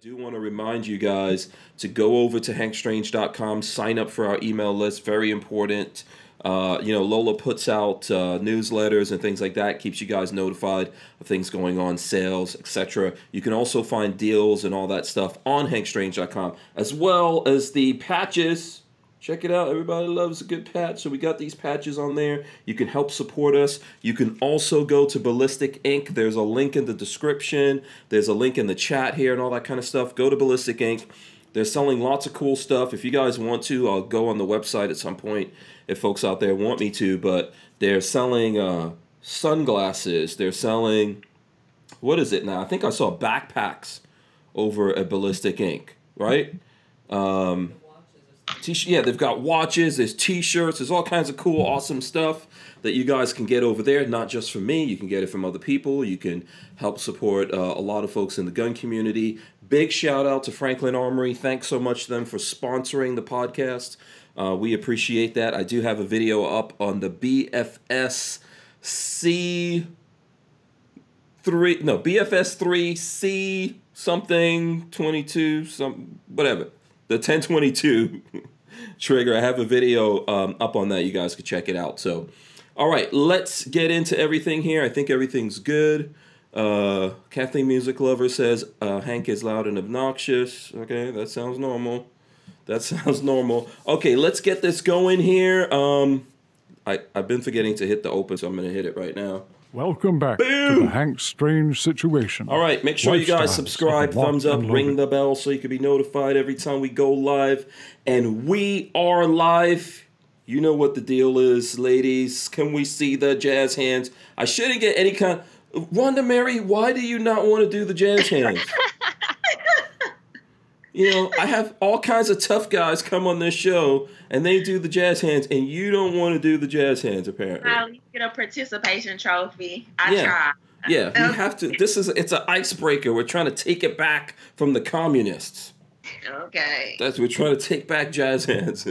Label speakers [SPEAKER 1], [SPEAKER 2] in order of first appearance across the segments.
[SPEAKER 1] do want to remind you guys to go over to hankstrange.com, sign up for our email list. Very important. Uh, you know, Lola puts out uh, newsletters and things like that, keeps you guys notified of things going on, sales, etc. You can also find deals and all that stuff on hankstrange.com, as well as the patches. Check it out. Everybody loves a good patch. So we got these patches on there. You can help support us. You can also go to Ballistic Ink. There's a link in the description. There's a link in the chat here and all that kind of stuff. Go to Ballistic Ink. They're selling lots of cool stuff. If you guys want to, I'll go on the website at some point if folks out there want me to. But they're selling uh, sunglasses. They're selling, what is it now? I think I saw backpacks over at Ballistic Ink, right? Um, T- yeah, they've got watches, there's t-shirts, there's all kinds of cool, awesome stuff that you guys can get over there. Not just from me, you can get it from other people. You can help support uh, a lot of folks in the gun community. Big shout out to Franklin Armory. Thanks so much to them for sponsoring the podcast. Uh, we appreciate that. I do have a video up on the BFS C three no BFS three C something twenty two some whatever the 1022 trigger. I have a video um, up on that. You guys could check it out. So, all right, let's get into everything here. I think everything's good. Uh, Kathleen Music Lover says uh, Hank is loud and obnoxious. Okay, that sounds normal. That sounds normal. Okay, let's get this going here. Um, I, I've been forgetting to hit the open, so I'm going to hit it right now.
[SPEAKER 2] Welcome back Boom! to the Hank Strange situation.
[SPEAKER 1] All right, make sure you guys subscribe, thumbs up, ring the bell so you can be notified every time we go live. And we are live. You know what the deal is, ladies. Can we see the jazz hands? I shouldn't get any kind. Rhonda Mary, why do you not want to do the jazz hands? you know, I have all kinds of tough guys come on this show and they do the jazz hands, and you don't want to do the jazz hands apparently.
[SPEAKER 3] I'll get a participation trophy. I
[SPEAKER 1] yeah.
[SPEAKER 3] try.
[SPEAKER 1] Yeah, we have to. This is it's an icebreaker. We're trying to take it back from the communists.
[SPEAKER 3] Okay.
[SPEAKER 1] That's we're trying to take back jazz hands.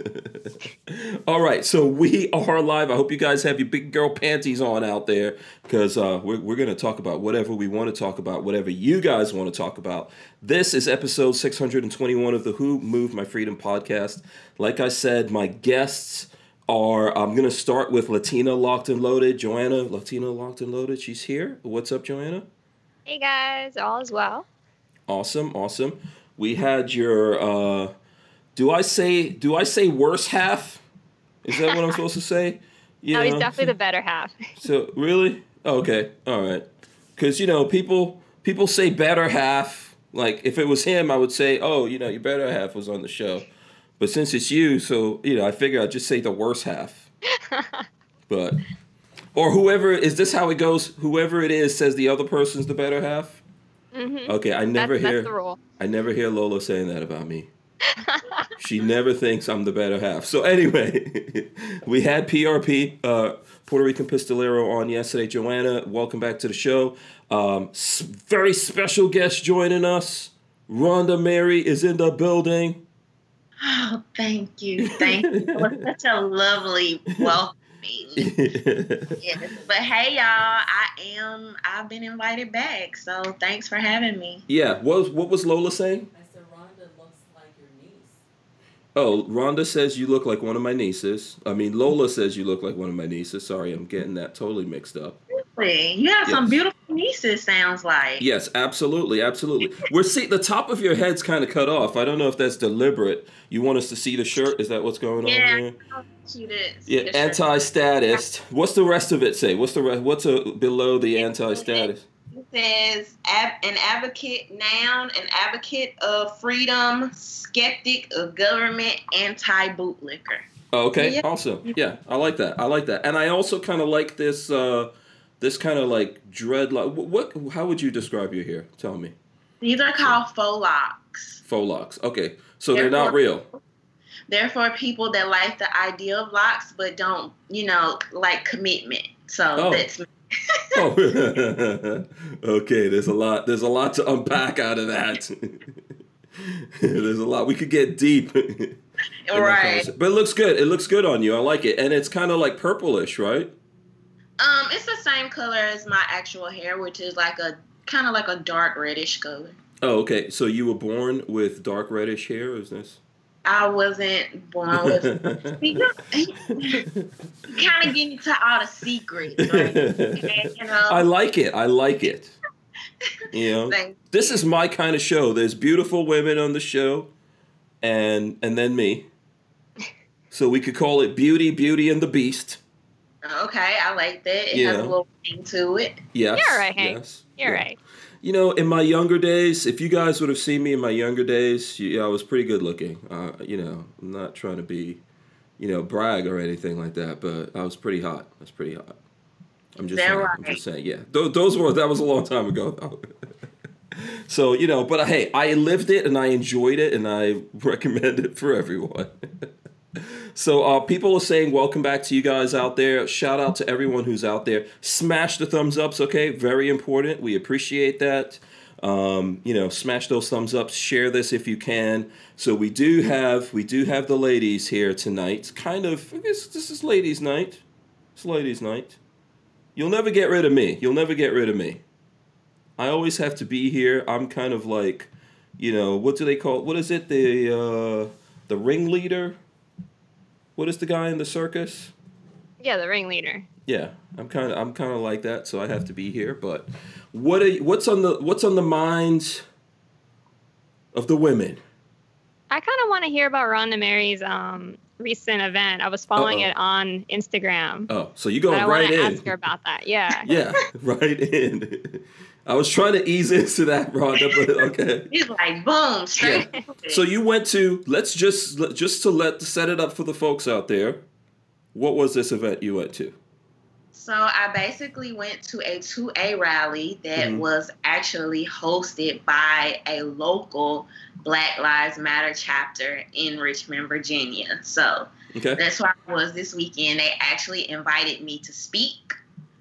[SPEAKER 1] All right, so we are live. I hope you guys have your big girl panties on out there because uh, we're we're gonna talk about whatever we want to talk about, whatever you guys want to talk about. This is episode 621 of the Who Moved My Freedom podcast. Like I said, my guests are. I'm gonna start with Latina Locked and Loaded, Joanna. Latina Locked and Loaded. She's here. What's up, Joanna?
[SPEAKER 4] Hey guys, all is well.
[SPEAKER 1] Awesome, awesome we had your uh, do I say do I say worse half? Is that what I'm supposed to say?
[SPEAKER 4] You no, know? he's definitely the better half.
[SPEAKER 1] so really? okay, all right. Because you know people people say better half. Like if it was him, I would say, oh, you know, your better half was on the show. But since it's you, so you know, I figure I'd just say the worse half. but or whoever is this how it goes? Whoever it is says the other person's the better half. Mm-hmm. Okay, I never
[SPEAKER 4] that's,
[SPEAKER 1] hear.
[SPEAKER 4] That's the rule.
[SPEAKER 1] I never hear Lola saying that about me. she never thinks I'm the better half. So anyway, we had PRP, uh, Puerto Rican Pistolero, on yesterday. Joanna, welcome back to the show. Um, very special guest joining us. Rhonda Mary is in the building.
[SPEAKER 3] Oh, thank you. Thank you. It was such a lovely welcome me. yes. But hey, y'all, I am. I've been invited back, so thanks for having me.
[SPEAKER 1] Yeah. What What was Lola saying?
[SPEAKER 5] I said Rhonda looks like your niece.
[SPEAKER 1] Oh, Rhonda says you look like one of my nieces. I mean, Lola says you look like one of my nieces. Sorry, I'm getting that totally mixed up.
[SPEAKER 3] Really? You have yes. some beautiful nieces. Sounds like.
[SPEAKER 1] Yes, absolutely, absolutely. We're see the top of your head's kind of cut off. I don't know if that's deliberate. You want us to see the shirt? Is that what's going
[SPEAKER 3] yeah,
[SPEAKER 1] on
[SPEAKER 3] here? Yeah,
[SPEAKER 1] yeah, anti-statist. What's the rest of it say? What's the rest? What's a, below the anti-statist?
[SPEAKER 3] It says an advocate, noun, an advocate of freedom, skeptic of government, anti-bootlicker.
[SPEAKER 1] Okay, yeah. awesome. Yeah, I like that. I like that, and I also kind of like this. Uh, this kind of like dreadlock. What, what? How would you describe your hair? Tell me.
[SPEAKER 3] These are called faux locks.
[SPEAKER 1] Faux locks. Okay, so they're, they're not real.
[SPEAKER 3] They're for people that like the idea of locks, but don't, you know, like commitment. So oh. that's.
[SPEAKER 1] oh, okay. There's a lot. There's a lot to unpack out of that. there's a lot. We could get deep.
[SPEAKER 3] right.
[SPEAKER 1] But it looks good. It looks good on you. I like it, and it's kind of like purplish, right?
[SPEAKER 3] Um, it's the same color as my actual hair, which is like a kind of like a dark reddish color.
[SPEAKER 1] Oh, okay. So you were born with dark reddish hair, is this?
[SPEAKER 3] I wasn't born with. Kind of getting into all the secrets, right? And, you know,
[SPEAKER 1] I like it. I like it. You know, this is my kind of show. There's beautiful women on the show, and and then me. So we could call it Beauty, Beauty and the Beast.
[SPEAKER 3] Okay, I like that. It
[SPEAKER 1] Yeah.
[SPEAKER 3] has a little thing to it.
[SPEAKER 1] Yes.
[SPEAKER 4] You're right, Hank.
[SPEAKER 1] Yes.
[SPEAKER 4] You're
[SPEAKER 1] yeah.
[SPEAKER 4] right.
[SPEAKER 1] You know, in my younger days, if you guys would have seen me in my younger days, you, I was pretty good looking. Uh, you know, I'm not trying to be, you know, brag or anything like that, but I was pretty hot. I was pretty hot. I'm just
[SPEAKER 3] Is that
[SPEAKER 1] saying. I'm just saying. Yeah, those, those were that was a long time ago. so you know, but hey, I lived it and I enjoyed it and I recommend it for everyone. So uh, people are saying welcome back to you guys out there. Shout out to everyone who's out there. Smash the thumbs ups, okay? Very important. We appreciate that. Um, you know, smash those thumbs ups. Share this if you can. So we do have we do have the ladies here tonight. Kind of. This is ladies' night. It's ladies' night. You'll never get rid of me. You'll never get rid of me. I always have to be here. I'm kind of like, you know, what do they call? What is it? The uh, the ringleader. What is the guy in the circus?
[SPEAKER 4] Yeah, the ringleader.
[SPEAKER 1] Yeah, I'm kind of I'm kind of like that, so I have to be here. But what are, what's on the what's on the minds of the women?
[SPEAKER 4] I kind of want to hear about Rhonda Mary's um, recent event. I was following
[SPEAKER 1] Uh-oh.
[SPEAKER 4] it on Instagram.
[SPEAKER 1] Oh, so you
[SPEAKER 4] but
[SPEAKER 1] going
[SPEAKER 4] I want to ask her about that. Yeah.
[SPEAKER 1] Yeah, right in. I was trying to ease into that, Rhonda, but okay.
[SPEAKER 3] It's like boom, straight. it.
[SPEAKER 1] So you went to let's just just to let set it up for the folks out there. What was this event you went to?
[SPEAKER 3] So I basically went to a 2A rally that
[SPEAKER 1] Mhm.
[SPEAKER 3] was actually hosted by a local Black Lives Matter chapter in Richmond, Virginia. So
[SPEAKER 1] Okay.
[SPEAKER 3] that's where I was this weekend. They actually invited me to speak.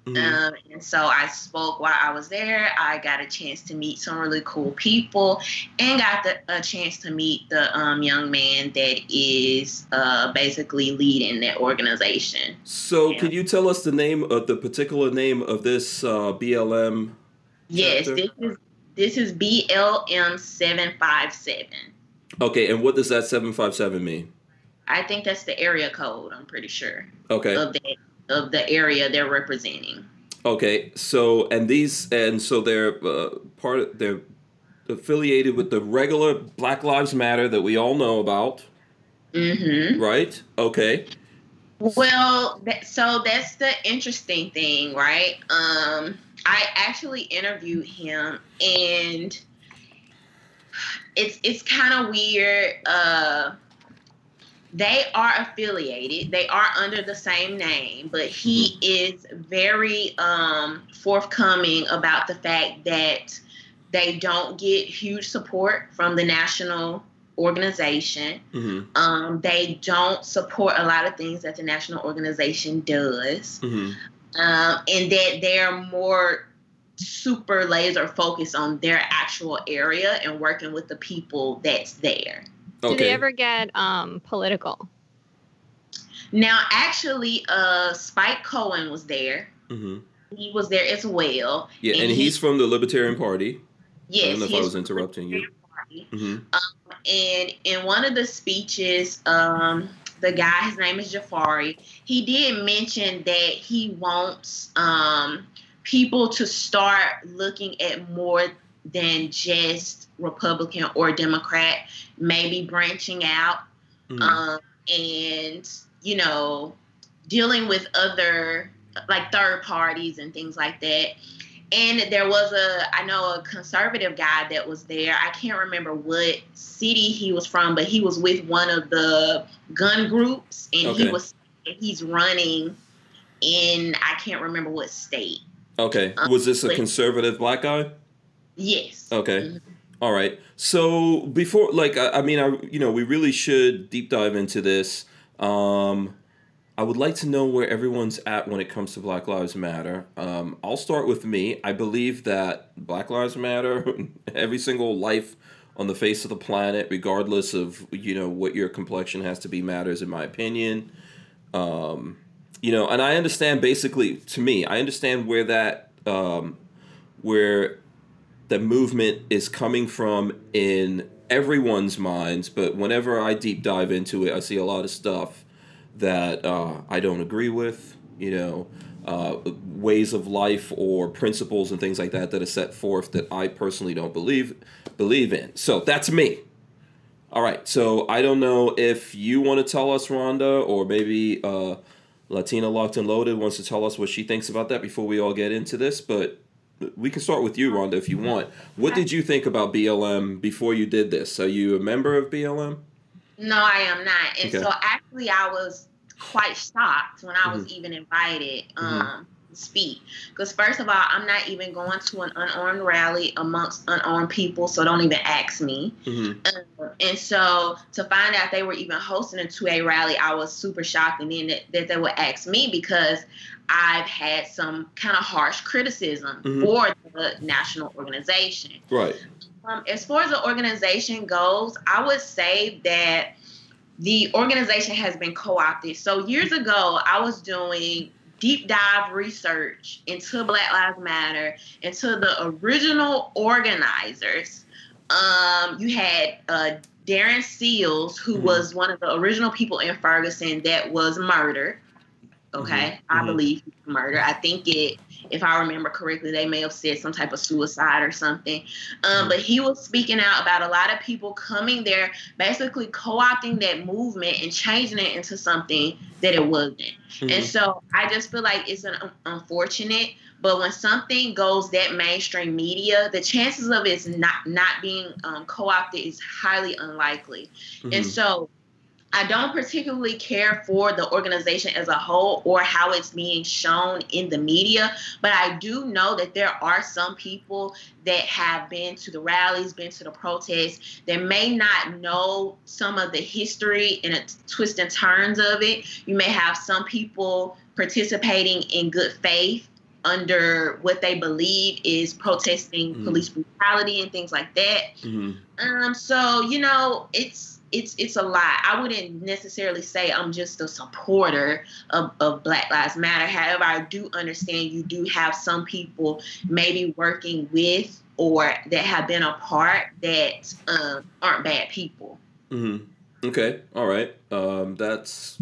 [SPEAKER 1] Mhm.
[SPEAKER 3] Um, and so I spoke while I was there. I got a chance to meet some really cool people and got the, a chance to meet the um, young man that is uh, basically leading that organization.
[SPEAKER 1] So,
[SPEAKER 3] Yeah.
[SPEAKER 1] could you tell us the name of the particular name of this uh, BLM?
[SPEAKER 3] Yes,
[SPEAKER 1] Chapter?
[SPEAKER 3] this is this is BLM seven five seven.
[SPEAKER 1] Okay, and what does that seven five seven mean?
[SPEAKER 3] I think that's the area code. I'm pretty sure
[SPEAKER 1] Okay,
[SPEAKER 3] of the of the area they're representing.
[SPEAKER 1] okay. So, and these, and so they're uh, part. Of, they're affiliated with the regular Black Lives Matter that we all know about,
[SPEAKER 3] Mm-hmm.
[SPEAKER 1] right? Okay.
[SPEAKER 3] Well, that, so that's the interesting thing, right? Um, I actually interviewed him, and it's it's kind of weird. Uh, they are affiliated; they are under the same name, but he is very um, forthcoming about the fact that they don't get huge support from the national organization.
[SPEAKER 1] hmm
[SPEAKER 3] Um, they don't support a lot of things that the national organization does,
[SPEAKER 1] hmm
[SPEAKER 3] um, and that they're more super laser focused on their actual area and working with the people that's there.
[SPEAKER 1] Okay.
[SPEAKER 4] Do they ever get um, political?
[SPEAKER 3] Now, actually, uh, Spike Cohen was there.
[SPEAKER 1] hmm
[SPEAKER 3] He was there as well.
[SPEAKER 1] Yeah,
[SPEAKER 3] And
[SPEAKER 1] and
[SPEAKER 3] he-
[SPEAKER 1] he's from the Libertarian Party. I
[SPEAKER 3] Yes,
[SPEAKER 1] don't know if I was interrupting you.
[SPEAKER 3] Party.
[SPEAKER 1] hmm
[SPEAKER 3] and in one of the speeches, um, the guy, his name is Jafari, he did mention that he wants um, people to start looking at more than just Republican or Democrat, maybe branching out
[SPEAKER 1] hmm
[SPEAKER 3] um, and, you know, dealing with other, like third parties and things like that. And there was a, I know a conservative guy that was there. I can't remember what city he was from, but he was with one of the gun groups, and
[SPEAKER 1] Okay.
[SPEAKER 3] he was he's running in I can't remember what state.
[SPEAKER 1] Okay.
[SPEAKER 3] Um,
[SPEAKER 1] Was this a conservative black guy?
[SPEAKER 3] Yes.
[SPEAKER 1] Okay.
[SPEAKER 3] Mhm.
[SPEAKER 1] All right. So before, like, I, I mean, I you know, we really should deep dive into this. Um, I would like to know where everyone's at when it comes to Black Lives Matter. Um, I'll start with me. I believe that Black Lives Matter. Every single life on the face of the planet, regardless of you know what your complexion has to be, matters. In my opinion. Um, you know, and I understand basically. To me, I understand where that um, where the movement is coming from in everyone's minds. But whenever I deep dive into it, I see a lot of stuff that uh, I don't agree with. You know, uh, ways of life or principles and things like that that are set forth that I personally don't believe believe in. So that's me. All right. So I don't know if you want to tell us, Rhonda, or maybe uh, Latina Locked and Loaded wants to tell us what she thinks about that before we all get into this. But we can start with you, Rhonda, if you want. What did you think about BLM before you did this? Are you a member of BLM?
[SPEAKER 3] No, I am not. And
[SPEAKER 1] Okay.
[SPEAKER 3] so actually, I was quite shocked when I was
[SPEAKER 1] Mm-hmm.
[SPEAKER 3] even invited um, to speak. Because first of all, I'm not even going to an unarmed rally amongst unarmed people, so don't even ask me.
[SPEAKER 1] Mm-hmm.
[SPEAKER 3] Um, and so to find out they were even hosting a 2A rally, I was super shocked. And then that, that they would ask me because I've had some kind of harsh criticism
[SPEAKER 1] Mhm.
[SPEAKER 3] for the national organization.
[SPEAKER 1] Right.
[SPEAKER 3] Um, as far as the organization goes, I would say that the organization has been co-opted. So years ago, I was doing deep dive research into Black Lives Matter, into the original organizers. Um, you had uh, Darren Seals, who
[SPEAKER 1] Mhm.
[SPEAKER 3] was one of the original people in Ferguson that was murdered. Okay, I
[SPEAKER 1] Mhm.
[SPEAKER 3] believe murdered. I think it, if I remember correctly, they may have said some type of suicide or something. Um, but he was speaking out about a lot of people coming there, basically co-opting that movement and changing it into something that it wasn't. And
[SPEAKER 1] Mhm.
[SPEAKER 3] so I just feel like it's an un- unfortunate. But when something goes that mainstream media, the chances of it's not not being um, co-opted is highly unlikely. And
[SPEAKER 1] Mhm.
[SPEAKER 3] so I don't particularly care for the organization as a whole or how it's being shown in the media, but I do know that there are some people that have been to the rallies, been to the protests, that may not know some of the history and the twists and turns of it. You may have some people participating in good faith under what they believe is protesting
[SPEAKER 1] Mhm.
[SPEAKER 3] police brutality and things like that.
[SPEAKER 1] Mhm.
[SPEAKER 3] Um, so you know, it's it's it's a lot. I wouldn't necessarily say I'm just a supporter of, of Black Lives Matter. However, I do understand you do have some people maybe working with or that have been a part that um, aren't bad people.
[SPEAKER 1] hmm Okay. All right. Um, that's.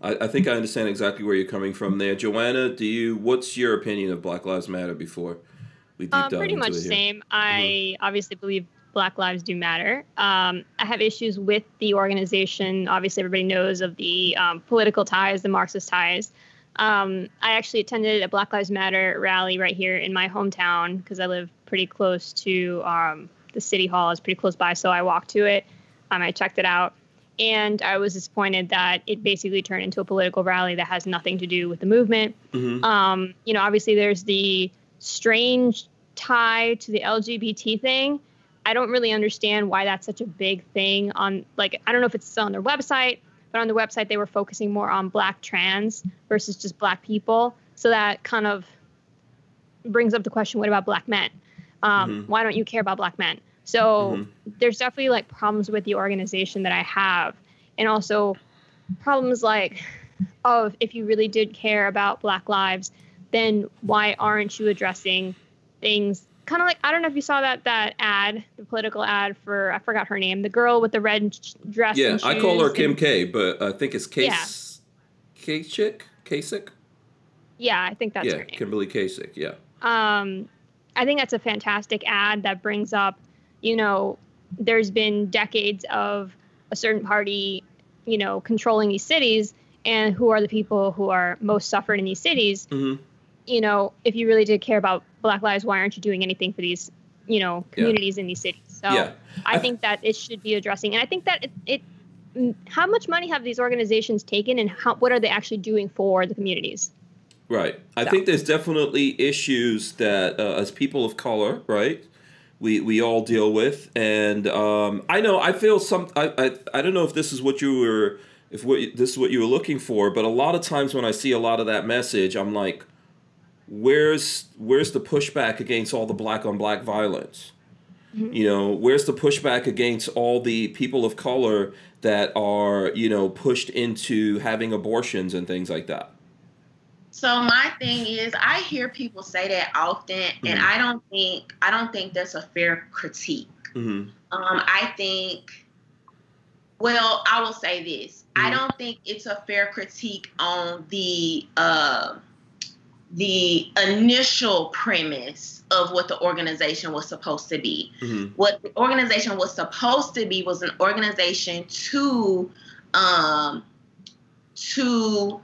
[SPEAKER 1] I, I think I understand exactly where you're coming from there, Joanna. Do you? What's your opinion of Black Lives Matter before we deep
[SPEAKER 4] Uh,
[SPEAKER 1] dive
[SPEAKER 4] pretty
[SPEAKER 1] into
[SPEAKER 4] much
[SPEAKER 1] it here?
[SPEAKER 4] same. I obviously believe Black lives do matter. Um, I have issues with the organization. Obviously, everybody knows of the um, political ties, the Marxist ties. Um, I actually attended a Black Lives Matter rally right here in my hometown because I live pretty close to um, the city hall. It's pretty close by, so I walked to it. Um, I checked it out, and I was disappointed that it basically turned into a political rally that has nothing to do with the movement.
[SPEAKER 1] Mhm.
[SPEAKER 4] Um, you know, obviously there's the strange tie to the LGBT thing. I don't really understand why that's such a big thing on like I don't know if it's still on their website, but on the website they were focusing more on black trans versus just black people. So that kind of brings up the question what about black men? Um,
[SPEAKER 1] Mhm.
[SPEAKER 4] Why don't you care about black men? So
[SPEAKER 1] Mhm.
[SPEAKER 4] there's definitely like problems with the organization that I have, and also problems like, oh, if you really did care about Black lives, then why aren't you addressing things? Kind of like I don't know if you saw that that ad, the political ad for I forgot her name, the girl with the red dress.
[SPEAKER 1] Yeah, I call her Kim
[SPEAKER 4] and-
[SPEAKER 1] K, but I think it's Case. Klacik. Klacik.
[SPEAKER 4] Yeah, I think that's
[SPEAKER 1] yeah,
[SPEAKER 4] her name.
[SPEAKER 1] Kimberly Klacik. Yeah.
[SPEAKER 4] um, I think that's a fantastic ad that brings up, you know, there's been decades of a certain party, you know, controlling these cities, and who are the people who are most suffered in these cities.
[SPEAKER 1] hmm
[SPEAKER 4] You know, if you really did care about Black lives, why aren't you doing anything for these, you know, communities in these cities? So
[SPEAKER 1] Yeah.
[SPEAKER 4] I,
[SPEAKER 1] I-
[SPEAKER 4] think that it should be addressing, and I think that it. it how much money have these organizations taken, and how, what are they actually doing for the communities?
[SPEAKER 1] Right. I
[SPEAKER 4] So-
[SPEAKER 1] think there's definitely issues that uh, as people of color, right, we we all deal with, and um, I know I feel some. I, I I don't know if this is what you were, if what this is what you were looking for, but a lot of times when I see a lot of that message, I'm like, where's where's the pushback against all the black on black violence? You know, where's the pushback against all the people of color that are you know pushed into having abortions and things like that?
[SPEAKER 3] So my thing is, I hear people say that often, and
[SPEAKER 1] Mhm.
[SPEAKER 3] I don't think I don't think that's a fair critique.
[SPEAKER 1] hmm
[SPEAKER 3] Um, I think, well, I will say this: I
[SPEAKER 1] Mhm.
[SPEAKER 3] don't think it's a fair critique on the uh, the initial premise of what the organization was supposed to be.
[SPEAKER 1] hmm
[SPEAKER 3] What the organization was supposed to be was an organization to um, to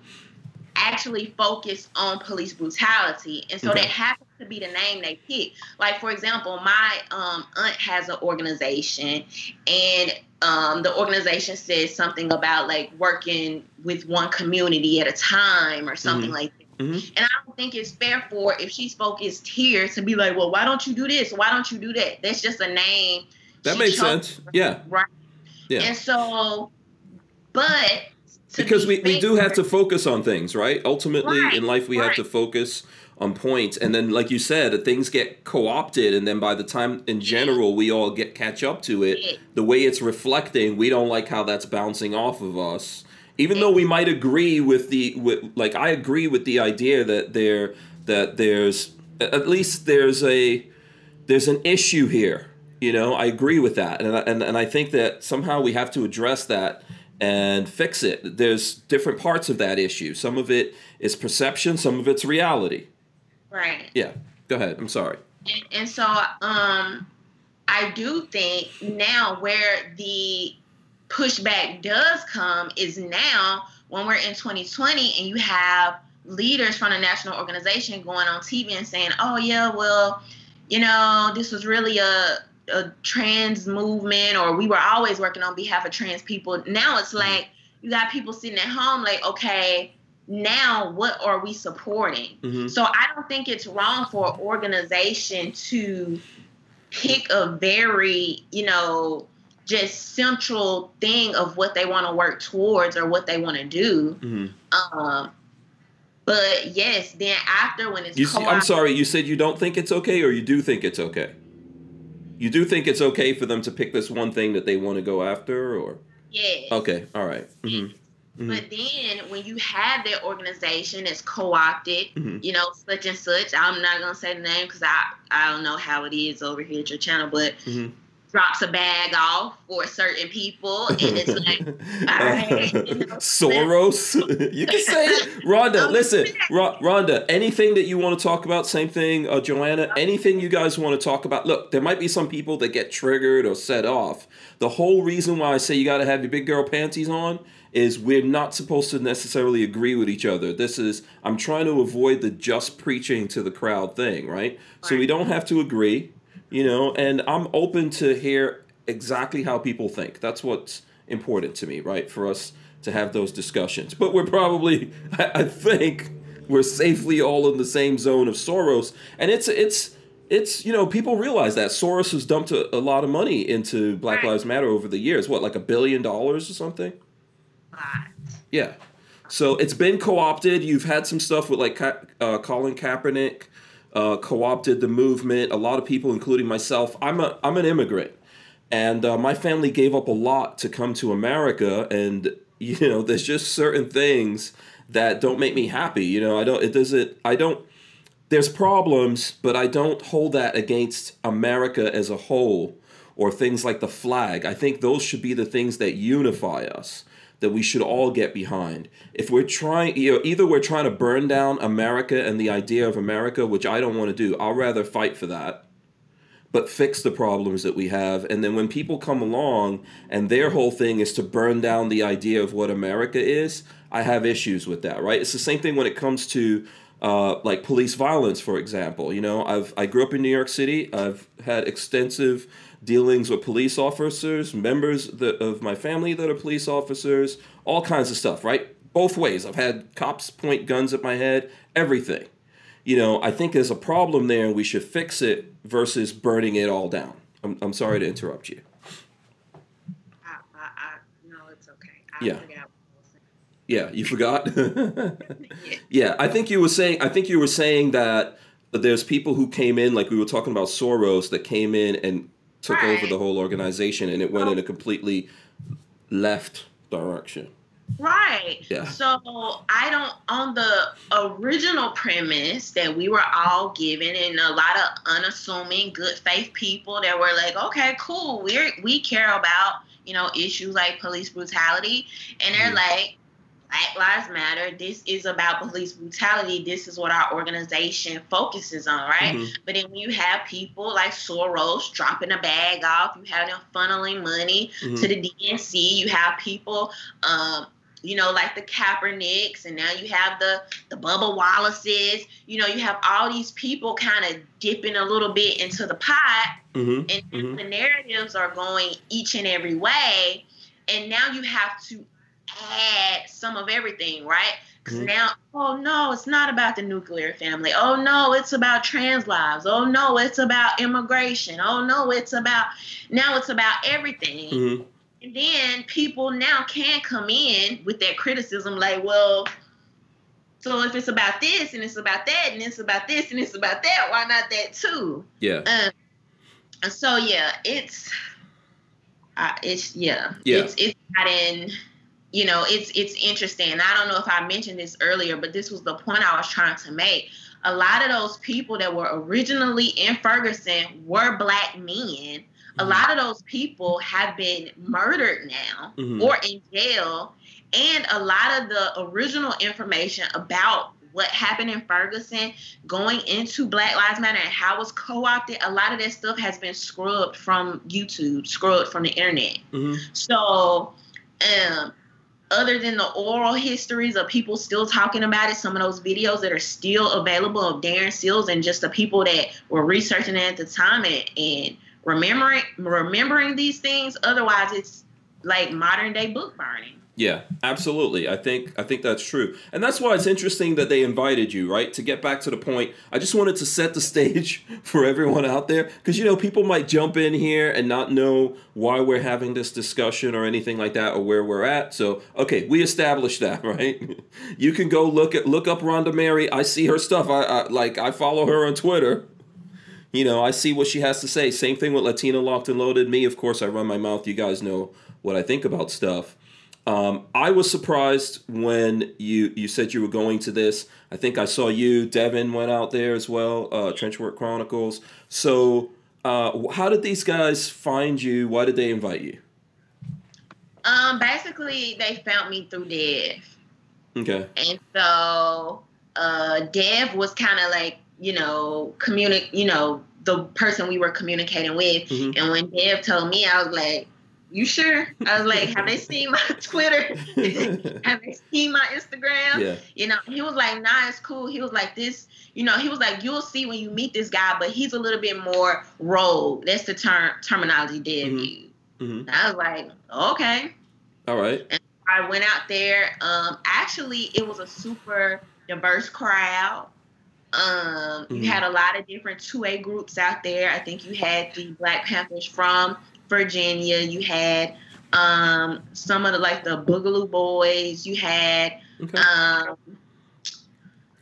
[SPEAKER 3] actually focus on police brutality, and so
[SPEAKER 1] Okay.
[SPEAKER 3] that happens to be the name they picked. Like for example, my um, aunt has an organization, and um, the organization says something about like working with one community at a time or something
[SPEAKER 1] Mhm.
[SPEAKER 3] like that.
[SPEAKER 1] Mhm.
[SPEAKER 3] And I don't think it's fair for if she's focused here to be like, well, why don't you do this? Why don't you do that? That's just a name.
[SPEAKER 1] That makes sense. Yeah.
[SPEAKER 3] Right.
[SPEAKER 1] Yeah.
[SPEAKER 3] And so, but
[SPEAKER 1] because
[SPEAKER 3] be
[SPEAKER 1] we, we do have to focus on things right ultimately
[SPEAKER 3] Right,
[SPEAKER 1] in life we have to focus on points and then like you said things get co-opted and then by the time in general we all get catch up to it the way it's reflecting we don't like how that's bouncing off of us even though we might agree with the with, like i agree with the idea that there that there's at least there's a there's an issue here you know? I agree with that. And I, and, and i think that somehow we have to address that and fix it. There's different parts of that issue. Some of it is perception some of it's reality.
[SPEAKER 3] Right.
[SPEAKER 1] yeah. Go ahead. I'm sorry.
[SPEAKER 3] And, and so, um, I do think now where the pushback does come is now when we're in 2020 and you have leaders from the national organization going on TV and saying, "Oh yeah, well, you know, this was really a a trans movement, or we were always working on behalf of trans people." Now it's like you got people sitting at home, like, okay, now what are we supporting?
[SPEAKER 1] hmm
[SPEAKER 3] So I don't think it's wrong for an organization to pick a very, you know, just central thing of what they want to work towards or what they want to do.
[SPEAKER 1] hmm
[SPEAKER 3] Um, but yes, then after when it's
[SPEAKER 1] You see, I'm sorry. You said you don't think it's okay, or you do think it's okay. You do think it's okay for them to pick this one thing that they want to go after, or
[SPEAKER 3] yes.
[SPEAKER 1] okay, all right. hmm
[SPEAKER 3] But then when you have that organization that's co-opted,
[SPEAKER 1] Mhm.
[SPEAKER 3] you know, such and such, I'm not gonna say the name because I I don't know how it is over here at your channel, but
[SPEAKER 1] Mhm.
[SPEAKER 3] Drops a bag off for certain people, and it's like, right, you know,
[SPEAKER 1] Soros. you can say it. Rhonda. Listen, Ro- Rhonda. Anything that you want to talk about, same thing. Uh, Joanna. Anything you guys want to talk about. Look, there might be some people that get triggered or set off. The whole reason why I say you got to have your big girl panties on is we're not supposed to necessarily agree with each other. This is I'm trying to avoid the just preaching to the crowd thing, right? So we don't have to agree, you know, and I'm open to hear exactly how people think. That's what's important to me, right? For us to have those discussions. But we're probably I, I think we're safely all in the same zone of Soros. And it's it's it's you know people realize that Soros has dumped a, a lot of money into Black
[SPEAKER 3] Right.
[SPEAKER 1] Lives Matter over the years. What like a billion dollars or something?
[SPEAKER 3] lot.
[SPEAKER 1] Yeah. So it's been co-opted. You've had some stuff with like uh, Colin Kaepernick uh, co-opted the movement. A lot of people, including myself. I'm a I'm an immigrant, and uh, my family gave up a lot to come to America. And you know, there's just certain things that don't make me happy. You know, I don't. It doesn't. I don't. There's problems, but I don't hold that against America as a whole or things like the flag. I think those should be the things that unify us that we should all get behind. If we're trying, you know, either we're trying to burn down America and the idea of America, which I don't want to do. I'll rather fight for that, but fix the problems that we have. And then when people come along and their whole thing is to burn down the idea of what America is, I have issues with that. Right? It's the same thing when it comes to uh, like police violence, for example. You know, I've I grew up in New York City. I've had extensive dealings with police officers, members of my family that are police officers, all kinds of stuff. Right, both ways. I've had cops point guns at my head, everything. You know, I think there's a problem there, and we should fix it versus burning it all down. I'm, I'm sorry to interrupt you.
[SPEAKER 3] I, I, I, no, it's okay. I
[SPEAKER 1] Yeah.
[SPEAKER 3] forgot what I was saying.
[SPEAKER 1] Yeah, you forgot.
[SPEAKER 3] Yeah,
[SPEAKER 1] I think you were saying. I think you were saying that there's people who came in, like we were talking about Soros, that came in and took over the whole organization, and it went
[SPEAKER 3] Oh.
[SPEAKER 1] in a completely left direction.
[SPEAKER 3] Right.
[SPEAKER 1] Yeah.
[SPEAKER 3] So I don't on the original premise that we were all given and a lot of unassuming good faith people that were like, okay, cool, we're we care about, you know, issues like police brutality. And they're
[SPEAKER 1] Mhm.
[SPEAKER 3] like, Black Lives Matter, this is about police brutality. This is what our organization focuses on, right?
[SPEAKER 1] Mhm.
[SPEAKER 3] But then when you have people like Soros dropping a bag off, you have them funneling money
[SPEAKER 1] Mhm.
[SPEAKER 3] to the DNC. You have people, um, you know, like the Kaepernicks, and now you have the the Bubba Wallaces. You know, you have all these people kind of dipping a little bit into the pot,
[SPEAKER 1] Mhm.
[SPEAKER 3] and
[SPEAKER 1] Mhm.
[SPEAKER 3] the narratives are going each and every way. And now you have to add some of everything, right? Because
[SPEAKER 1] Mhm.
[SPEAKER 3] now, oh no, it's not about the nuclear family. Oh no, it's about trans lives. Oh no, it's about immigration. Oh no, it's about now it's about everything.
[SPEAKER 1] Mhm.
[SPEAKER 3] And then people now can come in with that criticism, like, well, so if it's about this and it's about that and it's about this and it's about that, why not that too?
[SPEAKER 1] Yeah.
[SPEAKER 3] Um, and so yeah, it's, uh, it's yeah,
[SPEAKER 1] Yeah.
[SPEAKER 3] it's it's not in, you know, it's it's interesting. I don't know if I mentioned this earlier, but this was the point I was trying to make. A lot of those people that were originally in Ferguson were black men. A
[SPEAKER 1] Mhm.
[SPEAKER 3] lot of those people have been murdered now
[SPEAKER 1] Mhm.
[SPEAKER 3] or in jail. And a lot of the original information about what happened in Ferguson going into Black Lives Matter and how it was co opted, a lot of that stuff has been scrubbed from YouTube, scrubbed from the internet.
[SPEAKER 1] Mhm.
[SPEAKER 3] So, um, other than the oral histories of people still talking about it, some of those videos that are still available of Darren Seals and just the people that were researching it at the time and, and remembering remembering these things. Otherwise, it's like modern day book burning.
[SPEAKER 1] Yeah, absolutely. I think I think that's true, and that's why it's interesting that they invited you, right? To get back to the point, I just wanted to set the stage for everyone out there, because you know people might jump in here and not know why we're having this discussion or anything like that, or where we're at. So, okay, we established that, right? You can go look at look up Rhonda Mary. I see her stuff. I, I like I follow her on Twitter. You know, I see what she has to say. Same thing with Latina Locked and Loaded. Me, of course, I run my mouth. You guys know what I think about stuff. Um, I was surprised when you you said you were going to this. I think I saw you. Devin went out there as well. Uh, Trenchwork Chronicles. So, uh, how did these guys find you? Why did they invite you?
[SPEAKER 3] Um, basically, they found me through Dev.
[SPEAKER 1] Okay.
[SPEAKER 3] And so uh, Dev was kind of like, you know, communic, you know, the person we were communicating with.
[SPEAKER 1] Mhm.
[SPEAKER 3] And when Dev told me, I was like, "You sure?" I was like, "Have they seen my Twitter? Have they seen my Instagram?"
[SPEAKER 1] Yeah.
[SPEAKER 3] You know, he was like, "Nah, it's cool." He was like, "This." You know, he was like, "You'll see when you meet this guy, but he's a little bit more rogue." That's the term terminology Dev
[SPEAKER 1] Mhm.
[SPEAKER 3] used.
[SPEAKER 1] hmm
[SPEAKER 3] I was like, "Okay."
[SPEAKER 1] All right.
[SPEAKER 3] I went out there. Um, actually, it was a super diverse crowd. Um,
[SPEAKER 1] Mhm.
[SPEAKER 3] You had a lot of different 2A groups out there. I think you had the Black Panthers from Virginia. You had um, some of the like the Boogaloo Boys. You had
[SPEAKER 1] Okay.
[SPEAKER 3] um,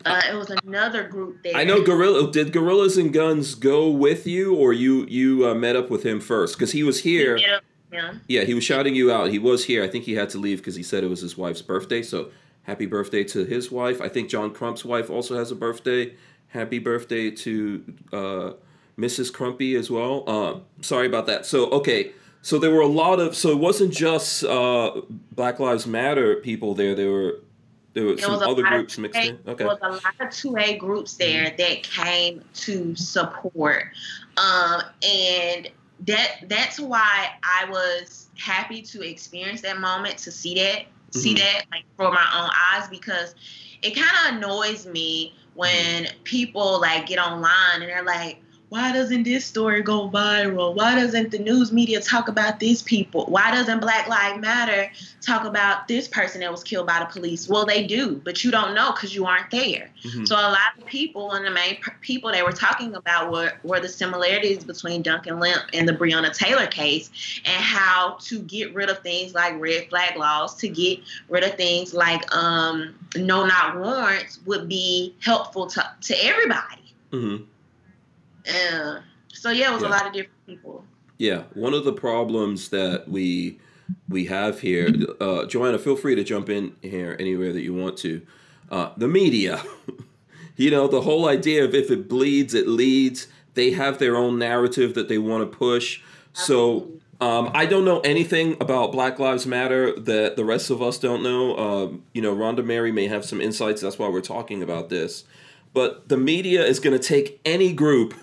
[SPEAKER 3] uh, it was another group there.
[SPEAKER 1] I know Gorilla. Did Gorillas and Guns go with you, or you you uh, met up with him first? Because he was here.
[SPEAKER 3] Yeah, yeah.
[SPEAKER 1] Yeah, he was shouting you out. He was here. I think he had to leave because he said it was his wife's birthday. So happy birthday to his wife. I think John Crump's wife also has a birthday. Happy birthday to uh, Mrs. Crumpy as well. Uh, sorry about that. So okay, so there were a lot of. So it wasn't just uh, Black Lives Matter people there. There were there were
[SPEAKER 3] There
[SPEAKER 1] some other groups mixed in. Okay.
[SPEAKER 3] There was a lot of 2A groups there that came to support. Um, and that that's why I was happy to experience that moment, to see that, see
[SPEAKER 1] Mhm.
[SPEAKER 3] that like for my own eyes because it kind of annoys me when people like get online and they're like, why doesn't this story go viral? Why doesn't the news media talk about these people? Why doesn't Black Lives Matter talk about this person that was killed by the police? Well, they do, but you don't know because you aren't there.
[SPEAKER 1] Mhm.
[SPEAKER 3] So a lot of people and the main people they were talking about were, were the similarities between Duncan Lemp and the Breonna Taylor case and how to get rid of things like red flag laws, to get rid of things like um, no-knock warrants would be helpful to, to everybody.
[SPEAKER 1] Mhm.
[SPEAKER 3] Uh, so yeah, it was
[SPEAKER 1] Yeah.
[SPEAKER 3] a lot of different people.
[SPEAKER 1] Yeah, one of the problems that we we have here. Uh, Joanna, feel free to jump in here anywhere that you want to. Uh, the media, you know, the whole idea of if it bleeds, it leads. They have their own narrative that they want to push. So um, I don't know anything about Black Lives Matter that the rest of us don't know. Um, you know, Rhonda Mary may have some insights. That's why we're talking about this. But the media is going to take any group,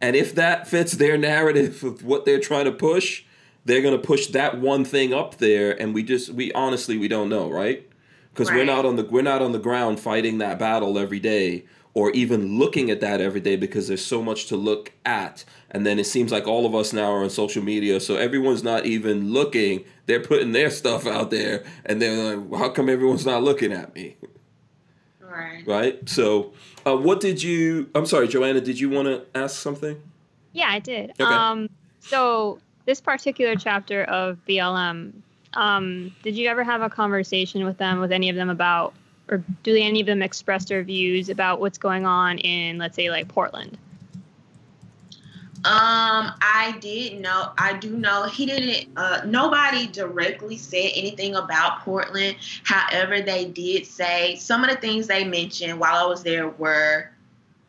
[SPEAKER 1] and if that fits their narrative of what they're trying to push, they're going to push that one thing up there. And we just, we honestly, we don't know, right? Because we're
[SPEAKER 3] Right.
[SPEAKER 1] not on the we're not on the ground fighting that battle every day or even looking at that every day because there's so much to look at and then it seems like all of us now are on social media so everyone's not even looking they're putting their stuff out there and they're like how come everyone's not looking at me
[SPEAKER 3] Right.
[SPEAKER 1] right so uh, what did you i'm sorry joanna did you want to ask something
[SPEAKER 4] Yeah, I did.
[SPEAKER 1] Okay.
[SPEAKER 4] Um, so this particular chapter of BLM, um, did you ever have a conversation with them, with any of them about, or do any of them express their views about what's going on in, let's say, like Portland?
[SPEAKER 3] Um, I did know. I do know he didn't. Uh, nobody directly said anything about Portland. However, they did say some of the things they mentioned while I was there were.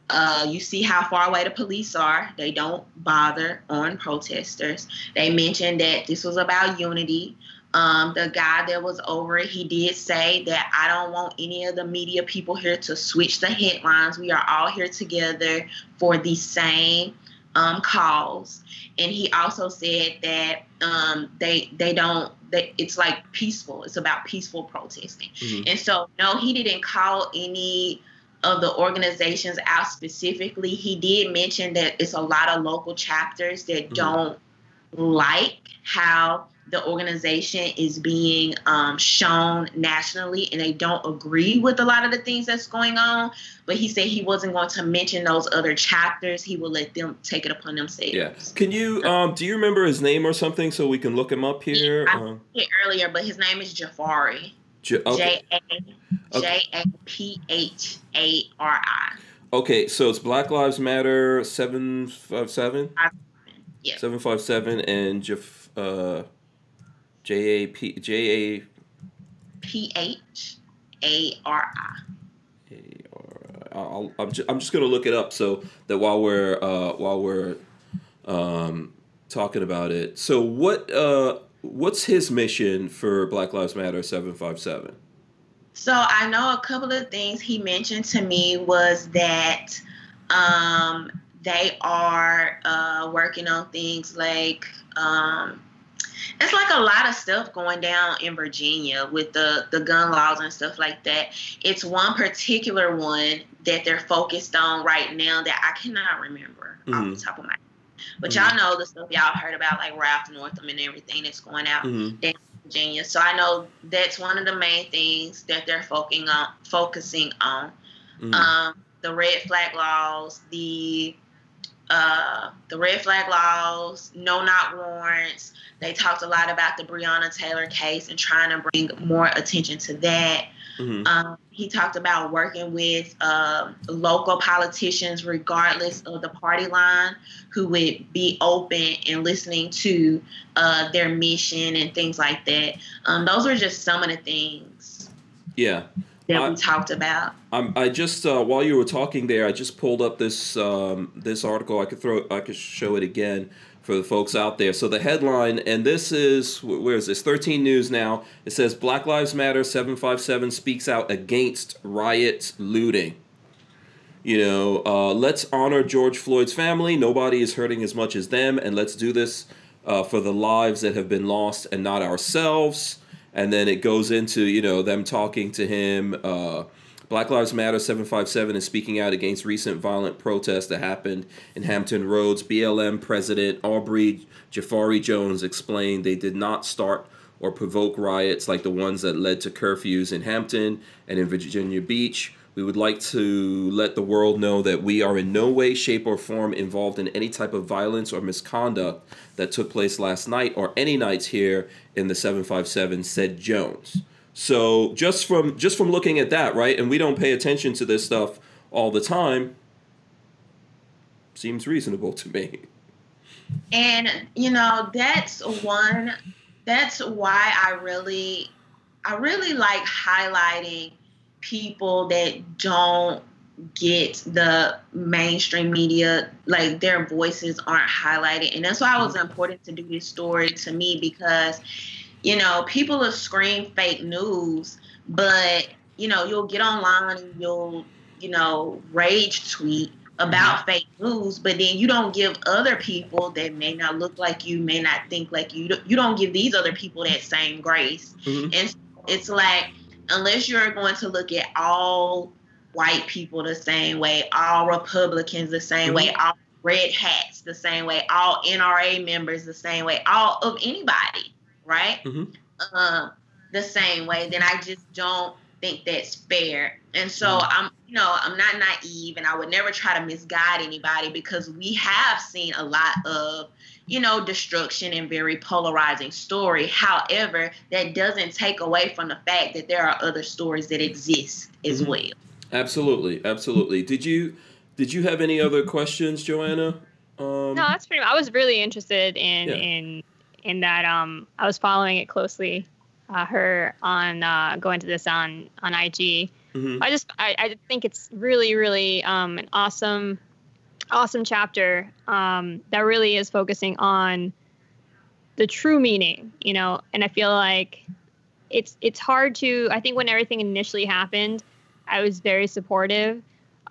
[SPEAKER 3] Uh, you see how far away the police are. They don't bother on protesters. They mentioned that this was about unity. Um, the guy that was over it, he did say that I don't want any of the media people here to switch the headlines. We are all here together for the same um, cause. And he also said that um, they they don't that it's like peaceful. It's about peaceful protesting.
[SPEAKER 1] Mhm.
[SPEAKER 3] And so no, he didn't call any of the organizations out specifically. He did mention that it's a lot of local chapters that
[SPEAKER 1] Mhm.
[SPEAKER 3] don't like how the organization is being um, shown nationally and they don't agree with a lot of the things that's going on. But he said he wasn't going to mention those other chapters. He will let them take it upon themselves.
[SPEAKER 1] yeah can you um do you remember his name or something so we can look him up here
[SPEAKER 3] I-
[SPEAKER 1] uh,
[SPEAKER 3] It earlier, but his name is Jafari.
[SPEAKER 1] J
[SPEAKER 3] A J A P H A R I.
[SPEAKER 1] Okay, so it's Black Lives Matter seven five seven.
[SPEAKER 3] Yeah.
[SPEAKER 1] Seven five seven and Jaf, uh, J A P J A
[SPEAKER 3] P H A R I.
[SPEAKER 1] I'll, I'm just, I'm just gonna look it up so that while we're uh, while we're um, talking about it. So what uh, what's his mission for Black Lives Matter seven five seven?
[SPEAKER 3] So I know a couple of things he mentioned to me was that um, they are uh, working on things like um, it's like a lot of stuff going down in Virginia with the the gun laws and stuff like that. It's one particular one that they're focused on right now that I cannot remember off
[SPEAKER 1] Mhm.
[SPEAKER 3] the top of my head. But
[SPEAKER 1] Mhm.
[SPEAKER 3] y'all know the stuff y'all heard about like Ralph Northam and everything that's going out
[SPEAKER 1] Mm-hmm.
[SPEAKER 3] Virginia. So I know that's one of the main things that they're focusing on. Focusing on
[SPEAKER 1] Mm-hmm.
[SPEAKER 3] um, the red flag laws, the uh, the red flag laws, no-knock warrants. They talked a lot about the Breonna Taylor case and trying to bring more attention to that.
[SPEAKER 1] hmm
[SPEAKER 3] Um, he talked about working with um, local politicians, regardless of the party line, who would be open and listening to uh, their mission and things like that. Um, those are just some of the things
[SPEAKER 1] Yeah.
[SPEAKER 3] That
[SPEAKER 1] I-
[SPEAKER 3] we talked about.
[SPEAKER 1] I'm, I just uh, while you were talking there, I just pulled up this um, this article. I could throw, I could show it again for the folks out there. So the headline, and this is where is this? 13 News now. It says Black Lives Matter 757 speaks out against riots, looting. You know, uh, let's honor George Floyd's family. Nobody is hurting as much as them, and let's do this uh, for the lives that have been lost and not ourselves. And then it goes into you know them talking to him. Uh, Black Lives Matter 757 is speaking out against recent violent protests that happened in Hampton Roads. BLM President Aubrey Jafari Jones explained they did not start or provoke riots like the ones that led to curfews in Hampton and in Virginia Beach. We would like to let the world know that we are in no way, shape, or form involved in any type of violence or misconduct that took place last night or any nights here in the 757, said Jones. So just from just from looking at that, right, and we don't pay attention to this stuff all the time, seems reasonable to me.
[SPEAKER 3] And you know, that's one that's why I really I really like highlighting people that don't get the mainstream media like their voices aren't highlighted. And that's why it was important to do this story to me because you know people will scream fake news but you know you'll get online and you'll you know rage tweet about fake news but then you don't give other people that may not look like you may not think like you you don't give these other people that same grace.
[SPEAKER 1] Mhm.
[SPEAKER 3] and it's like unless you're going to look at all white people the same way, all Republicans the same way, all red hats the same way, all NRA members the same way, all of anybody, right?
[SPEAKER 1] Mhm.
[SPEAKER 3] Um, the same way, then I just don't think that's fair. And so
[SPEAKER 1] Mhm.
[SPEAKER 3] I'm, you know, I'm not naive, and I would never try to misguide anybody because we have seen a lot of, you know, destruction and very polarizing story. However, that doesn't take away from the fact that there are other stories that exist as
[SPEAKER 1] Mhm.
[SPEAKER 3] well.
[SPEAKER 1] Absolutely, absolutely. Did you did you have any other questions, Joanna? Um,
[SPEAKER 4] No, that's pretty. I was really interested in
[SPEAKER 1] Yeah.
[SPEAKER 4] in in that. Um, I was following it closely. Uh, her on uh, going to this on on IG.
[SPEAKER 1] mhm.
[SPEAKER 4] I just I, I think it's really really um, an awesome awesome chapter um, that really is focusing on the true meaning, you know. And I feel like it's it's hard to. I think when everything initially happened, I was very supportive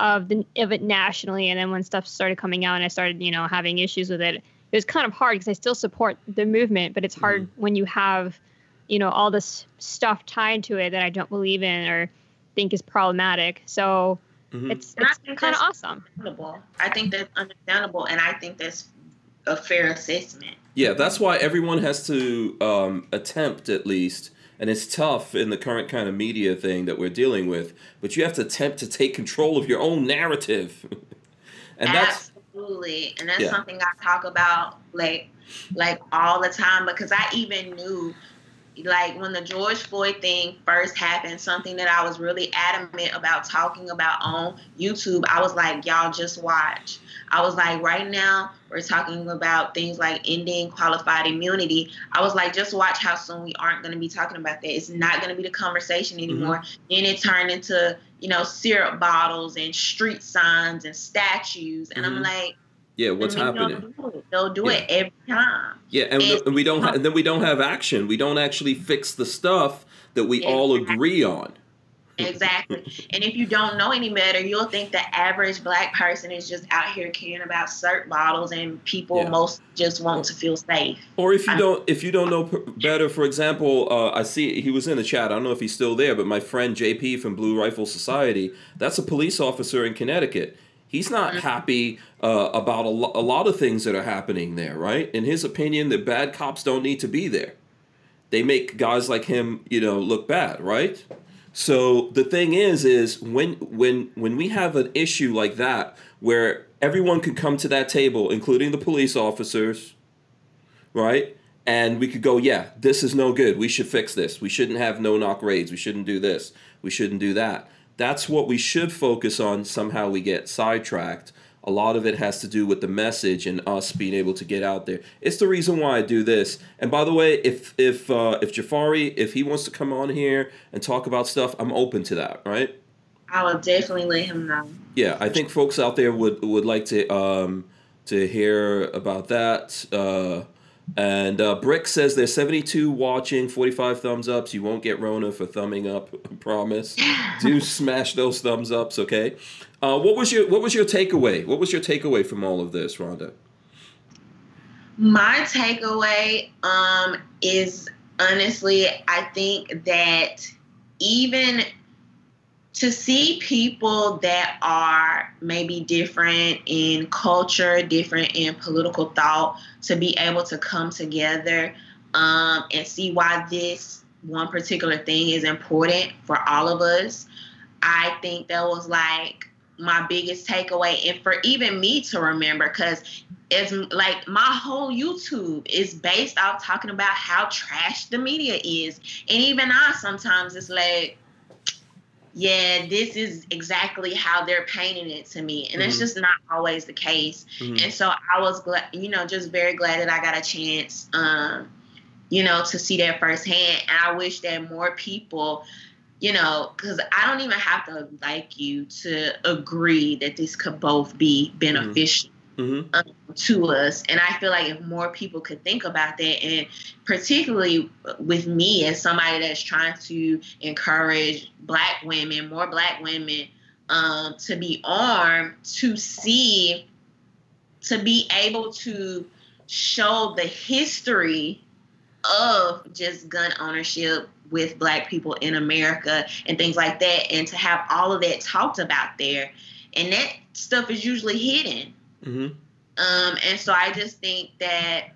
[SPEAKER 4] of the of it nationally, and then when stuff started coming out and I started you know having issues with it, it was kind of hard because I still support the movement, but it's hard when you have you know all this stuff tied to it that I don't believe in or think is problematic. So
[SPEAKER 1] Mhm.
[SPEAKER 4] it's it's kind of awesome.
[SPEAKER 3] Understandable. I think that's understandable, and I think that's a fair assessment.
[SPEAKER 1] Yeah, that's why everyone has to um, attempt at least, and it's tough in the current kind of media thing that we're dealing with. But you have to attempt to take control of your own narrative, and that's
[SPEAKER 3] Absolutely, and that's
[SPEAKER 1] Yeah.
[SPEAKER 3] something I talk about like like all the time because I even knew like when the George Floyd thing first happened, something that I was really adamant about talking about on YouTube. I was like, y'all just watch. I was like, right now we're talking about things like ending qualified immunity. I was like, just watch how soon we aren't going to be talking about that. It's not going to be the conversation anymore. Then it turned into you know syrup bottles and street signs and statues, and I'm
[SPEAKER 1] Mhm.
[SPEAKER 3] like,
[SPEAKER 1] yeah. What's
[SPEAKER 3] "And they don't
[SPEAKER 1] happening?
[SPEAKER 3] do it. They'll do
[SPEAKER 1] Yeah.
[SPEAKER 3] it every time.
[SPEAKER 1] Yeah, and,
[SPEAKER 3] And-
[SPEAKER 1] and we don't, ha- and then we don't have action. We don't actually fix the stuff that we all
[SPEAKER 3] Exactly.
[SPEAKER 1] agree on.
[SPEAKER 3] Exactly. and if you don't know any better, you'll think the average black person is just out here caring about syrup bottles and people
[SPEAKER 1] Yeah.
[SPEAKER 3] most just want to feel safe.
[SPEAKER 1] Or if you don't, if you don't know better, for example, uh, I see he was in the chat. I don't know if he's still there, but my friend JP from Blue Rifle Society, that's a police officer in Connecticut. He's not happy uh, about a, lo- a lot of things that are happening there, right? In his opinion, the bad cops don't need to be there. They make guys like him, you know, look bad, right? So the thing is, is when when when we have an issue like that, where everyone can come to that table, including the police officers, right? And we could go, yeah, this is no good. We should fix this. We shouldn't have no knock raids. We shouldn't do this. We shouldn't do that. That's what we should focus on. Somehow we get sidetracked. A lot of it has to do with the message and us being able to get out there. It's the reason why I do this. And by the way, if if uh, if Jafari, if he wants to come on here and talk about stuff, I'm open to that. Right?
[SPEAKER 3] I will definitely let him know.
[SPEAKER 1] Yeah, I think folks out there would would like to um to hear about that. Uh, and uh, Brick says there's 72 watching, 45 thumbs ups. You won't get Rona for thumbing up. I promise. Do smash those thumbs ups, okay? Uh, what was your What was your takeaway? What was your takeaway from all of this, Rhonda?
[SPEAKER 3] My takeaway um, is honestly, I think that even to see people that are maybe different in culture, different in political thought, to be able to come together um, and see why this one particular thing is important for all of us. I think that was like my biggest takeaway, and for even me to remember, because it's like my whole YouTube is based off talking about how trash the media is. And even I sometimes it's like, yeah, this is exactly how they're painting it to me. And it's
[SPEAKER 1] Mhm.
[SPEAKER 3] just not always the case.
[SPEAKER 1] Mhm.
[SPEAKER 3] And so I was glad, you know, just very glad that I got a chance, um, you know, to see that firsthand. And I wish that more people, you know, because I don't even have to like you to agree that this could both be beneficial
[SPEAKER 1] Mm-hmm.
[SPEAKER 3] um, to us. And I feel like if more people could think about that, and particularly with me as somebody that's trying to encourage Black women, more Black women, um, to be armed, to see, to be able to show the history of just gun ownership with Black people in America and things like that, and to have all of that talked about there. And that stuff is usually hidden.
[SPEAKER 1] Mm-hmm.
[SPEAKER 3] Um, and so I just think that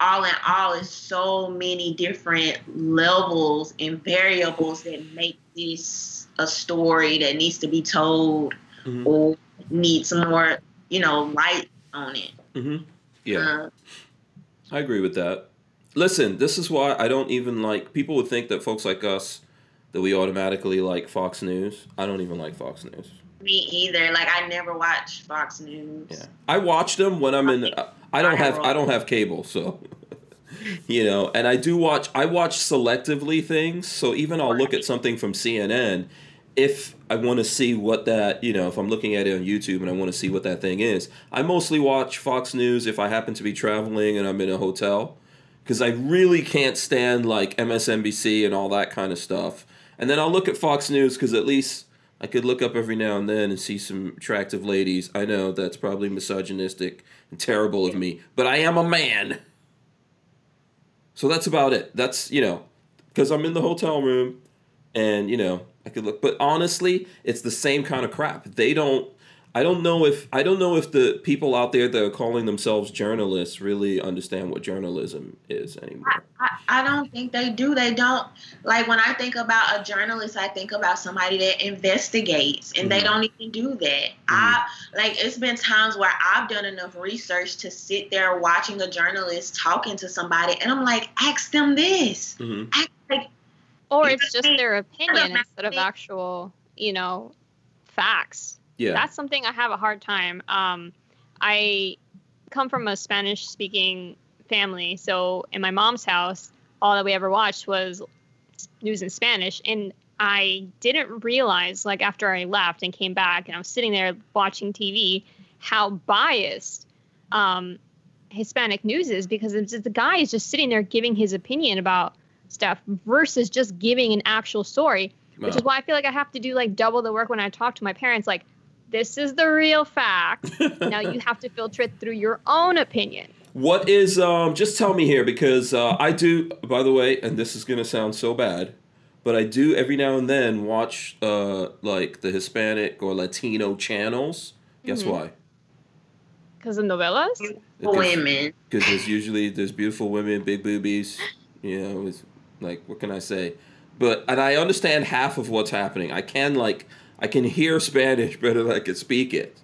[SPEAKER 3] all in all is so many different levels and variables that make this a story that needs to be told
[SPEAKER 1] Mhm.
[SPEAKER 3] or needs more, you know, light on it.
[SPEAKER 1] Mm-hmm. Yeah.
[SPEAKER 3] Um,
[SPEAKER 1] I agree with that. Listen, this is why I don't even like people would think that folks like us that we automatically like Fox News. I don't even like Fox News.
[SPEAKER 3] Me either. Like I never watch Fox News.
[SPEAKER 1] Yeah. I watch them when I'm in I don't have I don't have cable, so you know, and I do watch I watch selectively things, so even I'll look at something from CNN if I want to see what that, you know, if I'm looking at it on YouTube and I want to see what that thing is. I mostly watch Fox News if I happen to be traveling and I'm in a hotel because I really can't stand like MSNBC and all that kind of stuff. And then I'll look at Fox News because at least I could look up every now and then and see some attractive ladies. I know that's probably misogynistic and terrible of me, but I am a man. So that's about it. That's, you know, because I'm in the hotel room and, you know, I could look. But honestly, it's the same kind of crap. They don't. I don't know if I don't know if the people out there that are calling themselves journalists really understand what journalism is anymore.
[SPEAKER 3] I, I don't think they do. They don't like when I think about a journalist, I think about somebody that investigates and they
[SPEAKER 1] Mhm.
[SPEAKER 3] don't even do that. I like it's been times where I've done enough research to sit there watching a journalist talking to somebody and I'm like, ask them this.
[SPEAKER 1] hmm
[SPEAKER 3] Ask, like
[SPEAKER 4] Or it's just their opinion instead of actual, you know, facts.
[SPEAKER 1] Yeah.
[SPEAKER 4] That's something I have a hard time. Um, I come from a Spanish speaking family, so in my mom's house, all that we ever watched was news in Spanish, and I didn't realize, like after I left and came back, and I was sitting there watching TV, how biased um, Hispanic news is because it's just, the guy is just sitting there giving his opinion about stuff versus just giving an actual story which is why I feel like I have to do like double the work when I talk to my parents. Like, this is the real fact. now you have to filter it through your own opinion.
[SPEAKER 1] What is um? Just tell me here because uh, I do. By the way, and this is gonna sound so bad, but I do every now and then watch uh like the Hispanic or Latino channels. Guess
[SPEAKER 4] Mhm.
[SPEAKER 1] why?
[SPEAKER 4] Because of novelas?
[SPEAKER 3] women.
[SPEAKER 1] Because there's usually there's beautiful women, big boobies. You know, it's like what can I say? But and I understand half of what's happening. I can like I can hear Spanish better than I can speak it.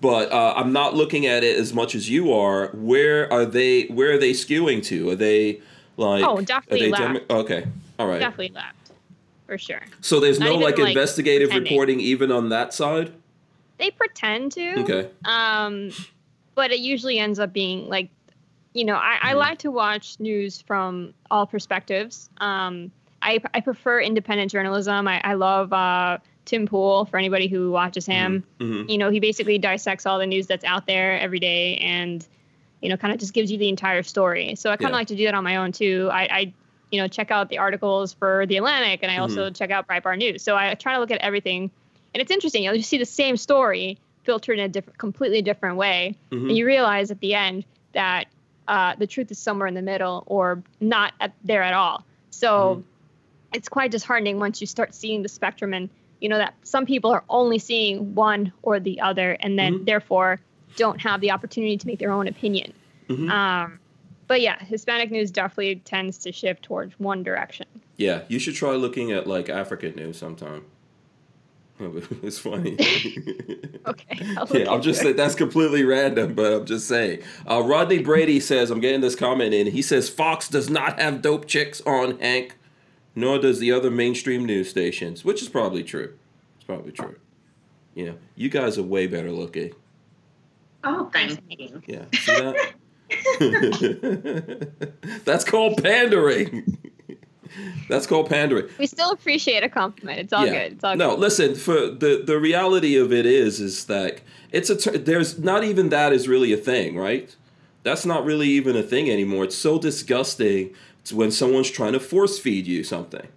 [SPEAKER 1] But uh, I'm not looking at it as much as you are. Where are they? Where are they skewing to? Are they like?
[SPEAKER 4] Oh, definitely left.
[SPEAKER 1] okay, all right.
[SPEAKER 4] Definitely left. For sure.
[SPEAKER 1] So there's
[SPEAKER 4] Not
[SPEAKER 1] no like,
[SPEAKER 4] like,
[SPEAKER 1] investigative
[SPEAKER 4] pretending.
[SPEAKER 1] reporting even on that side.
[SPEAKER 4] They pretend to.
[SPEAKER 1] Okay.
[SPEAKER 4] Um, but it usually ends up being like, you know, I, I
[SPEAKER 1] Mhm.
[SPEAKER 4] like to watch news from all perspectives. Um, I, I prefer independent journalism. I, I love uh, Tim Pool for anybody who watches him.
[SPEAKER 1] hmm
[SPEAKER 4] you know, he basically dissects all the news that's out there every day and, you know, kind of just gives you the entire story. So I kind of
[SPEAKER 1] Yeah.
[SPEAKER 4] like to do that on my own too. I, I, you know, check out the articles for The Atlantic and I also check out Breitbart News. So I try to look at everything. And it's interesting. You'll just see the same story filtered in a different, completely different way.
[SPEAKER 1] hmm
[SPEAKER 4] And you realize at the end that uh, the truth is somewhere in the middle or not at, there at all. So it's quite disheartening once you start seeing the spectrum and you know that some people are only seeing one or the other and then
[SPEAKER 1] Mhm.
[SPEAKER 4] therefore don't have the opportunity to make their own opinion.
[SPEAKER 1] Mhm.
[SPEAKER 4] Um, but yeah, Hispanic news definitely tends to shift towards one direction.
[SPEAKER 1] Yeah, you should try looking at like African news sometime. It's funny.
[SPEAKER 4] Okay. I'll
[SPEAKER 1] yeah, I'm just saying that's completely random, but I'm just saying. Uh, Rodney Brady says, I'm getting this comment in. He says Fox does not have dope chicks on Hank, nor does the other mainstream news stations, which is probably true. It's probably true. You know, you guys are way better looking.
[SPEAKER 3] Oh, thank you.
[SPEAKER 1] Yeah, see that? That's called pandering. That's called pandering.
[SPEAKER 4] We still appreciate a compliment. It's all good. It's all
[SPEAKER 1] no,
[SPEAKER 4] good.
[SPEAKER 1] listen. For the the reality of it is, is that it's a ter- there's not even that is really a thing, right? That's not really even a thing anymore. It's so disgusting when someone's trying to force feed you something.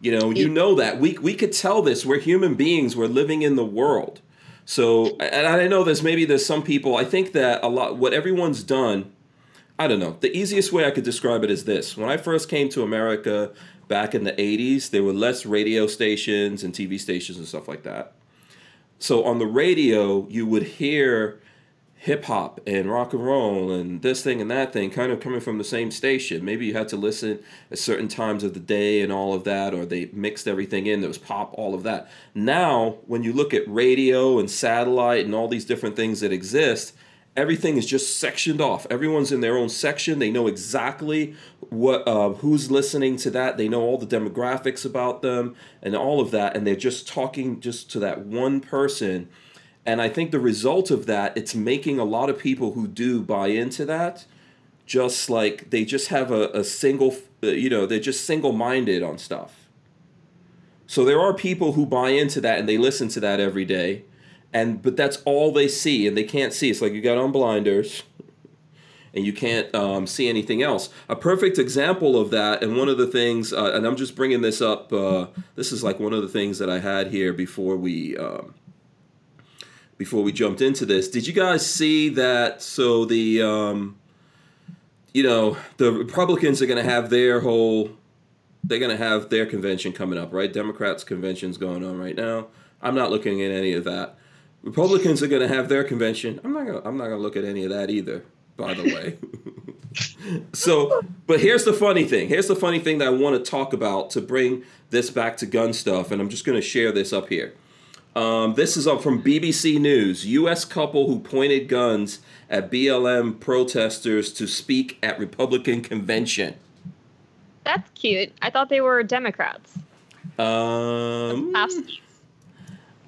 [SPEAKER 1] You know, you know that we we could tell this. We're human beings. We're living in the world. So, and I know there's maybe there's some people. I think that a lot what everyone's done. I don't know. The easiest way I could describe it is this: when I first came to America back in the '80s, there were less radio stations and TV stations and stuff like that. So on the radio, you would hear hip hop and rock and roll and this thing and that thing kind of coming from the same station. Maybe you had to listen at certain times of the day and all of that, or they mixed everything in. There was pop, all of that. Now, when you look at radio and satellite and all these different things that exist, everything is just sectioned off. Everyone's in their own section. They know exactly what uh, who's listening to that. They know all the demographics about them and all of that, and they're just talking just to that one person and I think the result of that, it's making a lot of people who do buy into that, just like they just have a, a single, uh, you know, they're just single minded on stuff. So there are people who buy into that and they listen to that every day, and but that's all they see, and they can't see. It's like you got on blinders, and you can't um, see anything else. A perfect example of that, and one of the things, uh, and I'm just bringing this up. Uh, this is like one of the things that I had here before we. Um, before we jumped into this. Did you guys see that? So the, um, you know, the Republicans are going to have their whole, they're going to have their convention coming up, right? Democrats' convention's going on right now. I'm not looking at any of that. Republicans are going to have their convention. I'm not going. I'm not going to look at any of that either. By the way. so, but here's the funny thing. Here's the funny thing that I want to talk about to bring this back to gun stuff, and I'm just going to share this up here. Um, this is from BBC News. U.S. couple who pointed guns at BLM protesters to speak at Republican convention.
[SPEAKER 4] That's cute. I thought they were Democrats.
[SPEAKER 1] Um.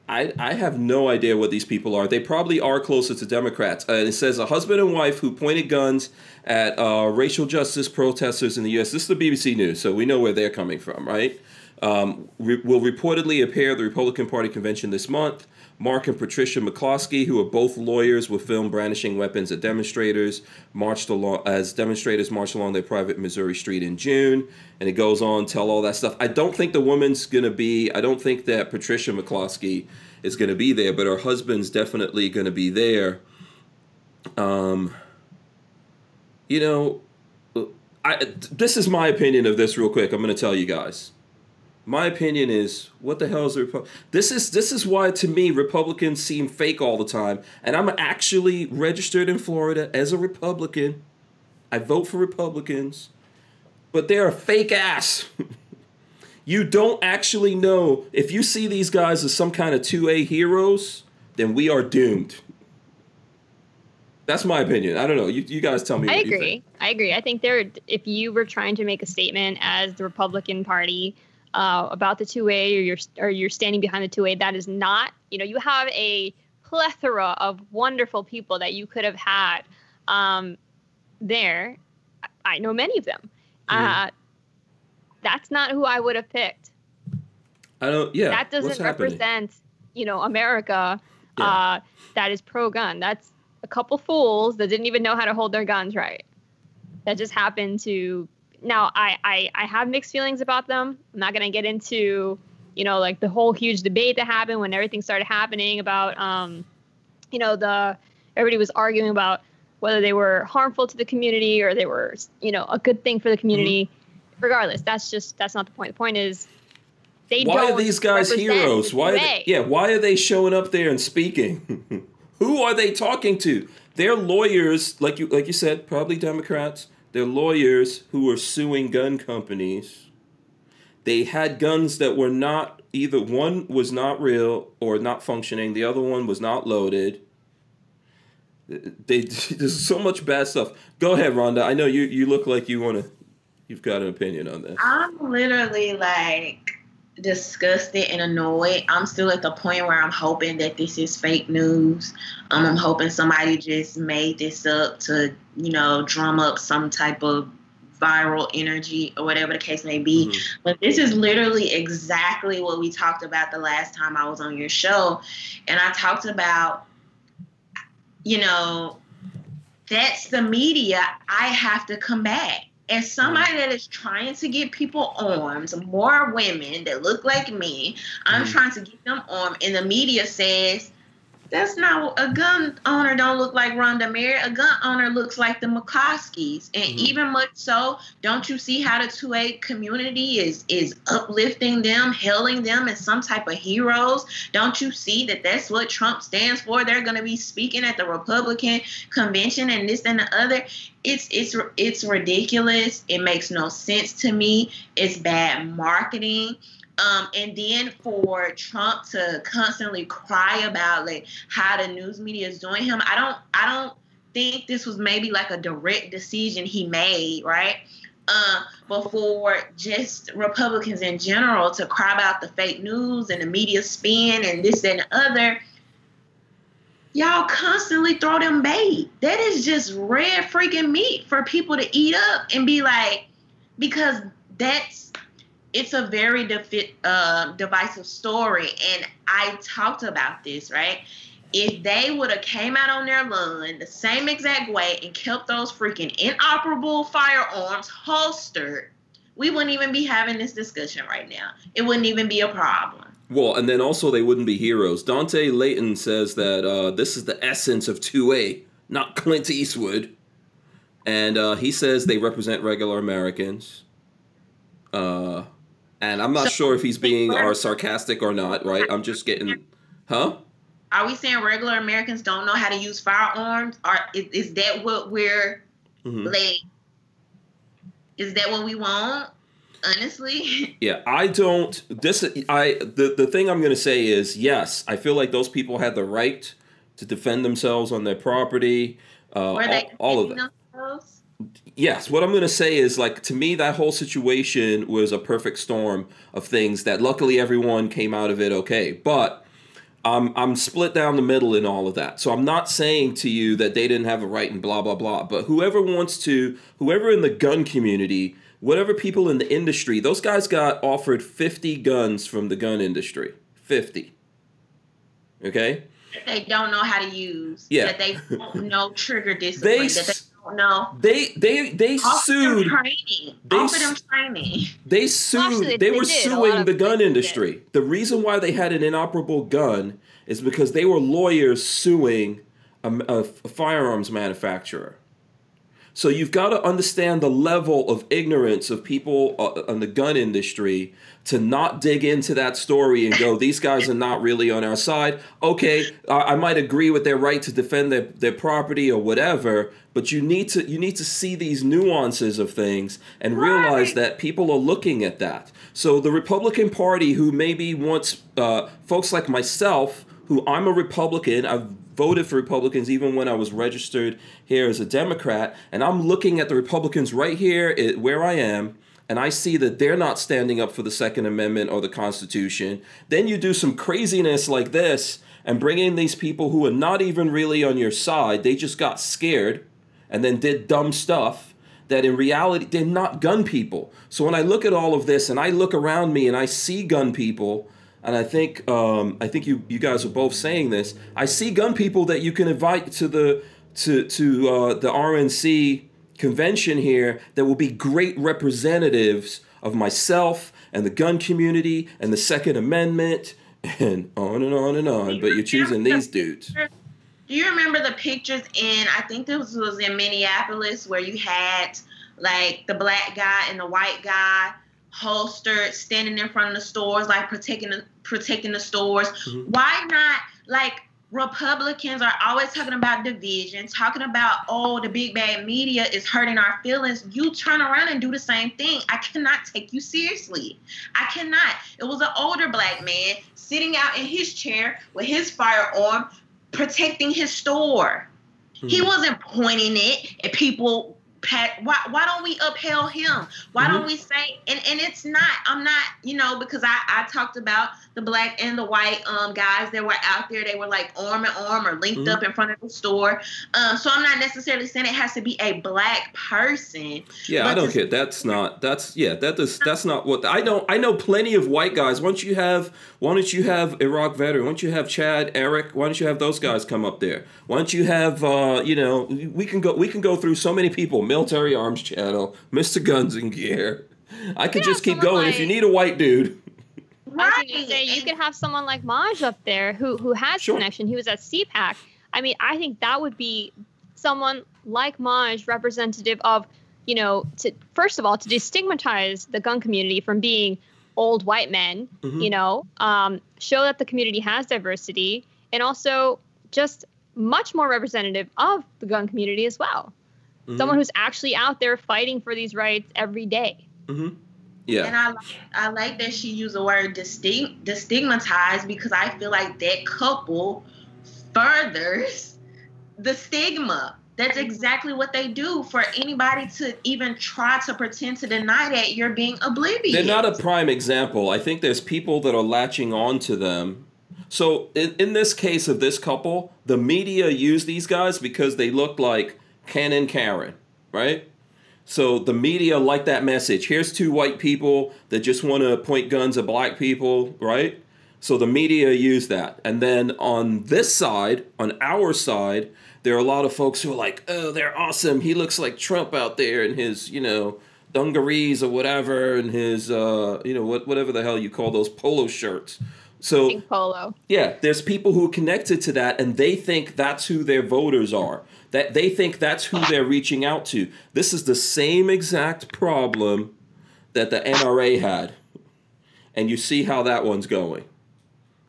[SPEAKER 1] I, I have no idea what these people are. They probably are closer to Democrats. Uh, it says a husband and wife who pointed guns at uh, racial justice protesters in the U.S. This is the BBC News, so we know where they're coming from, right? Um, re- will reportedly appear at the Republican Party convention this month. Mark and Patricia McCloskey, who are both lawyers, were filmed brandishing weapons at demonstrators marched along as demonstrators marched along their private Missouri street in June. And it goes on, tell all that stuff. I don't think the woman's gonna be. I don't think that Patricia McCloskey is gonna be there, but her husband's definitely gonna be there. Um, you know, I this is my opinion of this real quick. I'm gonna tell you guys my opinion is what the hell is the Repu- this is this is why to me republicans seem fake all the time and i'm actually registered in florida as a republican. I vote for republicans but they're a fake ass. You don't actually know if you see these guys as some kind of 2a heroes then we are doomed. That's my opinion. I don't know. You, you guys tell me
[SPEAKER 4] I agree. I agree. I think there, if you were trying to make a statement as the Republican Party uh, about the 2A or you're or you're standing behind the 2A, that is not. You know, you have a plethora of wonderful people that you could have had um, there. I- know many of them.
[SPEAKER 1] Mhm.
[SPEAKER 4] Uh, that's not who I would have picked.
[SPEAKER 1] i don't yeah
[SPEAKER 4] that doesn't
[SPEAKER 1] happening?
[SPEAKER 4] represent, you know, America.
[SPEAKER 1] Yeah.
[SPEAKER 4] Uh, that is pro-gun. That's a couple fools that didn't even know how to hold their guns right. That just happened to. Now, I I, I have mixed feelings about them. I'm not gonna get into, you know, like the whole huge debate that happened when everything started happening about, um, you know, the everybody was arguing about whether they were harmful to the community or they were, you know, a good thing for the community.
[SPEAKER 1] Mm-hmm.
[SPEAKER 4] Regardless, that's just that's not the point. The point is, they
[SPEAKER 1] why
[SPEAKER 4] don't
[SPEAKER 1] are these guys heroes? Why? Are they, yeah, why are they showing up there and speaking? Who are they talking to? They're lawyers, like you like you said, probably Democrats. They're lawyers who were suing gun companies. They had guns that were not either one was not real or not functioning. The other one was not loaded. They there's so much bad stuff. Go ahead, Rhonda. I know you you look like you want to. You've got an opinion on this.
[SPEAKER 3] I'm literally like, disgusted and annoyed. I'm still at the point where I'm hoping that this is fake news. Um, I'm hoping somebody just made this up to, you know, drum up some type of viral energy or whatever the case may be.
[SPEAKER 1] Mhm.
[SPEAKER 3] But this is literally exactly what we talked about the last time I was on your show. And I talked about, you know, that's the media I have to combat. As somebody that is trying to get people arms, more women that look like me, I'm
[SPEAKER 1] Mhm.
[SPEAKER 3] trying to get them armed, and the media says that's not a gun owner don't look like Rhonda Mary. A gun owner looks like the McCloskeys. And
[SPEAKER 1] Mhm.
[SPEAKER 3] even much so, don't you see how the 2A community is is uplifting them, hailing them as some type of heroes? Don't you see that that's what Trump stands for? They're going to be speaking at the Republican convention and this and the other. It's it's it's ridiculous. It makes no sense to me. It's bad marketing. Um, and then for Trump to constantly cry about like how the news media is doing him, I don't I don't think this was maybe like a direct decision he made, right? Uh, but for just Republicans in general to cry about the fake news and the media spin and this and the other, y'all constantly throw them bait. That is just red freaking meat for people to eat up and be like, because that's it's a very defi- uh, divisive story, and I talked about this right. If they would have came out on their lawn the same exact way and kept those freaking inoperable firearms holstered, we wouldn't even be having this discussion right now. It wouldn't even be a problem.
[SPEAKER 1] Well, and then also they wouldn't be heroes. Dante Layton says that uh, this is the essence of 2A, not Clint Eastwood. And uh, he says they represent regular Americans. Uh, and I'm not
[SPEAKER 3] So-
[SPEAKER 1] sure if he's being or sarcastic or not, right? I'm just getting, huh?
[SPEAKER 3] Are we saying regular Americans don't know how to use firearms? Or is, is that what we're
[SPEAKER 1] Mhm.
[SPEAKER 3] like? Is that what we want? Honestly,
[SPEAKER 1] Yeah, I don't. This I the the thing I'm going to say is yes, I feel like those people had the right to defend themselves on their property. Uh, all, all of that.
[SPEAKER 3] themselves?
[SPEAKER 1] Yes, what I'm going to say is like to me that whole situation was a perfect storm of things that luckily everyone came out of it okay. But I'm I'm split down the middle in all of that. So I'm not saying to you that they didn't have a right and blah blah blah, but whoever wants to whoever in the gun community, whatever people in the industry, those guys got offered 50 guns from the gun industry. 50. Okay?
[SPEAKER 3] That they don't know how to use.
[SPEAKER 1] Yeah.
[SPEAKER 3] That they don't know trigger discipline. that they
[SPEAKER 1] s- They they they
[SPEAKER 3] Offer
[SPEAKER 1] sued
[SPEAKER 3] training.
[SPEAKER 1] they
[SPEAKER 3] Offer
[SPEAKER 1] s-
[SPEAKER 3] them training.
[SPEAKER 1] They sued.
[SPEAKER 4] actually,
[SPEAKER 1] they,
[SPEAKER 4] they
[SPEAKER 1] were
[SPEAKER 4] did.
[SPEAKER 1] Suing the gun
[SPEAKER 4] places
[SPEAKER 1] industry. The reason why they had an inoperable gun is because they were lawyers suing a, a- a firearms manufacturer. So you've got to understand the level of ignorance of people uh, in the gun industry to not dig into that story and go, these guys are not really on our side. Okay, I, I might agree with their right to defend their, their property or whatever, but you need to you need to see these nuances of things and realize
[SPEAKER 3] Right.
[SPEAKER 1] that people are looking at that. So the Republican Party, who maybe wants uh, folks like myself, who I'm a Republican, I've voted for Republicans even when I was registered here as a Democrat, and I'm looking at the Republicans right here where I am, and I see that they're not standing up for the Second Amendment or the Constitution. Then you do some craziness like this and bring in these people who are not even really on your side. They just got scared and then did dumb stuff that in reality they're not gun people. So when I look at all of this and I look around me and I see gun people, and I think um, I think you you guys are both saying this. I see gun people that you can invite to the to to uh, the RNC convention here that will be great representatives of myself and the gun community and the Second Amendment and on and on and on. But you're choosing these dudes.
[SPEAKER 3] Do you remember the pictures in? I think this was in Minneapolis where you had like the black guy and the white guy holstered, standing in front of the stores, like protecting the protecting the stores.
[SPEAKER 1] Mhm.
[SPEAKER 3] Why not like? Republicans are always talking about division, talking about, oh, the big bad media is hurting our feelings. You turn around and do the same thing. I cannot take you seriously. I cannot. It was an older black man sitting out in his chair with his firearm protecting his store. He
[SPEAKER 1] Mhm.
[SPEAKER 3] wasn't pointing it at people why why don't we upheld him why
[SPEAKER 1] Mhm.
[SPEAKER 3] don't we say and and it's not i'm not you know because i i talked about the black and the white um guys that were out there they were like arm in arm or linked
[SPEAKER 1] Mhm.
[SPEAKER 3] up in front of the store um so i'm not necessarily saying it has to be a black person
[SPEAKER 1] Yeah, I don't care. That's not. That's yeah. That is. That's not what I don't I know plenty of white guys. Why don't you have? Why don't you have Iraq veteran? Why don't you have Chad, Eric? Why don't you have those guys come up there? Why don't you have? uh You know, we can go. We can go through so many people. Military Arms Channel, Mister Guns and Gear. I could just keep
[SPEAKER 4] someone
[SPEAKER 1] going. if you need a white dude,
[SPEAKER 4] I was say you could have someone like Maj up there who who has
[SPEAKER 1] Sure.
[SPEAKER 4] connection. He was at CPAC. I mean, I think that would be someone like Maj, representative of, you know, to first of all to destigmatize the gun community from being old white men.
[SPEAKER 1] Mhm.
[SPEAKER 4] You know, um, show that the community has diversity, and also just much more representative of the gun community as well.
[SPEAKER 1] Mhm.
[SPEAKER 4] Someone who's actually out there fighting for these rights every day.
[SPEAKER 1] Mhm. yeah,
[SPEAKER 3] And I like I like that she used the word distinct destigmatize because I feel like that couple furthers the stigma. That's exactly what they do for anybody to even try to pretend to deny that you're being oblivious.
[SPEAKER 1] They're not a prime example. I think there's people that are latching on to them. So in, in this case of this couple, the media used these guys because they look like Ken and Karen, right? So the media like that message. Here's two white people that just want to point guns at black people, right? So the media use that. And then on this side, on our side, there are a lot of folks who are like, oh, they're awesome. He looks like Trump out there in his, you know, dungarees or whatever, and his, uh, you know, what, whatever the hell you call those polo shirts. So
[SPEAKER 4] polo.
[SPEAKER 1] yeah, there's people who are connected to that, and they think that's who their voters are. That they think that's who they're reaching out to. This is the same exact problem that the NRA had, and you see how that one's going.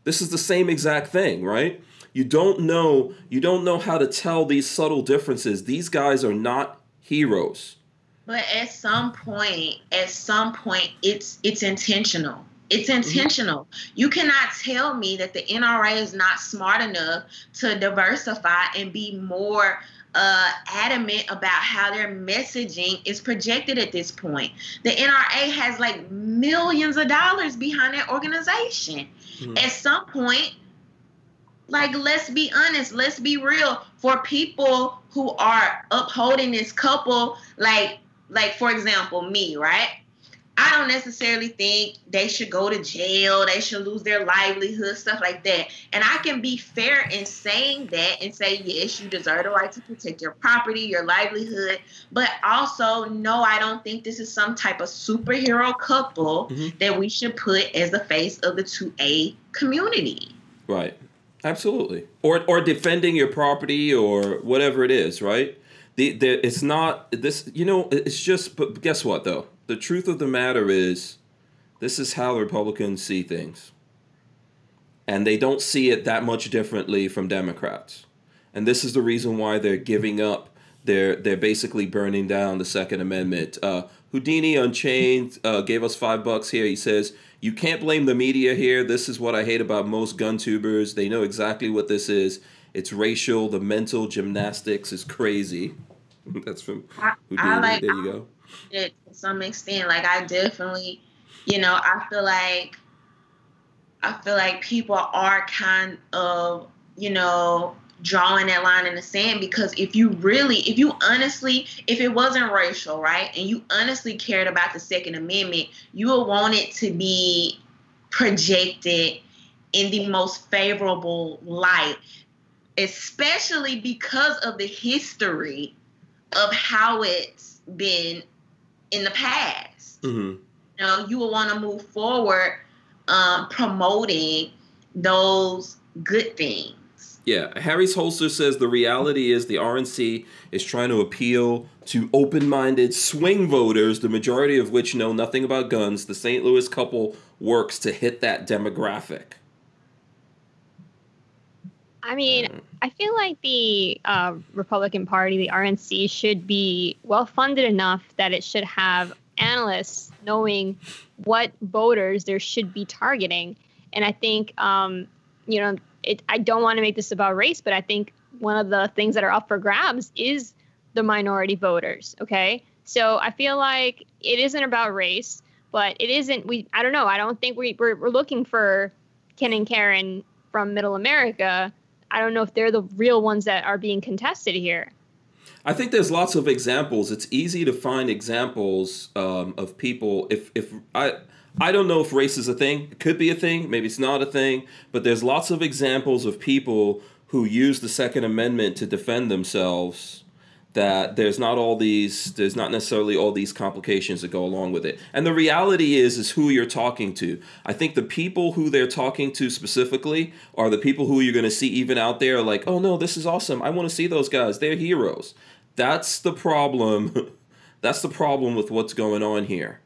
[SPEAKER 1] This is the same exact thing, right? You don't know. You don't know how to tell these subtle differences. These guys are not heroes.
[SPEAKER 3] But at some point, at some point, it's it's intentional. It's mm-hmm. intentional. You cannot tell me that the NRA is not smart enough to diversify and be more uh, adamant about how their messaging is projected at this point. The NRA has like millions of dollars behind that organization.
[SPEAKER 1] Mhm.
[SPEAKER 3] At some point, like let's be honest, let's be real. For people who are upholding this couple, like like for example, me, right? I don't necessarily think they should go to jail, they should lose their livelihood, stuff like that. And I can be fair in saying that and say, yes, you deserve the right to protect your property, your livelihood. But also, no, I don't think this is some type of superhero couple
[SPEAKER 1] Mhm.
[SPEAKER 3] that we should put as the face of the 2A community.
[SPEAKER 1] Right. Absolutely. Or or defending your property or whatever it is, right? The, the it's not this you know it's just but guess what though? The truth of the matter is this is how Republicans see things. And they don't see it that much differently from Democrats. And this is the reason why they're giving up they're they're basically burning down the Second Amendment. Uh, Houdini Unchained uh, gave us five bucks here. He says, "You can't blame the media here. This is what I hate about most gun tubers. They know exactly what this is. It's racial. The mental gymnastics is crazy." That's from
[SPEAKER 3] I,
[SPEAKER 1] Houdini.
[SPEAKER 3] I like
[SPEAKER 1] there you go.
[SPEAKER 3] It to some extent. Like I definitely, you know, I feel like I feel like people are kind of, you know, drawing that line in the sand because if you really, if you honestly, if it wasn't racial, right, and you honestly cared about the Second Amendment, you would want it to be projected in the most favorable light, especially because of the history of how it's been in the past.
[SPEAKER 1] hmm
[SPEAKER 3] You know, you will want to move forward um, promoting those good things.
[SPEAKER 1] Yeah, Harry's holster says the reality is the RNC is trying to appeal to open-minded swing voters, the majority of which know nothing about guns. The St. Louis couple works to hit that demographic.
[SPEAKER 4] I mean, I feel like the uh, Republican Party, the RNC, should be well funded enough that it should have analysts knowing what voters there should be targeting. And I think, um, you know, it, I don't want to make this about race, but I think one of the things that are up for grabs is the minority voters. Okay, so I feel like it isn't about race, but it isn't. We I don't know. I don't think we we're, we're looking for Ken and Karen from Middle America. I don't know if they're the real ones that are being contested here.
[SPEAKER 1] I think there's lots of examples. It's easy to find examples um, of people. If if I I don't know if race is a thing. It could be a thing. Maybe it's not a thing. But there's lots of examples of people who use the Second Amendment to defend themselves. That there's not all these. There's not necessarily all these complications that go along with it. And the reality is, is who you're talking to. I think the people who they're talking to specifically are the people who you're going to see even out there. Like, oh no, this is awesome. I want to see those guys. They're heroes. That's the problem. That's the problem with what's going on here,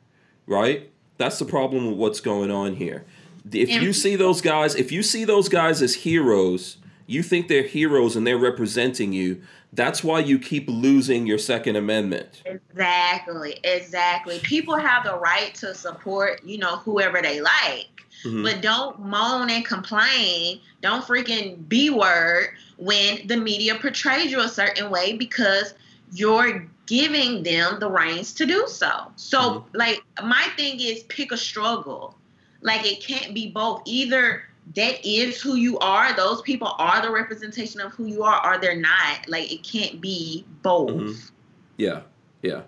[SPEAKER 1] right? That's the problem with what's going on here. If you see those guys, if you see those guys as heroes, you think they're heroes and they're representing you. That's why you keep losing your Second Amendment.
[SPEAKER 3] Exactly, exactly. People have the right to support, you know, whoever they like.
[SPEAKER 1] Mhm.
[SPEAKER 3] But don't moan and complain. Don't freaking B word when the media portrays you a certain way because you're giving them the reins to do so. So,
[SPEAKER 1] Mhm.
[SPEAKER 3] like, my thing is pick a struggle. Like, it can't be both. Either that is who you are, those people are the representation of who you are, or they're not. Like, it can't be both.
[SPEAKER 1] Mhm. Yeah, yeah.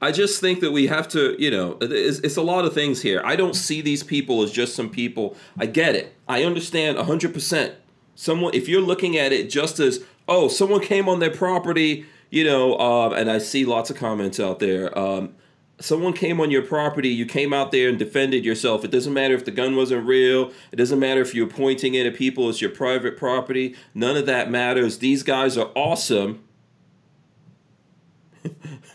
[SPEAKER 1] I just think that we have to, you know, it's, it's a lot of things here. I don't see these people as just some people. I get it. I understand 100%. Someone, if you're looking at it just as, oh, someone came on their property, you know, um, and I see lots of comments out there. Um, someone came on your property, you came out there and defended yourself. It doesn't matter if the gun wasn't real. It doesn't matter if you're pointing it at people. It's your private property. None of that matters. These guys are awesome.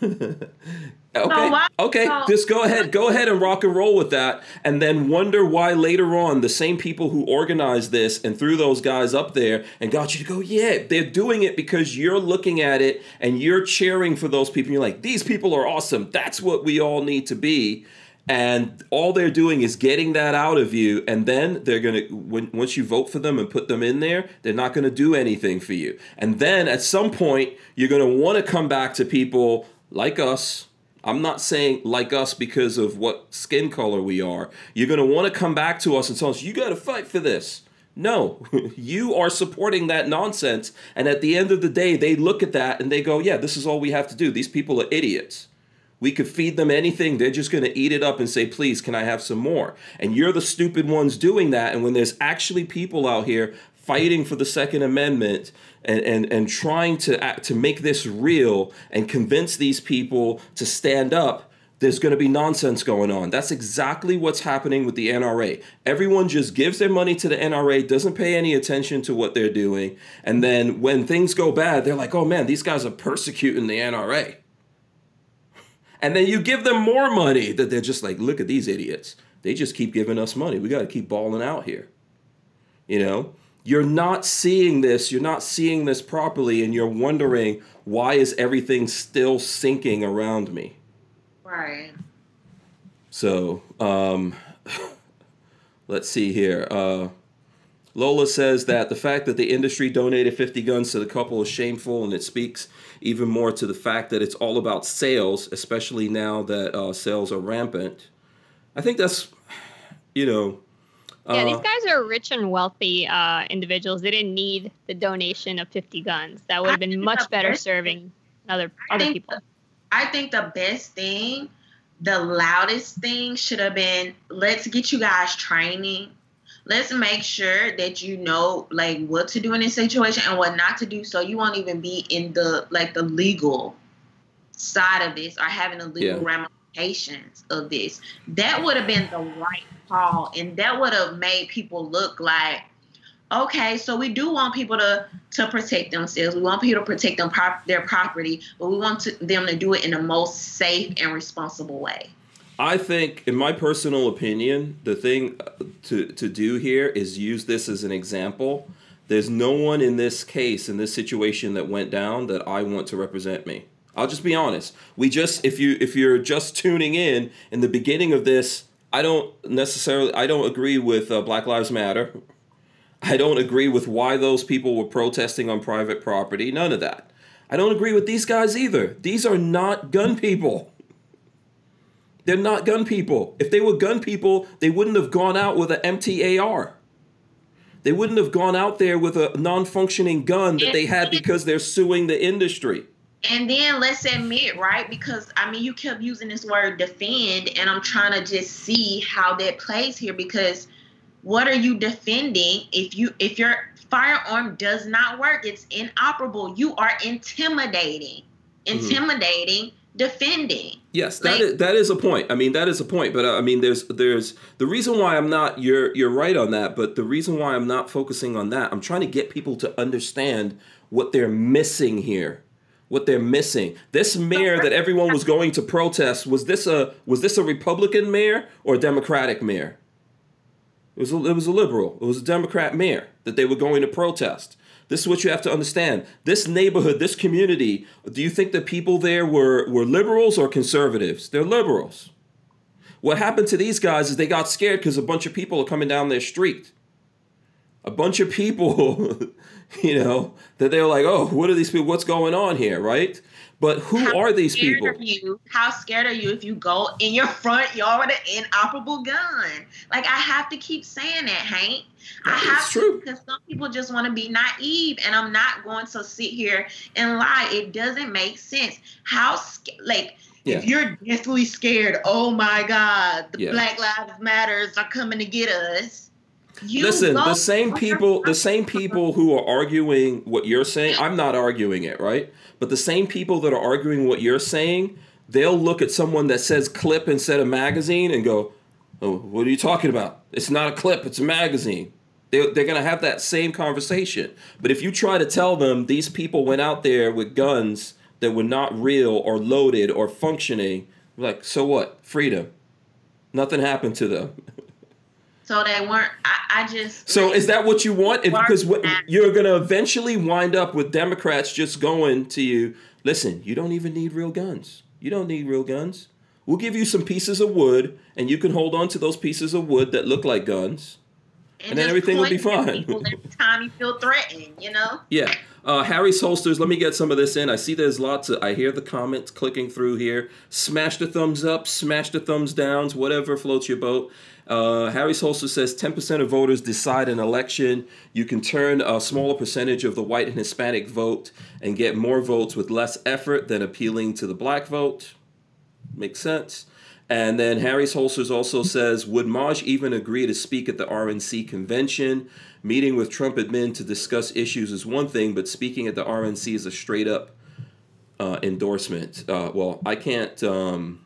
[SPEAKER 1] okay.
[SPEAKER 3] Oh, why-
[SPEAKER 1] okay. Just go ahead. Go ahead and rock and roll with that. And then wonder why later on the same people who organized this and threw those guys up there and got you to go, yeah, they're doing it because you're looking at it and you're cheering for those people. You're like, these people are awesome. That's what we all need to be. And all they're doing is getting that out of you, and then they're gonna once you vote for them and put them in there, they're not gonna do anything for you. And then at some point, you're gonna want to come back to people like us. I'm not saying like us because of what skin color we are. You're gonna want to come back to us and tell us you got to fight for this. No, you are supporting that nonsense. And at the end of the day, they look at that and they go, yeah, this is all we have to do. These people are idiots. We could feed them anything. They're just going to eat it up and say, please, can I have some more? And you're the stupid ones doing that. And when there's actually people out here fighting for the Second Amendment and, and, and trying to, act, to make this real and convince these people to stand up, there's going to be nonsense going on. That's exactly what's happening with the NRA. Everyone just gives their money to the NRA, doesn't pay any attention to what they're doing. And then when things go bad, they're like, oh man, these guys are persecuting the NRA. And then you give them more money that they're just like, look at these idiots. They just keep giving us money. We got to keep balling out here. You know, you're not seeing this, you're not seeing this properly, and you're wondering why is everything still sinking around me?
[SPEAKER 3] Right.
[SPEAKER 1] So, um, let's see here. Uh, Lola says that the fact that the industry donated 50 guns to the couple is shameful, and it speaks even more to the fact that it's all about sales, especially now that uh, sales are rampant. I think that's, you know.
[SPEAKER 4] Yeah,
[SPEAKER 1] uh,
[SPEAKER 4] these guys are rich and wealthy uh, individuals. They didn't need the donation of 50 guns. That would have been much better serving other
[SPEAKER 3] I
[SPEAKER 4] other
[SPEAKER 3] think
[SPEAKER 4] people.
[SPEAKER 3] I think the best thing, the loudest thing should have been let's get you guys training. Let's make sure that you know like what to do in this situation and what not to do so you won't even be in the like the legal side of this or having the legal
[SPEAKER 1] Yeah.
[SPEAKER 3] ramifications of this. That would have been the right and that would have made people look like okay, so we do want people to to protect themselves. We want people to protect them prop, their property, but we want to, them to do it in the most safe and responsible way.
[SPEAKER 1] I think, in my personal opinion, the thing uh, to, to do here is use this as an example. There's no one in this case, in this situation that went down, that I want to represent me. I'll just be honest. We just, if you if you're just tuning in in the beginning of this, I don't necessarily, I don't agree with uh, Black Lives Matter. I don't agree with why those people were protesting on private property. None of that. I don't agree with these guys either. These are not gun people. They're not gun people. If they were gun people, they wouldn't have gone out with an MTAR. They wouldn't have gone out there with a non functioning gun that they had because they're suing the industry.
[SPEAKER 3] And then let's admit, right? Because I mean, you kept using this word defend, and I'm trying to just see how that plays here. Because what are you defending if you if your firearm does not work? It's inoperable. You are intimidating, intimidating, defending.
[SPEAKER 1] Yes, that
[SPEAKER 3] Like-
[SPEAKER 1] is, that is a point. I mean, that is a point. But uh, I mean, there's there's the reason why I'm not. You're you're right on that. But the reason why I'm not focusing on that, I'm trying to get people to understand what they're missing here. What they're missing. This mayor that everyone was going to protest was this a was this a Republican mayor or a Democratic mayor? It was a, it was a liberal. It was a Democrat mayor that they were going to protest. This is what you have to understand. This neighborhood, this community, do you think the people there were, were liberals or conservatives? They're liberals. What happened to these guys is they got scared because a bunch of people are coming down their street. A bunch of people, you know, that they were like, oh, what are these people? What's going on here, right? But who
[SPEAKER 3] How
[SPEAKER 1] are these people?
[SPEAKER 3] Are you? How scared are you if you go in your front yard with an inoperable gun? Like I have to keep saying that, Hank. I
[SPEAKER 1] It's
[SPEAKER 3] have
[SPEAKER 1] true.
[SPEAKER 3] to because some people just want to be naive, and I'm not going to sit here and lie. It doesn't make sense. How like
[SPEAKER 1] Yeah.
[SPEAKER 3] if you're deathly scared, oh my God, the
[SPEAKER 1] Yeah.
[SPEAKER 3] Black Lives Matters are coming to get us. You
[SPEAKER 1] Listen, the same people, the same people who are arguing what you're saying, I'm not arguing it, right? But the same people that are arguing what you're saying, they'll look at someone that says clip instead of magazine and go, "Oh, what are you talking about? It's not a clip, it's a magazine." They, they're going to have that same conversation. But if you try to tell them these people went out there with guns that were not real or loaded or functioning, like, so what? Freedom. Nothing happened to them.
[SPEAKER 3] So they weren't. I, I just.
[SPEAKER 1] So
[SPEAKER 3] like,
[SPEAKER 1] is that what you want? Because what, you're going to eventually wind up with Democrats just going to you, listen, you don't even need real guns. You don't need real guns. We'll give you some pieces of wood, and you can hold on to those pieces of wood that look like guns. and then everything will be fine.
[SPEAKER 3] people every time you feel threatened, you know.
[SPEAKER 1] Yeah. Uh, Harry's holsters. Let me get some of this in. I see there's lots of. I hear the comments clicking through here. Smash the thumbs up. Smash the thumbs downs. Whatever floats your boat. Uh, Harry's holster says 10% of voters decide an election. You can turn a smaller percentage of the white and Hispanic vote and get more votes with less effort than appealing to the black vote. Makes sense. And then Harry's Holsters also says, would Maj even agree to speak at the RNC convention? Meeting with Trump admin to discuss issues is one thing, but speaking at the RNC is a straight up uh, endorsement. Uh, well, I can't. Um,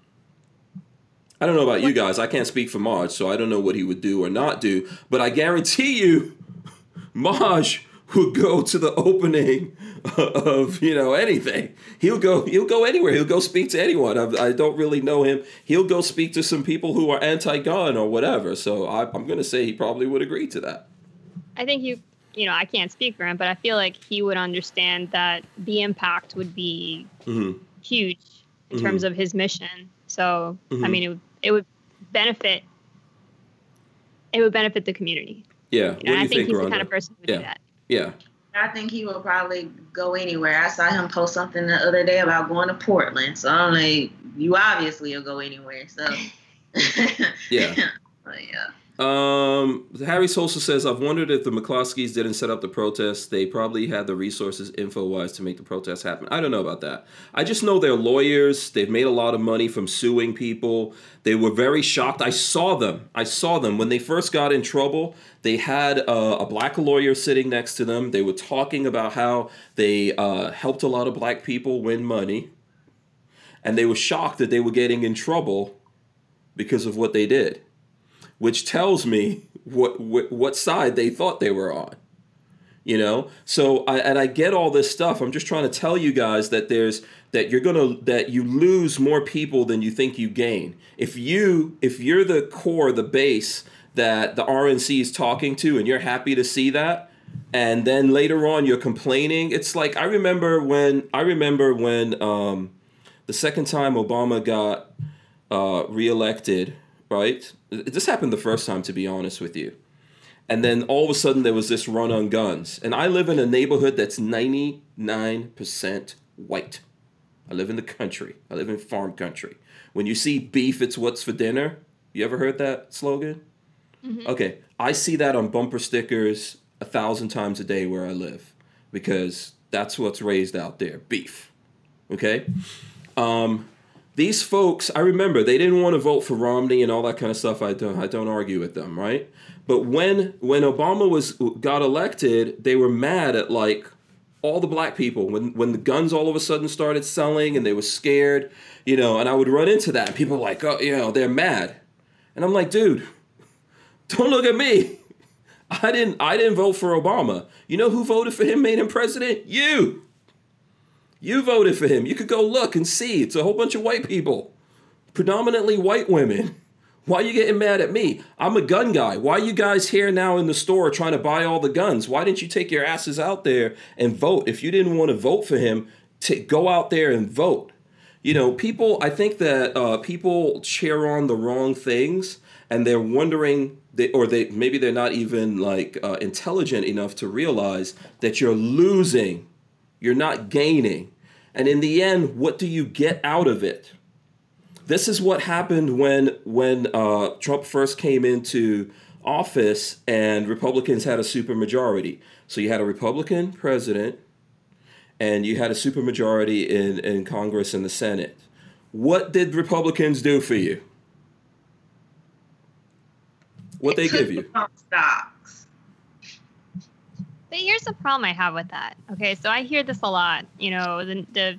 [SPEAKER 1] I don't know about you guys. I can't speak for Maj, so I don't know what he would do or not do. But I guarantee you, Maj would go to the opening of you know anything. He'll go. He'll go anywhere. He'll go speak to anyone. I, I don't really know him. He'll go speak to some people who are anti-gun or whatever. So I, I'm going to say he probably would agree to that.
[SPEAKER 4] I think you, you know, I can't speak for him, but I feel like he would understand that the impact would be
[SPEAKER 1] hmm
[SPEAKER 4] huge in
[SPEAKER 1] Mhm.
[SPEAKER 4] terms of his mission. So, I
[SPEAKER 1] Mhm.
[SPEAKER 4] mean, it would, it would benefit. It would benefit the community.
[SPEAKER 1] Yeah. What
[SPEAKER 4] You
[SPEAKER 1] do
[SPEAKER 4] know,
[SPEAKER 1] you
[SPEAKER 4] I think,
[SPEAKER 1] think,
[SPEAKER 4] he's the kind of person who would
[SPEAKER 1] Yeah.
[SPEAKER 4] do that.
[SPEAKER 1] Yeah.
[SPEAKER 3] I think he will probably go anywhere. I saw him post something the other day about going to Portland. So I'm like, you obviously will go anywhere. So
[SPEAKER 1] Yeah.
[SPEAKER 3] But yeah.
[SPEAKER 1] Um, Harry's Holster says, I've wondered if the McCloskeys didn't set up the protest. They probably had the resources info wise to make the protest happen. I don't know about that. I just know they're lawyers. They've made a lot of money from suing people. They were very shocked. I saw them. I saw them when they first got in trouble. They had a, a black lawyer sitting next to them. They were talking about how they uh, helped a lot of black people win money. And they were shocked that they were getting in trouble because of what they did which tells me what, what what side they thought they were on you know? So I, and i get all this stuff. I'm just trying to tell you guys that there's that you're gonna that you lose more people than you think you gain. If you if you're the core the base that the rnc is talking to and you're happy to see that and then later on you're complaining it's like i remember when i remember when um the second time obama got uh reelected right this happened the first time to be honest with you and then all of a sudden there was this run on guns and i live in a neighborhood that's 99% white. I live in the country. I live in farm country. When you see beef, it's what's for dinner. You ever heard that slogan? Okay, I see that on bumper stickers a thousand times a day where I live because that's what's raised out there beef. Okay? Um, these folks, I remember they didn't want to vote for Romney and all that kind of stuff. I don't, I don't argue with them, right? But when when Obama was got elected, they were mad at like all the black people when when the guns all of a sudden started selling and they were scared, you know. And I would run into that. And people were like, oh, you know, they're mad, and I'm like, dude, don't look at me. I didn't I didn't vote for Obama. You know who voted for him, made him president? You. You voted for him. You could go look and see. It's a whole bunch of white people, predominantly white women. Why are you getting mad at me? I'm a gun guy. Why are you guys here now in the store trying to buy all the guns? Why didn't you take your asses out there and vote? If you didn't want to vote for him, to go out there and vote. You know, people. I think that uh, people cheer on the wrong things, and they're wondering, they, or they maybe they're not even like uh, intelligent enough to realize that you're losing, you're not gaining, and in the end, what do you get out of it? This is what happened when when uh, Trump first came into office and Republicans had a supermajority. So you had a Republican president and you had a supermajority in, in Congress and the Senate. What did Republicans do for you? What they give you?
[SPEAKER 3] Stocks.
[SPEAKER 4] But here's the problem I have with that. Okay, so I hear this a lot. You know, the, the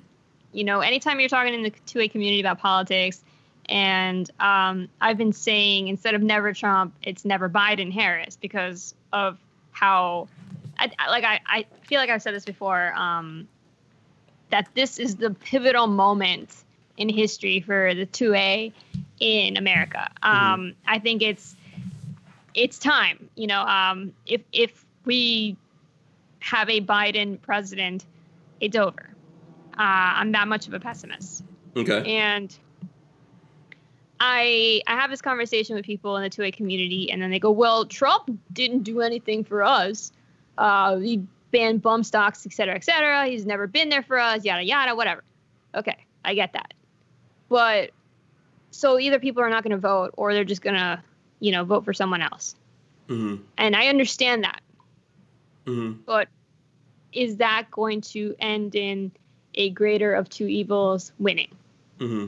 [SPEAKER 4] you know, anytime you're talking in the two A community about politics, and um, I've been saying instead of never Trump, it's never Biden Harris because of how, I, I- like I, I feel like I've said this before, um, that this is the pivotal moment in history for the two A in America. Um, I think it's it's time. You know, um, if if we have a Biden president, it's over. Uh, I'm that much of a pessimist,
[SPEAKER 1] Okay.
[SPEAKER 4] and I I have this conversation with people in the two A community, and then they go, "Well, Trump didn't do anything for us. Uh, he banned bump stocks, et cetera, et cetera. He's never been there for us, yada yada, whatever." Okay, I get that, but so either people are not going to vote, or they're just going to, you know, vote for someone else,
[SPEAKER 1] hmm
[SPEAKER 4] and I understand that
[SPEAKER 1] hmm
[SPEAKER 4] but is that going to end in a greater of two evils winning?
[SPEAKER 1] hmm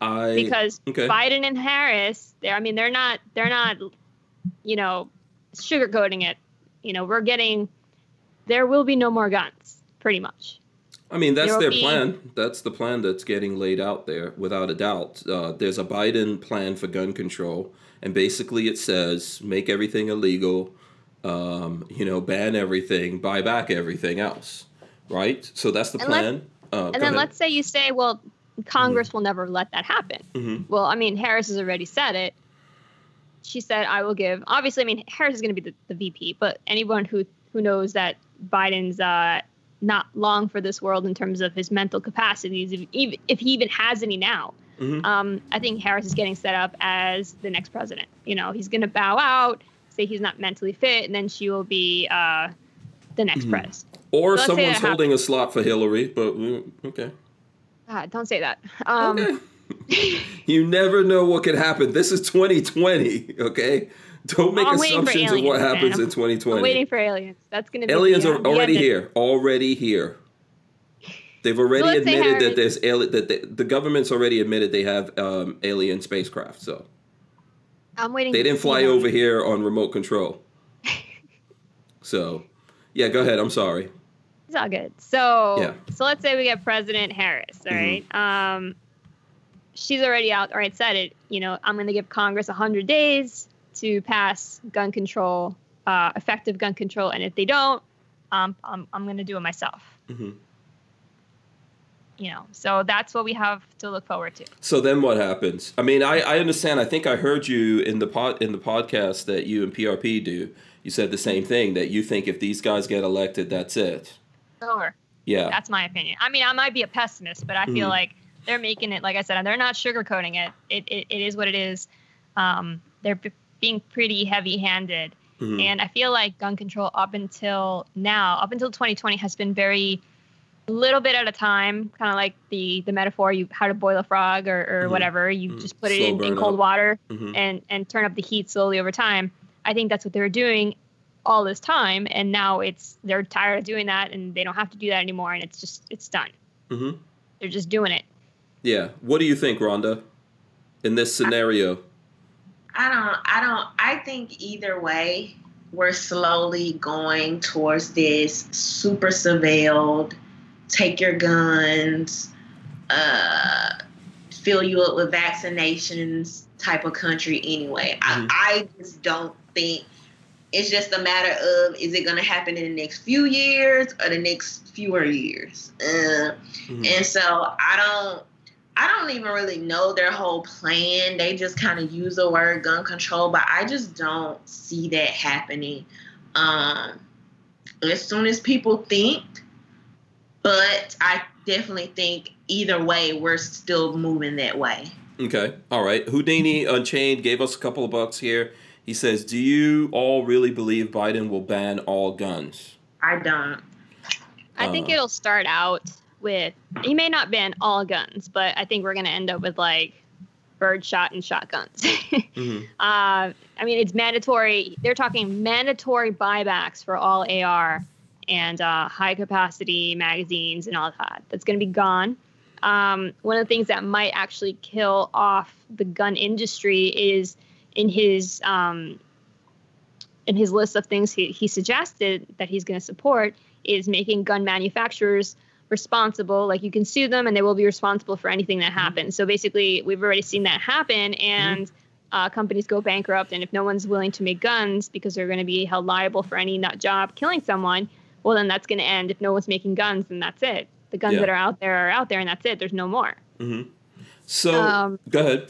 [SPEAKER 1] I
[SPEAKER 4] Because
[SPEAKER 1] okay.
[SPEAKER 4] Biden and Harris, they're I mean they're not they're not you know sugarcoating it. You know, we're getting there will be no more guns, pretty much.
[SPEAKER 1] I mean, that's their
[SPEAKER 4] be-
[SPEAKER 1] plan. That's the plan that's getting laid out there, without a doubt. Uh, there's a Biden plan for gun control, and basically it says make everything illegal, um, you know, ban everything, buy back everything else, right? So that's the
[SPEAKER 4] And
[SPEAKER 1] plan. Uh,
[SPEAKER 4] And then let's say you say, well, Congress will never let that happen.
[SPEAKER 1] hmm
[SPEAKER 4] Well, I mean, Harris has already said it. She said, "I will give." Obviously, I mean, Harris is going to be the, the VP, but anyone who who knows that Biden's uh, not long for this world in terms of his mental capacities, if, if he even has any now,
[SPEAKER 1] hmm
[SPEAKER 4] um, I think Harris is getting set up as the next president. You know, he's going to bow out, say he's not mentally fit, and then she will be uh, the next
[SPEAKER 1] Mhm.
[SPEAKER 4] pres.
[SPEAKER 1] Or
[SPEAKER 4] Let's
[SPEAKER 1] someone's
[SPEAKER 4] that
[SPEAKER 1] holding a slot for Hillary, but mm, okay.
[SPEAKER 4] God, don't say that. Um,
[SPEAKER 1] okay. you never know what could happen. This is 2020, okay? Don't make
[SPEAKER 4] I'm
[SPEAKER 1] assumptions of what
[SPEAKER 4] aliens, man.
[SPEAKER 1] happens in
[SPEAKER 4] I'm
[SPEAKER 1] 2020.
[SPEAKER 4] waiting for aliens. That's going to be
[SPEAKER 1] Aliens
[SPEAKER 4] the, uh,
[SPEAKER 1] are already
[SPEAKER 4] end
[SPEAKER 1] here. Already here. They've already
[SPEAKER 4] let's
[SPEAKER 1] admitted that there's ali- that they, the government's already admitted they have um, alien spacecraft. So
[SPEAKER 4] I'm waiting.
[SPEAKER 1] they didn't fly over here on remote control. So, yeah, go ahead. I'm sorry.
[SPEAKER 4] It's all good. So,
[SPEAKER 1] Yeah.
[SPEAKER 4] so let's say we get President Harris. All
[SPEAKER 1] Mhm.
[SPEAKER 4] right. Um, she's already out. All right, said it. You know, I'm going to give Congress 100 days to pass gun control, uh, effective gun control, and if they don't, um, I'm I'm going to do it myself.
[SPEAKER 1] hmm
[SPEAKER 4] You know, so that's what we have to look forward to.
[SPEAKER 1] So then what happens? I mean, I, I understand. I think I heard you in the pod in the podcast that you and PRP do. You said the same thing that you think if these guys get elected, that's it.
[SPEAKER 4] Sure.
[SPEAKER 1] Yeah.
[SPEAKER 4] That's my opinion. I mean, I might be a pessimist, but I feel
[SPEAKER 1] Mhm.
[SPEAKER 4] like they're making it, like I said, and they're not sugarcoating it. It, it, it is what it is. Um, they're b- being pretty heavy handed.
[SPEAKER 1] Mhm.
[SPEAKER 4] And I feel like gun control up until now, up until 2020, has been very little bit at a time, kind of like the the metaphor you how to boil a frog or, or
[SPEAKER 1] Mhm.
[SPEAKER 4] whatever. You
[SPEAKER 1] Mhm.
[SPEAKER 4] just put it in, in cold
[SPEAKER 1] up.
[SPEAKER 4] water
[SPEAKER 1] Mhm.
[SPEAKER 4] and and turn up the heat slowly over time. I think that's what they were doing all this time, and now it's they're tired of doing that, and they don't have to do that anymore, and it's just it's done.
[SPEAKER 1] Mhm.
[SPEAKER 4] They're just doing it.
[SPEAKER 1] Yeah. What do you think, Rhonda? In this scenario,
[SPEAKER 3] I don't I don't I think either way we're slowly going towards this super surveilled, take your guns, uh fill you up with vaccinations type of country anyway.
[SPEAKER 1] Mhm.
[SPEAKER 3] I, I just don't think it's just a matter of is it going to happen in the next few years or the next fewer years. Uh,
[SPEAKER 1] Mhm.
[SPEAKER 3] and so I don't I don't even really know their whole plan. They just kind of use the word gun control, but I just don't see that happening. Um, as soon as people think, but I definitely think either way, we're still moving that way.
[SPEAKER 1] Okay. All right. Houdini Unchained gave us a couple of bucks here. He says, "Do you all really believe Biden will ban all guns?"
[SPEAKER 3] I don't.
[SPEAKER 4] I think
[SPEAKER 1] Uh.
[SPEAKER 4] it'll start out with he may not ban all guns, but I think we're gonna end up with like bird shot and shotguns.
[SPEAKER 1] hmm
[SPEAKER 4] Uh, I mean, it's mandatory. They're talking mandatory buybacks for all AR and uh, high capacity magazines and all that. That's going to be gone. Um, one of the things that might actually kill off the gun industry is in his um, in his list of things he, he suggested that he's going to support is making gun manufacturers responsible. Like you can sue them and they will be responsible for anything that happens. So basically we've already seen that happen and uh, companies go bankrupt. And if no one's willing to make guns because they're going to be held liable for any nut job killing someone well then that's going to end if no one's making guns then that's it the guns
[SPEAKER 1] Yeah.
[SPEAKER 4] that are out there are out there and that's it there's no more
[SPEAKER 1] hmm So
[SPEAKER 4] Um,
[SPEAKER 1] go ahead.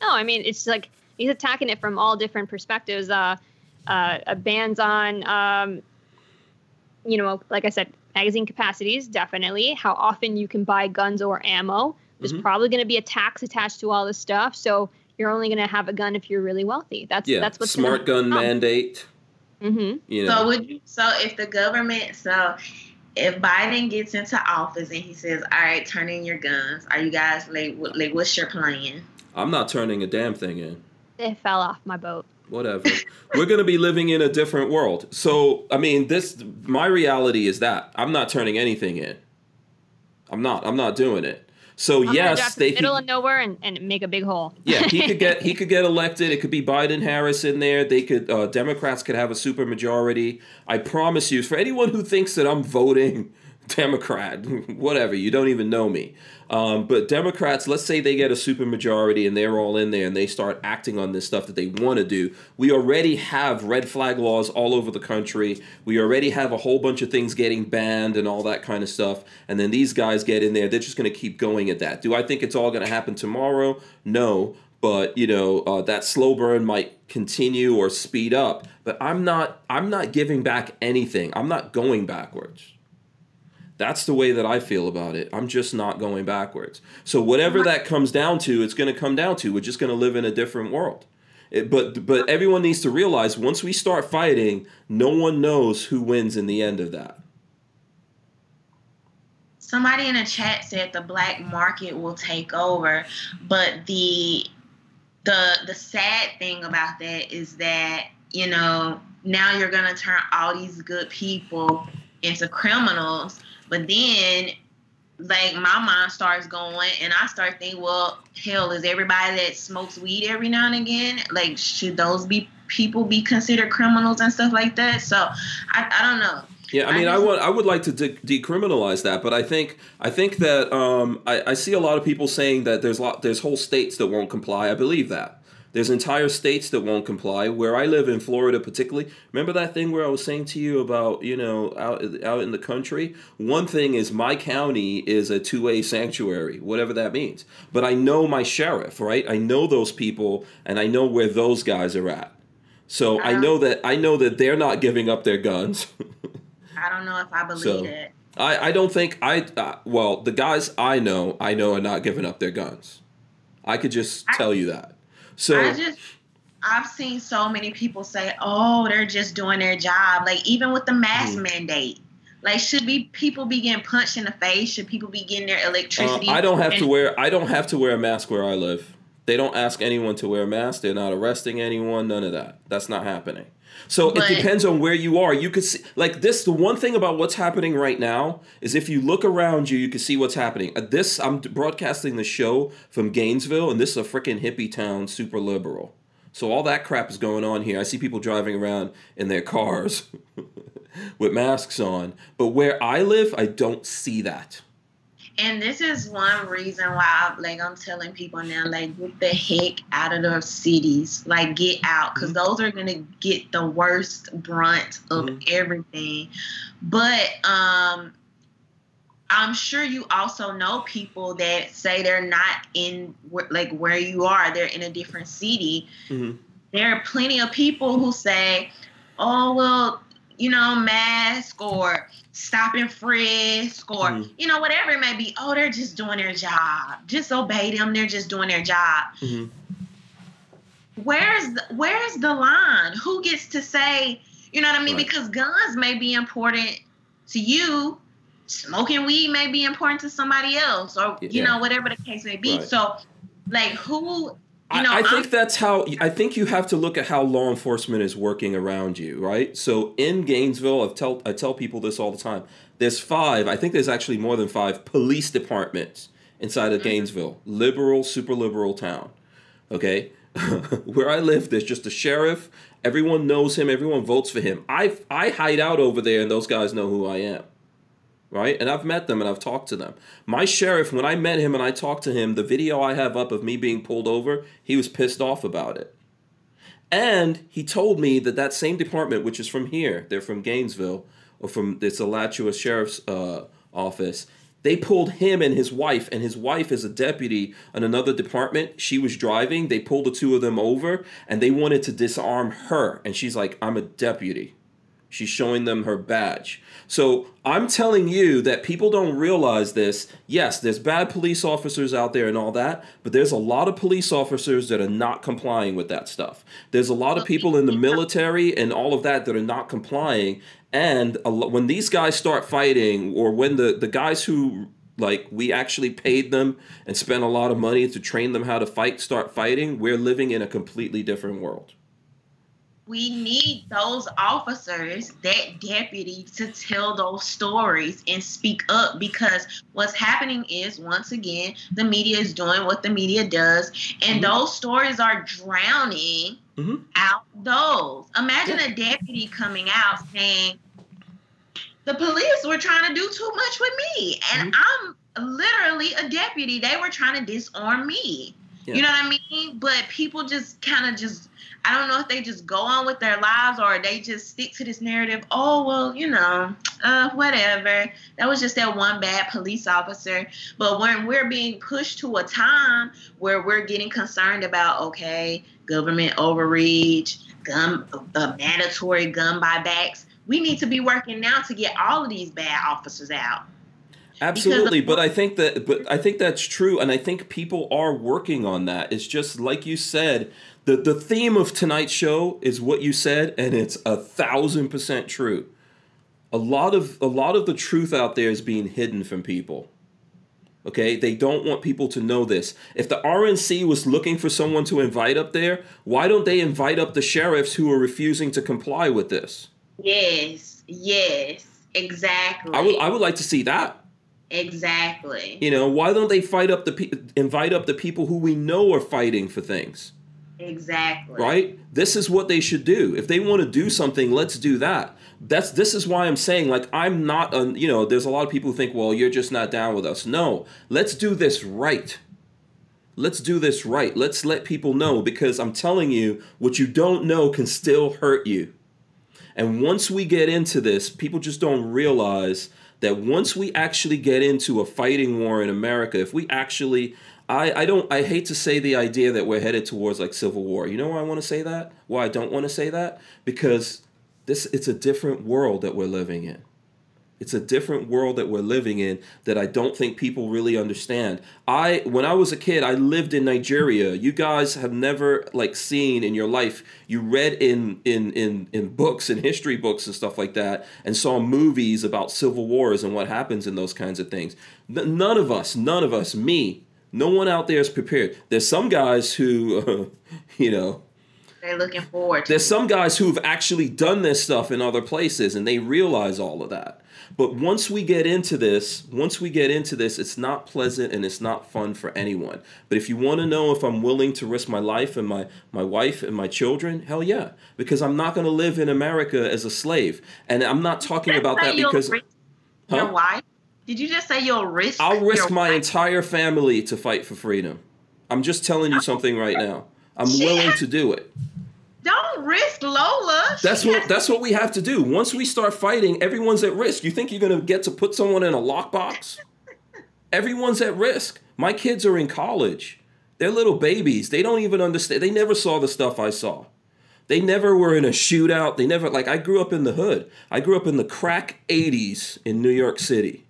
[SPEAKER 4] no, I mean it's like he's attacking it from all different perspectives. Uh, uh, uh, bans on, um, you know, like I said, magazine capacities definitely. How often you can buy guns or ammo. There's
[SPEAKER 1] Mhm.
[SPEAKER 4] probably going to be a tax attached to all this stuff. So you're only going to have a gun if you're really wealthy. That's
[SPEAKER 1] Yeah.
[SPEAKER 4] that's what's
[SPEAKER 1] Smart gun mandate.
[SPEAKER 4] Hmm
[SPEAKER 1] You
[SPEAKER 3] So would you? So if the government, so if Biden gets into office and he says, "All right, turn in your guns," are you guys like, what, like, what's your plan?
[SPEAKER 1] I'm not turning a damn thing in.
[SPEAKER 4] It fell off my boat.
[SPEAKER 1] whatever. We're going to be living in a different world. So, I mean, this my reality is that I'm not turning anything in. I'm not. I'm not doing it. So
[SPEAKER 4] I'm
[SPEAKER 1] yes, they
[SPEAKER 4] the middle
[SPEAKER 1] could,
[SPEAKER 4] of nowhere and, and make a big hole.
[SPEAKER 1] yeah, he could get he could get elected. It could be Biden Harris in there. They could uh, Democrats could have a super majority. I promise you, for anyone who thinks that I'm voting Democrat, whatever, you don't even know me. Um, but Democrats, let's say they get a super majority and they're all in there and they start acting on this stuff that they want to do. We already have red flag laws all over the country. We already have a whole bunch of things getting banned and all that kind of stuff. And then these guys get in there. They're just going to keep going at that. Do I think it's all going to happen tomorrow? No. But you know uh, that slow burn might continue or speed up. But I'm not. I'm not giving back anything. I'm not going backwards. That's the way that I feel about it. I'm just not going backwards. So whatever that comes down to, it's going to come down to. We're just going to live in a different world. It, but but everyone needs to realize once we start fighting, no one knows who wins in the end of that.
[SPEAKER 3] Somebody in the chat said the black market will take over, but the the the sad thing about that is that you know now you're gonna turn all these good people into criminals, but then like my mind starts going and I start thinking, well, hell, is everybody that smokes weed every now and again like should those be people be considered criminals and stuff like that? So I, I don't know.
[SPEAKER 1] Yeah, I mean, I,
[SPEAKER 3] just-
[SPEAKER 1] would I would like to de- decriminalize that, but I think I think that um, I, I see a lot of people saying that there's lot there's whole states that won't comply. I believe that there's entire states that won't comply. Where I live in Florida, particularly, remember that thing where I was saying to you about you know out out in the country. One thing is my county is a two A sanctuary, whatever that means. But I know my sheriff, right? I know those people, and I know where those guys are at. So I
[SPEAKER 3] Uh-huh.
[SPEAKER 1] know that I know that they're not giving up their guns.
[SPEAKER 3] I don't know if I believe
[SPEAKER 1] So-
[SPEAKER 3] it.
[SPEAKER 1] I, I don't think I uh, well the guys I know I know are not giving up their guns. I could just
[SPEAKER 3] I-
[SPEAKER 1] tell you that. So
[SPEAKER 3] I just I've seen so many people say, "Oh, they're just doing their job." Like even with the mask mandate, Like, should be people be getting punched in the face? Should people be getting their
[SPEAKER 1] Uh,
[SPEAKER 3] electricity?
[SPEAKER 1] I don't have to wear. I don't have to wear a mask where I live. They don't ask anyone to wear a mask. They're not arresting anyone. None of that. That's not happening. So
[SPEAKER 3] But-
[SPEAKER 1] it depends on where you are. You could see, like this. The one thing about what's happening right now is if you look around you, you can see what's happening. Uh, This I'm broadcasting the show from Gainesville, and this is a freaking hippie town, super liberal. So all that crap is going on here. I see people driving around in their cars with masks on. But where I live, I don't see that.
[SPEAKER 3] And this is one reason why, like, I'm telling people now, like, get the heck out of the cities, like, get out, because those are gonna get the worst brunt of
[SPEAKER 1] Mhm.
[SPEAKER 3] everything. But um, I'm sure you also know people that say they're not in like where you are; they're in a different city.
[SPEAKER 1] Mhm.
[SPEAKER 3] There are plenty of people who say, "Oh, well, you know, mask or." Stop and frisk or
[SPEAKER 1] Mhm.
[SPEAKER 3] you know whatever it may be. Oh they're just doing their job. Just obey them. They're just doing their job.
[SPEAKER 1] Mhm.
[SPEAKER 3] where's the, where's the line? Who gets to say you know what i mean?
[SPEAKER 1] Right.
[SPEAKER 3] because guns may be important to you. Smoking weed may be important to somebody else or you know whatever the case may be.
[SPEAKER 1] Right.
[SPEAKER 3] so like who you
[SPEAKER 1] I,
[SPEAKER 3] know
[SPEAKER 1] I think
[SPEAKER 3] I'm-
[SPEAKER 1] that's how I think you have to look at how law enforcement is working around you, right? So in Gainesville, I tell I tell people this all the time. There's five. I think there's actually more than five police departments inside of
[SPEAKER 3] Mhm.
[SPEAKER 1] Gainesville. Liberal, super liberal town. Okay, where I live, there's just a sheriff. Everyone knows him. Everyone votes for him. I I hide out over there, and those guys know who I am right? And I've met them and I've talked to them. My sheriff, when I met him and I talked to him, the video I have up of me being pulled over, he was pissed off about it. And he told me that that same department, which is from here, they're from Gainesville, or from it's Alachua Sheriff's uh, Office, they pulled him and his wife, and his wife is a deputy in another department. She was driving. They pulled the two of them over, and they wanted to disarm her. And she's like, "I'm a deputy." She's showing them her badge. So I'm telling you that people don't realize this. Yes, there's bad police officers out there and all that, but there's a lot of police officers that are not complying with that stuff. There's a lot of people in the military and all of that that are not complying. And when these guys start fighting, or when the, the guys who like we actually paid them and spent a lot of money to train them how to fight start fighting, we're living in a completely different world.
[SPEAKER 3] We need those officers, that deputy, to tell those stories and speak up because what's happening is, once again, the media is doing what the media does, and
[SPEAKER 1] Mhm.
[SPEAKER 3] those stories are drowning
[SPEAKER 1] Mhm.
[SPEAKER 3] out those. Imagine a deputy coming out saying, the police were trying to do too much with me, and I'm literally a deputy. They were trying to disarm me.
[SPEAKER 1] Yeah.
[SPEAKER 3] You know what I mean? But people just kind of just I don't know if they just go on with their lives or they just stick to this narrative. Oh well, you know, uh, whatever. That was just that one bad police officer. But when we're being pushed to a time where we're getting concerned about okay, government overreach, gun, uh, mandatory gun buybacks, we need to be working now to get all of these bad officers out.
[SPEAKER 1] Absolutely, but I think that but I think that's true and I think people are working on that. It's just like you said, the the theme of tonight's show is what you said and it's a thousand percent true. A lot of a lot of the truth out there is being hidden from people. Okay? They don't want people to know this. If the RNC was looking for someone to invite up there, why don't they invite up the sheriffs who are refusing to comply with this?
[SPEAKER 3] Yes, yes, exactly.
[SPEAKER 1] I would I would like to see that.
[SPEAKER 3] exactly.
[SPEAKER 1] You know, why don't they fight up the pe- invite up the people who we know are fighting for things,
[SPEAKER 3] Exactly.
[SPEAKER 1] right? This is what they should do. If they want to do something, let's do that. That's this is why I'm saying like I'm not un, you know, there's a lot of people who think, "Well, you're just not down with us." No, let's do this right. Let's do this right. Let's let people know because I'm telling you, what you don't know can still hurt you. And once we get into this, people just don't realize that once we actually get into a fighting war in America, if we actually I, I don't I hate to say the idea that we're headed towards like civil war. You know why I want to say that? Why I don't want to say that? Because this it's a different world that we're living in. It's a different world that we're living in that I don't think people really understand. I when I was a kid, I lived in Nigeria. You guys have never like seen in your life. You read in in in in books and history books and stuff like that and saw movies about civil wars and what happens in those kinds of things. None of us, none of us, me, no one out there is prepared. There's some guys who uh, you know,
[SPEAKER 3] They're looking forward to
[SPEAKER 1] there's some guys who've actually done this stuff in other places and they realize all of that. But once we get into this, once we get into this, it's not pleasant and it's not fun for anyone. But if you want to know if I'm willing to risk my life and my my wife and my children, hell yeah, because I'm not going to live in America as a slave. And I'm not talking about that because Huh?
[SPEAKER 3] your wife. Did you just say you'll risk?
[SPEAKER 1] I'll risk my
[SPEAKER 3] wife?
[SPEAKER 1] entire family to fight for freedom. I'm just telling you something right now. I'm willing to do it.
[SPEAKER 3] Don't risk Lola.
[SPEAKER 1] That's
[SPEAKER 3] She
[SPEAKER 1] what
[SPEAKER 3] has-
[SPEAKER 1] that's what we have to do. Once we start fighting, everyone's at risk. You think you're gonna get to put someone in a lockbox? Everyone's at risk. My kids are in college. They're little babies. They don't even understand. They never saw the stuff I saw. They never were in a shootout. They never like I grew up in the hood. I grew up in the crack 80s in New York City.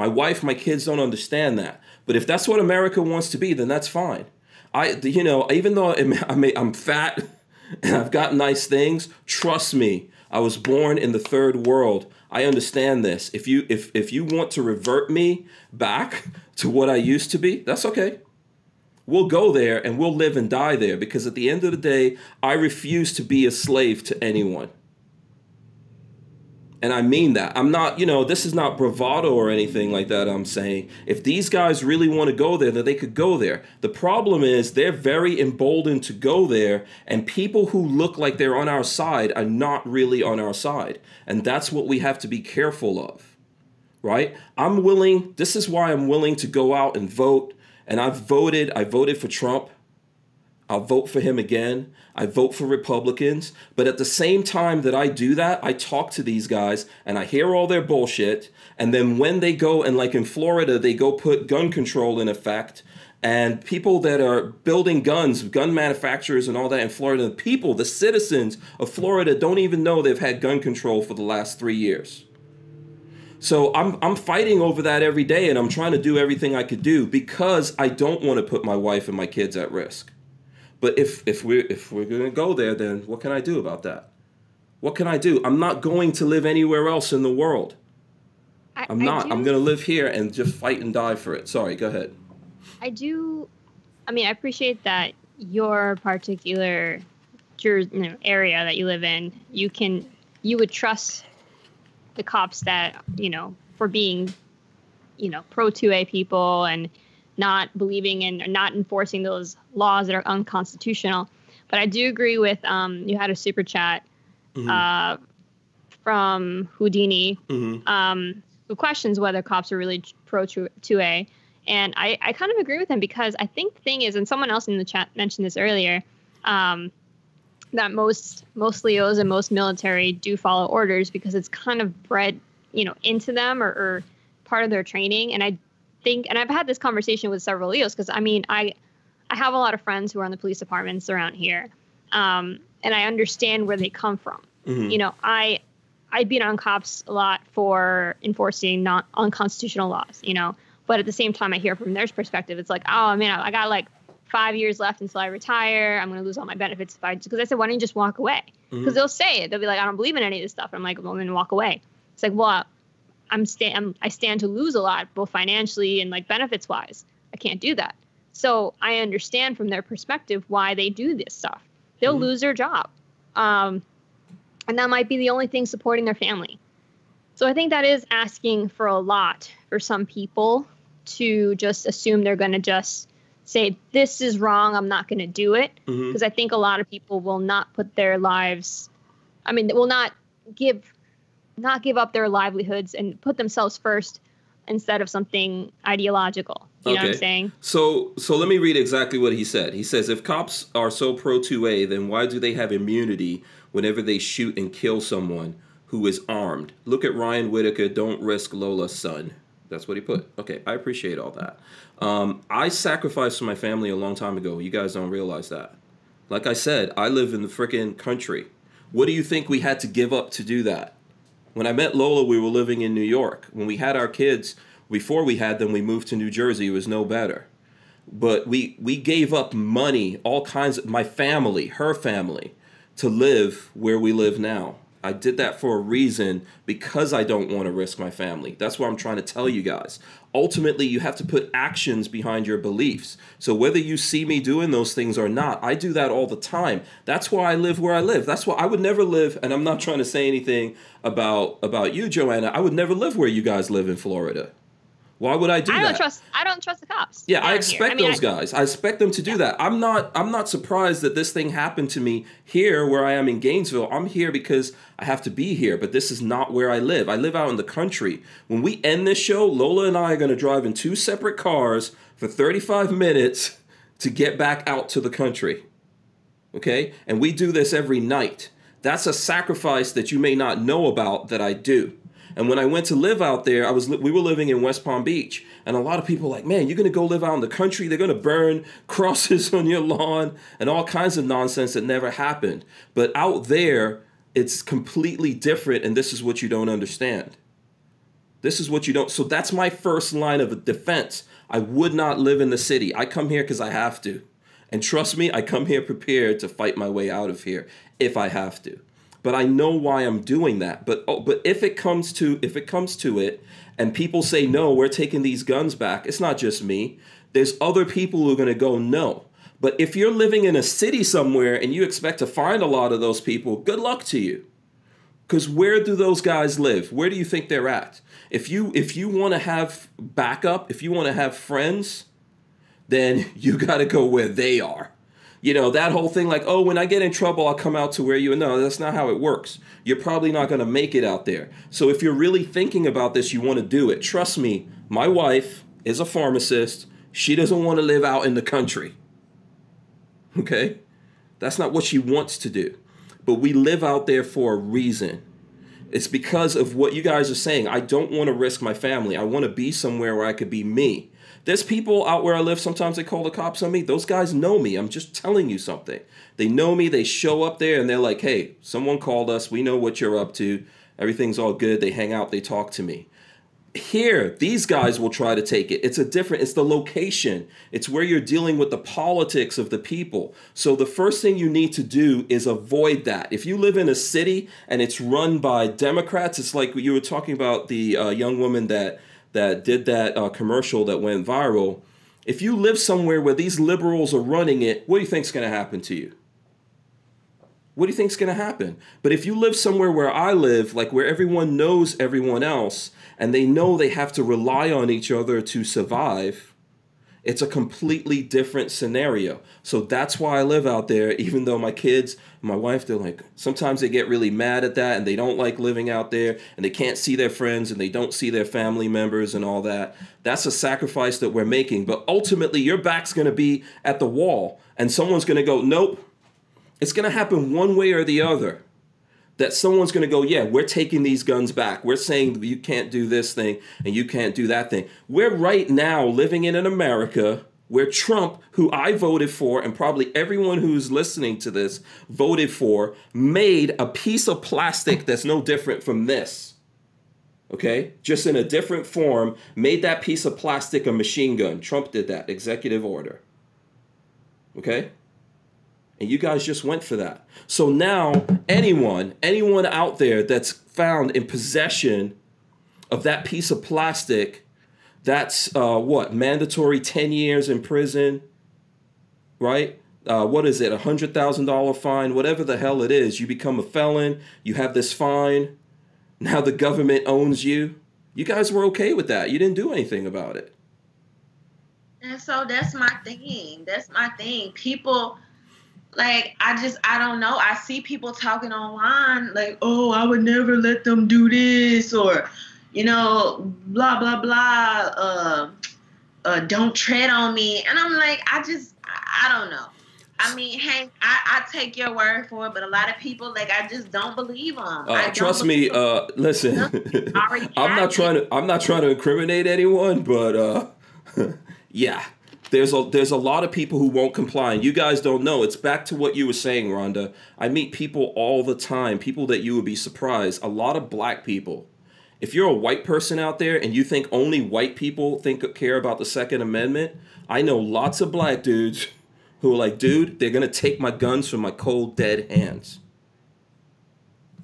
[SPEAKER 1] My wife, my kids don't understand that. But if that's what America wants to be, then that's fine. I, you know, even though I'm, fat and I've got nice things, trust me, I was born in the third world. I understand this. If you, if, if you want to revert me back to what I used to be, that's okay. We'll go there and we'll live and die there because at the end of the day, I refuse to be a slave to anyone. And I mean that. I'm not, you know, this is not bravado or anything like that. I'm saying if these guys really want to go there, that they could go there. The problem is they're very emboldened to go there, and people who look like they're on our side are not really on our side. And that's what we have to be careful of, right? I'm willing, this is why I'm willing to go out and vote. And I've voted, I voted for Trump. I'll vote for him again. I vote for Republicans. But at the same time that I do that, I talk to these guys and I hear all their bullshit. And then when they go, and like in Florida, they go put gun control in effect. And people that are building guns, gun manufacturers and all that in Florida, the people, the citizens of Florida don't even know they've had gun control for the last three years. So I'm I'm fighting over that every day and I'm trying to do everything I could do because I don't want to put my wife and my kids at risk. But if if we if we're going to go there then what can I do about that? What can I do? I'm not going to live anywhere else in the world.
[SPEAKER 4] I,
[SPEAKER 1] I'm not. I'm going to live here and just fight and die for it. Sorry, go ahead.
[SPEAKER 4] I do. I mean, I appreciate that your particular jur- you know, area that you live in, you can, you would trust the cops that you know for being, you know, pro two A people and not believing in or not enforcing those laws that are unconstitutional. But I do agree with um, you had a super chat uh, from Houdini
[SPEAKER 1] Mhm.
[SPEAKER 4] um, who questions whether cops are really pro 2A. And I, I kind of agree with him because I think the thing is, and someone else in the chat mentioned this earlier, um, that most most Leos and most military do follow orders because it's kind of bred, you know, into them or, or part of their training. And I think, and I've had this conversation with several Leos because I mean, I I have a lot of friends who are in the police departments around here, um, and I understand where they come from.
[SPEAKER 1] Mhm.
[SPEAKER 4] You know, I, I've been on cops a lot for enforcing not unconstitutional laws, you know. But at the same time, I hear from their perspective, it's like, oh man, I I got like five years left until I retire. I'm gonna lose all my benefits if I because I said, why don't you just walk away? Because
[SPEAKER 1] Mhm.
[SPEAKER 4] they'll say it. They'll be like, I don't believe in any of this stuff. I'm like, well, then walk away. It's like, well, I'm I'm, I stand to lose a lot, both financially and like benefits wise. I can't do that. So I understand from their perspective why they do this stuff. They'll
[SPEAKER 1] Mhm.
[SPEAKER 4] lose their job. Um, and that might be the only thing supporting their family. So I think that is asking for a lot for some people to just assume they're going to just say, this is wrong, I'm not going to do it. Because I think a lot of people will not put their lives, I mean, they will not give, not give up their livelihoods and put themselves first instead of something ideological. You know what I'm saying?
[SPEAKER 1] So, so let me read exactly what he said. He says, if cops are so pro 2A, then why do they have immunity whenever they shoot and kill someone who is armed? Look at Ryan Whitaker. Don't risk Lola's son. That's what he put. Okay, I appreciate all that. Um, I sacrificed for my family a long time ago. You guys don't realize that. Like I said, I live in the freaking country. What do you think we had to give up to do that? When I met Lola, we were living in New York. When we had our kids, before we had them, we moved to New Jersey. It was no better. But we we gave up money, all kinds of my family, her family, to live where we live now. I did that for a reason because I don't want to risk my family. That's what I'm trying to tell you guys. Ultimately, you have to put actions behind your beliefs. So whether you see me doing those things or not, I do that all the time. That's why I live where I live. That's why I would never live and I'm not trying to say anything about about you, Joanna. I would never live where you guys live in Florida. Why would I do
[SPEAKER 4] I
[SPEAKER 1] that?
[SPEAKER 4] I don't trust. I don't trust the cops.
[SPEAKER 1] Yeah, I expect
[SPEAKER 4] mean,
[SPEAKER 1] those
[SPEAKER 4] I-
[SPEAKER 1] guys. I expect them to do that. I'm not I'm not surprised that this thing happened to me here where I am in Gainesville. I'm here because I have to be here, but this is not where I live. I live out in the country. When we end this show, Lola and I are going to drive in two separate cars for 35 minutes to get back out to the country. Okay? And we do this every night. That's a sacrifice that you may not know about that I do. And when I went to live out there, I was li- we were living in West Palm Beach, and a lot of people like, "Man, you're gonna go live out in the country? They're gonna burn crosses on your lawn and all kinds of nonsense that never happened." But out there, it's completely different, and this is what you don't understand. This is what you don't. So that's my first line of defense. I would not live in the city. I come here because I have to. And trust me, I come here prepared to fight my way out of here if I have to. But I know why I'm doing that. But oh, but if it comes to if it comes to it and people say no, we're taking these guns back. It's not just me. There's other people who are going to go no. But if you're living in a city somewhere and you expect to find a lot of those people, good luck to you. Because where do those guys live? Where do you think they're at? If you if you want to have backup, if you want to have friends, then you got to go where they are. You know that whole thing, like, oh, when I get in trouble, I'll come out to where you. No, that's not how it works. You're probably not going to make it out there. So if you're really thinking about this, you want to do it. Trust me, my wife is a pharmacist. She doesn't want to live out in the country. Okay, that's not what she wants to do. But we live out there for a reason. It's because of what you guys are saying. I don't want to risk my family. I want to be somewhere where I could be me. There's people out where I live, sometimes they call the cops on me. Those guys know me. I'm just telling you something. They know me. They show up there and they're like, hey, someone called us. We know what you're up to. Everything's all good. They hang out. They talk to me. Here, these guys will try to take it. It's a different, it's the location. It's where you're dealing with the politics of the people. So the first thing you need to do is avoid that. If you live in a city and it's run by Democrats, it's like you were talking about the uh, young woman that that did that uh, commercial that went viral. If you live somewhere where these liberals are running it, what do you think's going to happen to you? What do you think's going to happen? But if you live somewhere where I live, like where everyone knows everyone else and they know they have to rely on each other to survive, it's a completely different scenario. So that's why I live out there, even though my kids, my wife, they're like, sometimes they get really mad at that and they don't like living out there and they can't see their friends and they don't see their family members and all that. That's a sacrifice that we're making. But ultimately, your back's to be at the wall and someone's to go, nope. It's to happen one way or the other that someone's going to go, yeah, we're taking these guns back. We're saying you can't do this thing and you can't do that thing. We're right now living in an America where Trump, who I voted for, and probably everyone who's listening to this voted for, made a piece of plastic that's no different from this. Okay? Just in a different form, made that piece of plastic a machine gun. Trump did that, executive order. Okay? And you guys just went for that. So now, anyone, anyone out there that's found in possession of that piece of plastic, that's uh, what? Mandatory 10 years in prison, right? Uh, what is it? A $100,000 fine, whatever the hell it is. You become a felon, you have this fine. Now the government owns you. You guys were okay with that. You didn't do anything about it.
[SPEAKER 3] And so that's my thing. That's my thing. People like I just I don't know. I see people talking online like, "Oh, I would never let them do this," or you know, blah blah blah. Uh, uh, don't tread on me, and I'm like, I just I, I don't know. I mean, Hank, I, I take your word for it, but a lot of people like I just don't believe them. I
[SPEAKER 1] Uh, trust me. Uh, listen, I'm not trying to. I'm not trying to incriminate anyone, but uh, yeah, there's a there's a lot of people who won't comply and you guys don't know. It's back to what you were saying rhonda. I meet people all the time people that you would be surprised. A lot of black people. If you're a white person out there and you think only white people think care about the second amendment i know lots of black dudes who are like dude they're gonna take my guns from my cold dead hands.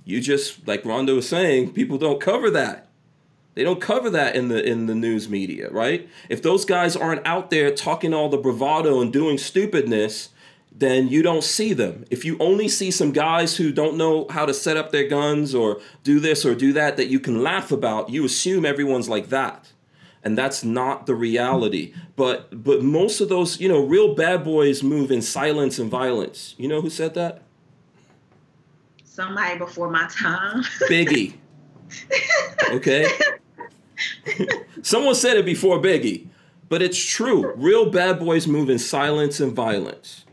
[SPEAKER 1] You just like rhonda was saying people don't cover that they don't cover that in the in the news media, right? If those guys aren't out there talking all the bravado and doing stupidness, then you don't see them. If you only see some guys who don't know how to set up their guns or do this or do that that you can laugh about, you assume everyone's like that. And that's not the reality. But but most of those, you know, real bad boys move in silence and violence. You know who said that?
[SPEAKER 3] Somebody before my time.
[SPEAKER 1] Biggie. Okay? Someone said it before Biggie, but it's true. Real bad boys move in silence and violence.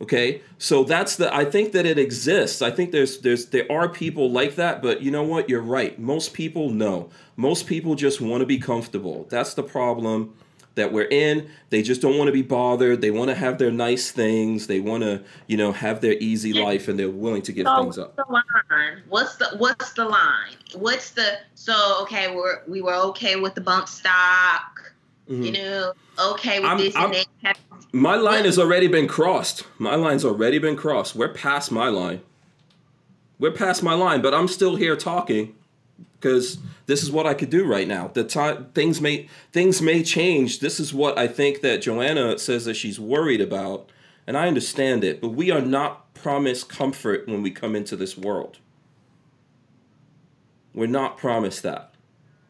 [SPEAKER 1] Okay, so that's the. I think that it exists. I think there's there's there are people like that, but you know what? You're right. Most people no. Most people just want to be comfortable. That's the problem that we're in. They just don't want to be bothered. They want to have their nice things. They want to, you know, have their easy life, and they're willing to give
[SPEAKER 3] so
[SPEAKER 1] things up.
[SPEAKER 3] What's the line? What's the What's the line? What's the so okay? We're we were okay with the bump stock.
[SPEAKER 1] Mhm.
[SPEAKER 3] You know, okay with
[SPEAKER 1] I'm-
[SPEAKER 3] this
[SPEAKER 1] I'm-
[SPEAKER 3] and that.
[SPEAKER 1] My line has already been crossed. My line's already been crossed. We're past my line. We're past my line, but I'm still here talking because this is what I could do right now. The time things may things may change. This is what I think that Joanna says that she's worried about, and I understand it. But we are not promised comfort when we come into this world. We're not promised that.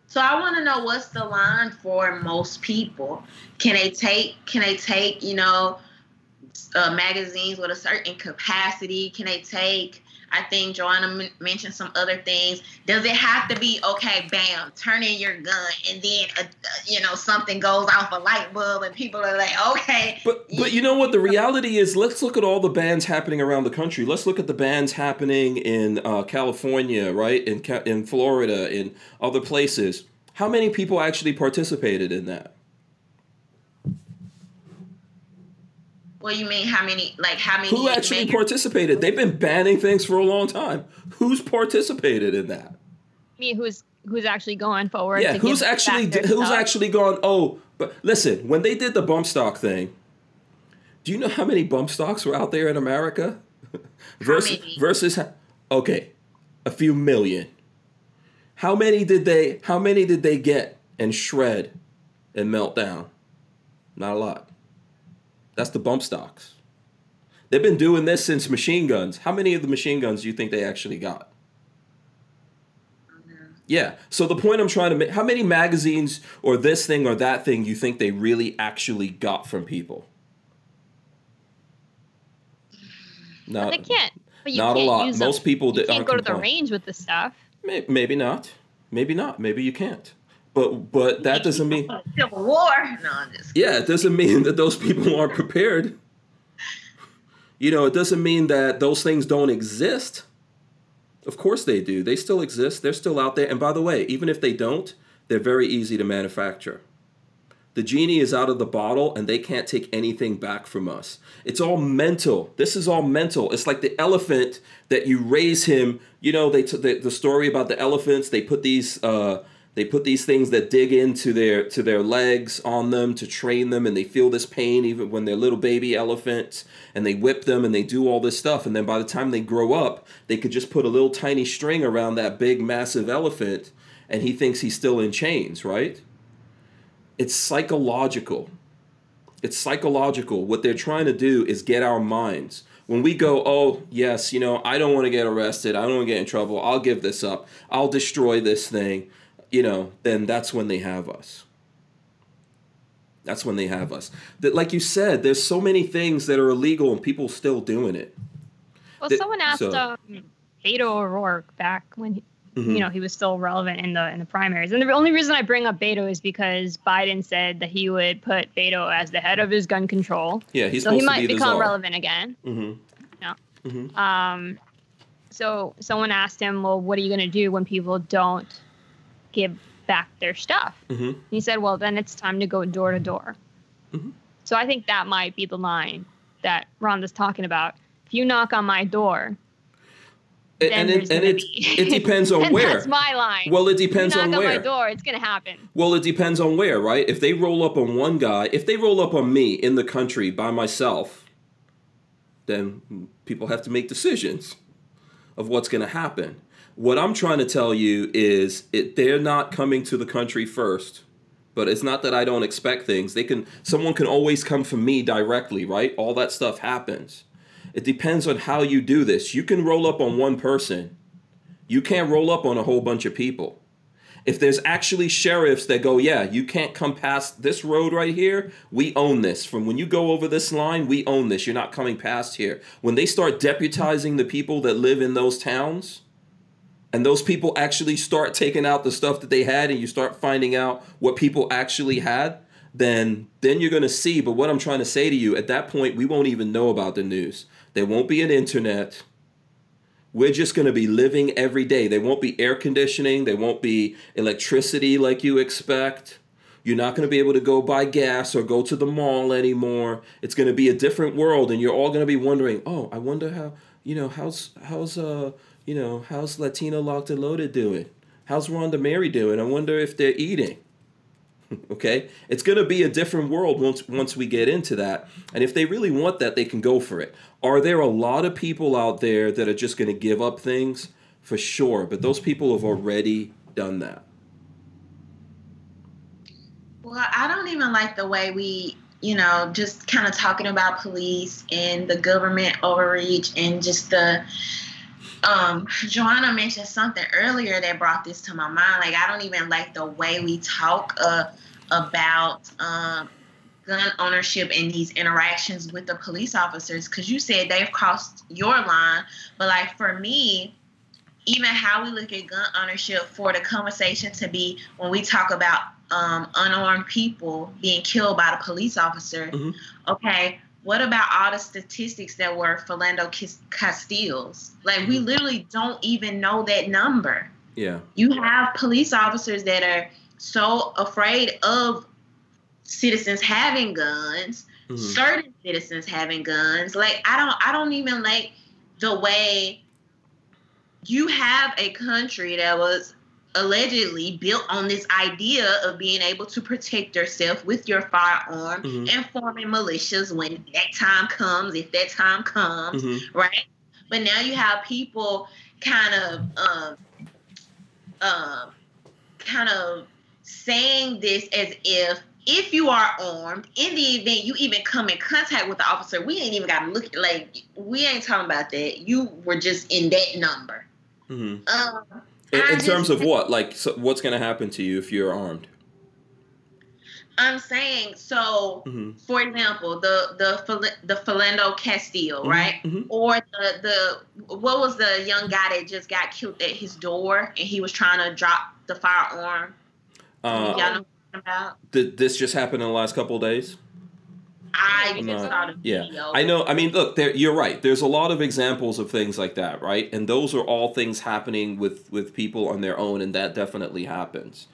[SPEAKER 3] So I want to know what's the line for most people. Can they take? Can they take? You know, uh, magazines with a certain capacity? Can they take? I think Joanna mentioned some other things. Does it have to be okay? Bam, turn in your gun, and then uh, uh, you know something goes off a light bulb, and people are like, okay.
[SPEAKER 1] But but you know what the reality is? Let's look at all the bans happening around the country. Let's look at the bans happening in uh, California, right? In in Florida, in other places. How many people actually participated in that?
[SPEAKER 3] What do you mean? How many? Like how many?
[SPEAKER 1] Who actually
[SPEAKER 3] mayors-
[SPEAKER 1] participated? They've been banning things for a long time. Who's participated in that?
[SPEAKER 4] Me, who's who's actually going forward?
[SPEAKER 1] Yeah,
[SPEAKER 4] to
[SPEAKER 1] who's actually
[SPEAKER 4] back
[SPEAKER 1] who's
[SPEAKER 4] stuff?
[SPEAKER 1] actually gone? Oh, but listen, when they did the bump stock thing, do you know how many bump stocks were out there in America? versus
[SPEAKER 3] many?
[SPEAKER 1] versus okay, a few million. How many did they? How many did they get and shred and melt down? Not a lot. That's the bump stocks. They've been doing this since machine guns. How many of the machine guns do you think they actually got? Yeah. So the point I'm trying to make, how many magazines or this thing or that thing you think they really actually got from people?
[SPEAKER 4] But
[SPEAKER 1] Not,
[SPEAKER 4] they can't. But you
[SPEAKER 1] not a
[SPEAKER 4] can't
[SPEAKER 1] lot.
[SPEAKER 4] Use
[SPEAKER 1] Most
[SPEAKER 4] them.
[SPEAKER 1] people
[SPEAKER 4] you can't go to the range with the stuff.
[SPEAKER 1] May- Maybe not. Maybe not. Maybe you can't. But but that doesn't mean
[SPEAKER 3] Civil War? No, I'm just.
[SPEAKER 1] yeah, it doesn't mean that those people aren't prepared. You know, it doesn't mean that those things don't exist. Of course they do. They still exist. They're still out there. And by the way, even if they don't, they're very easy to manufacture. The genie is out of the bottle and they can't take anything back from us. It's all mental. This is all mental. It's like the elephant that you raise him. You know, they t- the, the story about the elephants. They put these uh, they put these things that dig into their to their legs on them to train them, and they feel this pain even when they're little baby elephants. And they whip them and they do all this stuff. And then by the time they grow up, they could just put a little tiny string around that big massive elephant, and he thinks he's still in chains, right? It's psychological. It's psychological. What they're trying to do is get our minds. When we go, oh, yes, you know, I don't want to get arrested. I don't want to get in trouble. I'll give this up. I'll destroy this thing. You know, then that's when they have us. That's when they have us. That, like you said, there's so many things that are illegal and people still doing it.
[SPEAKER 4] Well,
[SPEAKER 1] The-
[SPEAKER 4] someone asked
[SPEAKER 1] so-
[SPEAKER 4] um, Beto O'Rourke back when he,
[SPEAKER 1] Mhm.
[SPEAKER 4] you know he was still relevant in the in the primaries, and the only reason I bring up Beto is because Biden said that he would put Beto as the head of his gun control,
[SPEAKER 1] Yeah, he's
[SPEAKER 4] so he might
[SPEAKER 1] be
[SPEAKER 4] become relevant again.
[SPEAKER 1] Mm-hmm.
[SPEAKER 4] Um, so someone asked him, "Well, what are you going to do when people don't give back their stuff?"
[SPEAKER 1] Mm-hmm.
[SPEAKER 4] He said, "Well, then it's time to go door to door."
[SPEAKER 1] Mhm.
[SPEAKER 4] So I think that might be the line that Rhonda's talking about. If you knock on my door,
[SPEAKER 1] And, it, and it, it depends on where.
[SPEAKER 4] That's my line.
[SPEAKER 1] Well, it
[SPEAKER 4] If you
[SPEAKER 1] depends
[SPEAKER 4] knock
[SPEAKER 1] on
[SPEAKER 4] on
[SPEAKER 1] where.
[SPEAKER 4] my door, it's gonna happen.
[SPEAKER 1] Well, it depends on where, right? If they roll up on one guy, if they roll up on me in the country by myself, then people have to make decisions of what's going to happen. What I'm trying to tell you is it they're not coming to the country first. But it's not that I don't expect things. They can someone can always come for me directly, right? All that stuff happens. It depends on how you do this. You can roll up on one person. You can't roll up on a whole bunch of people if there's actually sheriffs that go, yeah, you can't come past this road right here, we own this. From when you go over this line, we own this. You're not coming past here. When they start deputizing the people that live in those towns, and those people actually start taking out the stuff that they had, and you start finding out what people actually had, then then you're gonna see. But what I'm trying to say to you, at that point, we won't even know about the news. There won't be an internet we're just going to be living every day. There won't be air conditioning, there won't be electricity like you expect. You're not going to be able to go buy gas or go to the mall anymore. It's going to be a different world and you're all going to be wondering, "Oh, I wonder how, you know, how's how's uh, you know, how's Latina Locked and Loaded doing? How's Rhonda Mary doing? I wonder if they're eating." okay? It's going to be a different world once once we get into that. And if they really want that, they can go for it. Are there a lot of people out there that are just going to give up things? For sure, but those people have already done that.
[SPEAKER 3] Well, I don't even like the way we, you know, just kind of talking about police and the government overreach and just the. Um, Joanna mentioned something earlier that brought this to my mind. Like, I don't even like the way we talk uh, about um, gun ownership and these interactions with the police officers because you said they've crossed your line. But, like, for me, even how we look at gun ownership for the conversation to be when we talk about um, unarmed people being killed by the police officer.
[SPEAKER 1] Mhm.
[SPEAKER 3] Okay, what about all the statistics that were Philando Cas- Castiles? Like, we literally don't even know that number.
[SPEAKER 1] Yeah.
[SPEAKER 3] You have police officers that are so afraid of citizens having guns,
[SPEAKER 1] Mhm.
[SPEAKER 3] certain citizens having guns. Like, I don't, I don't even like the way you have a country that was allegedly built on this idea of being able to protect yourself with your firearm
[SPEAKER 1] Mhm.
[SPEAKER 3] and forming militias when that time comes, if that time comes,
[SPEAKER 1] Mhm.
[SPEAKER 3] right? But now you have people kind of, um, um, kind of saying this as if if you are armed, in the event you even come in contact with the officer, we ain't even got to look like we ain't talking about that. You were just in that number.
[SPEAKER 1] Mhm.
[SPEAKER 3] Um,
[SPEAKER 1] In, in terms of what? Like, so what's going to happen to you if you're armed?
[SPEAKER 3] I'm saying so.
[SPEAKER 1] Mhm.
[SPEAKER 3] For example, the the the Philando Castile,
[SPEAKER 1] Mhm,
[SPEAKER 3] right?
[SPEAKER 1] mhm.
[SPEAKER 3] Or the the what was the young guy that just got killed at his door and he was trying to drop the firearm?
[SPEAKER 1] Uh,
[SPEAKER 3] Y'all know what I'm talking about?
[SPEAKER 1] did this just happen in the last couple of days?
[SPEAKER 3] I just
[SPEAKER 1] No.
[SPEAKER 3] saw the
[SPEAKER 1] Yeah,
[SPEAKER 3] video.
[SPEAKER 1] I know. I mean, look, there, you're right. There's a lot of examples of things like that, right? And those are all things happening with with people on their own, and that definitely happens.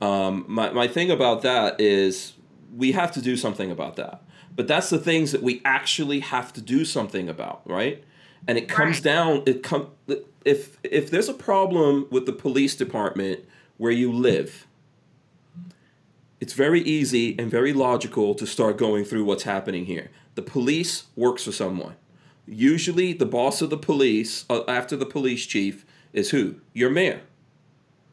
[SPEAKER 1] Um, my my thing about that is we have to do something about that. But that's the things that we actually have to do something about, right? And it comes
[SPEAKER 3] Right.
[SPEAKER 1] down. It come if if there's a problem with the police department where you live. It's very easy and very logical to start going through what's happening here. The police works for someone. Usually, the boss of the police, uh, after the police chief, is who? Your mayor,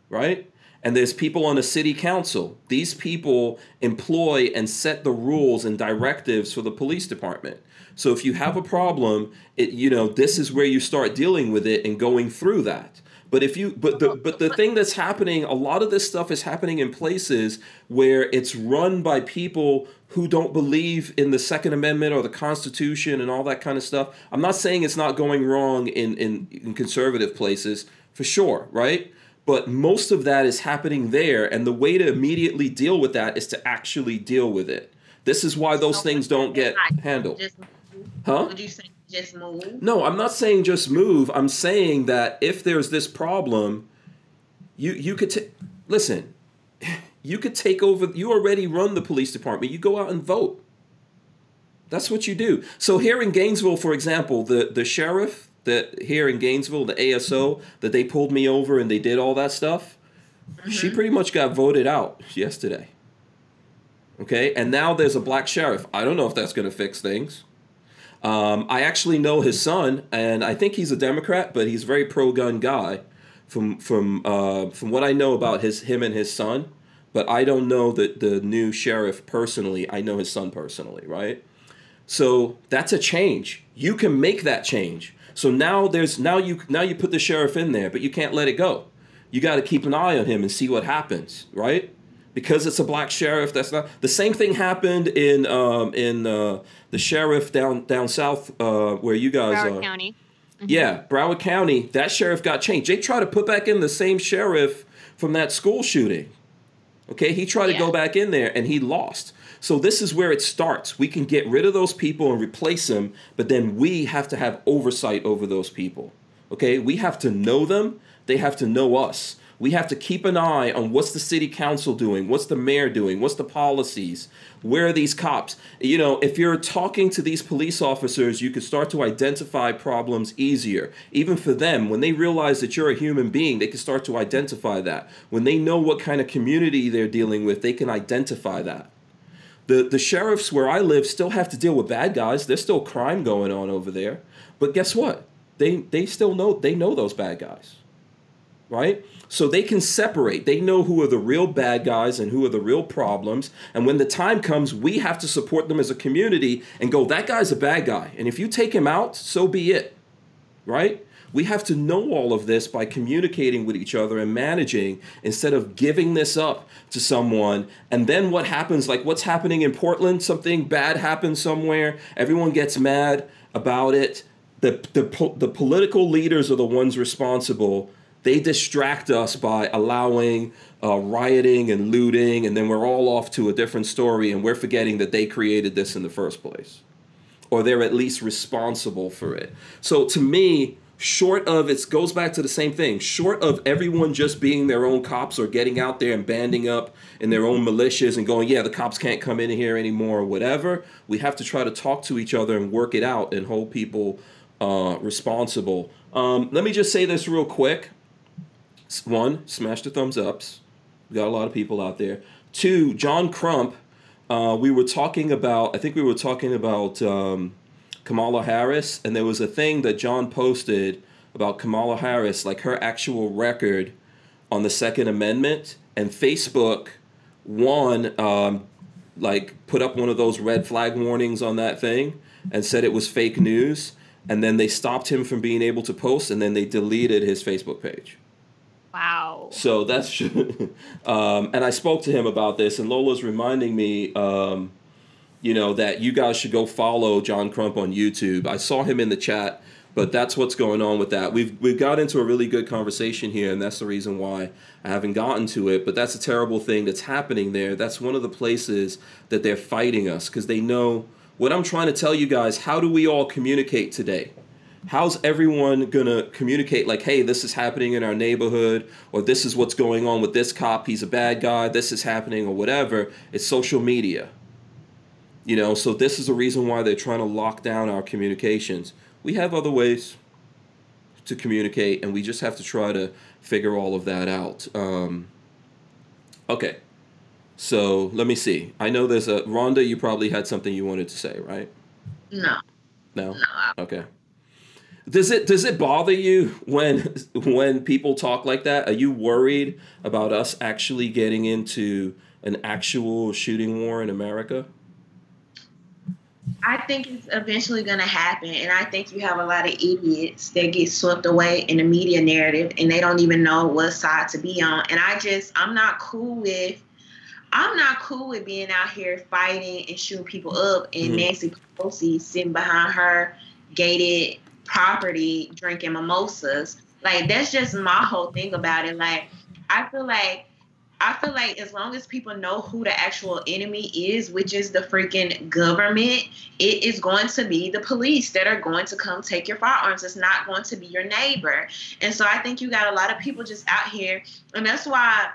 [SPEAKER 1] right? And there's people on the city council. These people employ and set the rules and directives for the police department. So if you have a problem, it you know this is where you start dealing with it and going through that. But if you but the but the thing that's happening, a lot of this stuff is happening in places where it's run by people who don't believe in the Second Amendment or the Constitution and all that kind of stuff. I'm not saying it's not going wrong in in, in conservative places for sure, right? But most of that is happening there, and the way to immediately deal with that is to actually deal with it. This is why those
[SPEAKER 3] So
[SPEAKER 1] things don't get handled.
[SPEAKER 3] Just?
[SPEAKER 1] Huh?
[SPEAKER 3] Would you say just move?
[SPEAKER 1] No, I'm not saying just move. I'm saying that if there's this problem, you you could ta- listen. You could take over. You already run the police department. You go out and vote. That's what you do. So here in Gainesville, for example, the the sheriff that here in Gainesville, the ASO that they pulled me over and they did all that stuff, she mm-hmm. pretty much got voted out yesterday. Okay, and now there's a black sheriff. I don't know if that's going to fix things. Um, I actually know his son, and I think he's a Democrat, but he's a very pro-gun guy. From from uh, from what I know about his him and his son, but I don't know that the new sheriff personally. I know his son personally, right? So that's a change. You can make that change. So now there's now you now you put the sheriff in there, but you can't let it go. You got to keep an eye on him and see what happens, right? Because it's a black sheriff. That's not the same thing happened in um, in uh, the sheriff down down south uh, where you guys
[SPEAKER 4] Broward
[SPEAKER 1] are.
[SPEAKER 4] County.
[SPEAKER 1] Yeah, Broward County. That sheriff got changed. They tried to put back in the same sheriff from that school shooting. Okay, he tried to go back in there and he lost. So this is where it starts. We can get rid of those people and replace them, but then we have to have oversight over those people. Okay, we have to know them. They have to know us. We have to keep an eye on what's the city council doing, what's the mayor doing, what's the policies, where are these cops. You know, if you're talking to these police officers, you can start to identify problems easier. Even for them, when they realize that you're a human being, they can start to identify that. When they know what kind of community they're dealing with, they can identify that. The, the sheriffs where I live still have to deal with bad guys. There's still crime going on over there. But guess what? They they still know they know those bad guys. Right? So they can separate. They know who are the real bad guys and who are the real problems. And when the time comes, we have to support them as a community and go, that guy's a bad guy. And if you take him out, so be it. Right? We have to know all of this by communicating with each other and managing instead of giving this up to someone. And then what happens, like what's happening in Portland, something bad happens somewhere, everyone gets mad about it. The, the, the political leaders are the ones responsible. They distract us by allowing uh, rioting and looting, and then we're all off to a different story, and we're forgetting that they created this in the first place or they're at least responsible for it. So to me, short of it goes back to the same thing. Short of everyone just being their own cops or getting out there and banding up in their own militias and going, yeah, the cops can't come in here anymore or whatever. We have to try to talk to each other and work it out and hold people uh, responsible. Um, let me just say this real quick. One, smash the thumbs ups. We got a lot of people out there. Two, John Crump. Uh, we were talking about. I think we were talking about um, Kamala Harris, and there was a thing that John posted about Kamala Harris, like her actual record on the Second Amendment, and Facebook, one, um, like put up one of those red flag warnings on that thing and said it was fake news, and then they stopped him from being able to post, and then they deleted his Facebook page.
[SPEAKER 4] Wow.
[SPEAKER 1] So that's, um, and I spoke to him about this, and Lola's reminding me, um, you know, that you guys should go follow John Crump on YouTube. I saw him in the chat, but that's what's going on with that. We've we've got into a really good conversation here, and that's the reason why I haven't gotten to it. But that's a terrible thing that's happening there. That's one of the places that they're fighting us because they know what I'm trying to tell you guys. How do we all communicate today? How's everyone gonna communicate like hey this is happening in our neighborhood or this is what's going on with this cop he's a bad guy this is happening or whatever it's social media. You know so this is the reason why they're trying to lock down our communications. We have other ways to communicate and we just have to try to figure all of that out. Um, okay so let me see. I know there's a rhonda you probably had something you wanted to say right?
[SPEAKER 3] No,
[SPEAKER 1] no?
[SPEAKER 3] No.
[SPEAKER 1] Okay. Does it does it bother you when when people talk like that? Are you worried about us actually getting into an actual shooting war in America?
[SPEAKER 3] I think it's eventually going to happen. And I think you have a lot of idiots that get swept away in the media narrative and they don't even know what side to be on. And I just, I'm not cool with. I'm not cool with being out here fighting and shooting people up and
[SPEAKER 1] Mhm.
[SPEAKER 3] Nancy Pelosi sitting behind her gated property drinking mimosas. Like that's just my whole thing about it. Like I feel like I feel like as long as people know who the actual enemy is, which is the freaking government, it is going to be the police that are going to come take your firearms. It's not going to be your neighbor. And so I think you got a lot of people just out here, and that's why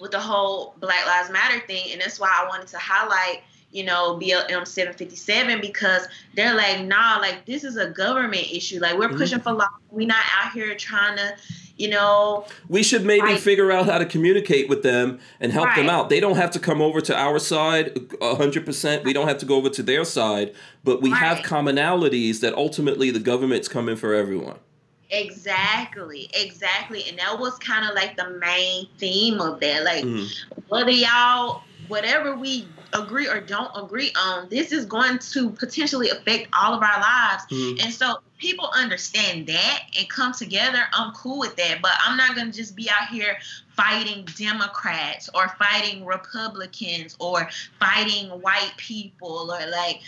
[SPEAKER 3] with the whole Black Lives Matter thing, and that's why I wanted to highlight, you know, BLM 757 because they're like, nah, like this is a government issue. Like we're
[SPEAKER 1] Mhm.
[SPEAKER 3] pushing for law. We're not out here trying to, you know,
[SPEAKER 1] We should maybe
[SPEAKER 3] Right.
[SPEAKER 1] figure out how to communicate with them and help them out. They don't have to come over to our side 100%. We don't have to go over to their side, but we have commonalities that ultimately the government's coming for everyone.
[SPEAKER 3] exactly, exactly. And that was kind of like the main theme of that. Like
[SPEAKER 1] Mhm.
[SPEAKER 3] whether y'all whatever we agree or don't agree on, this is going to potentially affect all of our lives.
[SPEAKER 1] Mhm.
[SPEAKER 3] And so people understand that and come together. I'm cool with that. But I'm not gonna just be out here fighting Democrats or fighting Republicans or fighting white people or like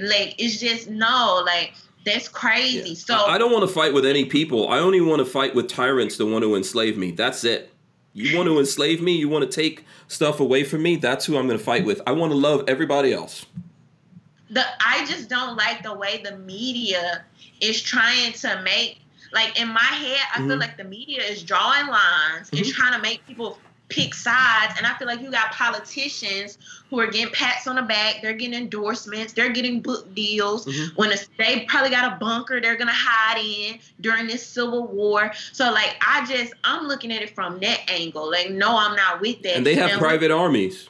[SPEAKER 3] like it's just no, like that's crazy. So
[SPEAKER 1] I I don't want to fight with any people. I only want to fight with tyrants that want to enslave me. That's it. You want to enslave me? You want to take stuff away from me? That's who I'm going to fight with. I want to love everybody else.
[SPEAKER 3] the I just don't like the way the media is trying to make like in my head I feel
[SPEAKER 1] Mhm.
[SPEAKER 3] like the media is drawing lines it's
[SPEAKER 1] Mhm.
[SPEAKER 3] trying to make people pick sides and I feel like you got politicians who are getting pats on the back they're getting endorsements they're getting book deals
[SPEAKER 1] Mhm.
[SPEAKER 3] when it's, they probably got a bunker they're gonna hide in during this civil war so like I just I'm looking at it from that angle like no I'm not with that
[SPEAKER 1] And they have private armies.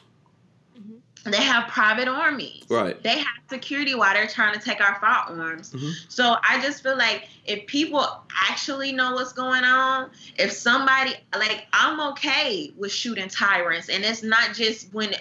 [SPEAKER 3] They have private armies.
[SPEAKER 1] Right.
[SPEAKER 3] They have security while they're trying to take our firearms.
[SPEAKER 1] Mhm.
[SPEAKER 3] So I just feel like if people actually know what's going on, if somebody like I'm okay with shooting tyrants, and it's not just when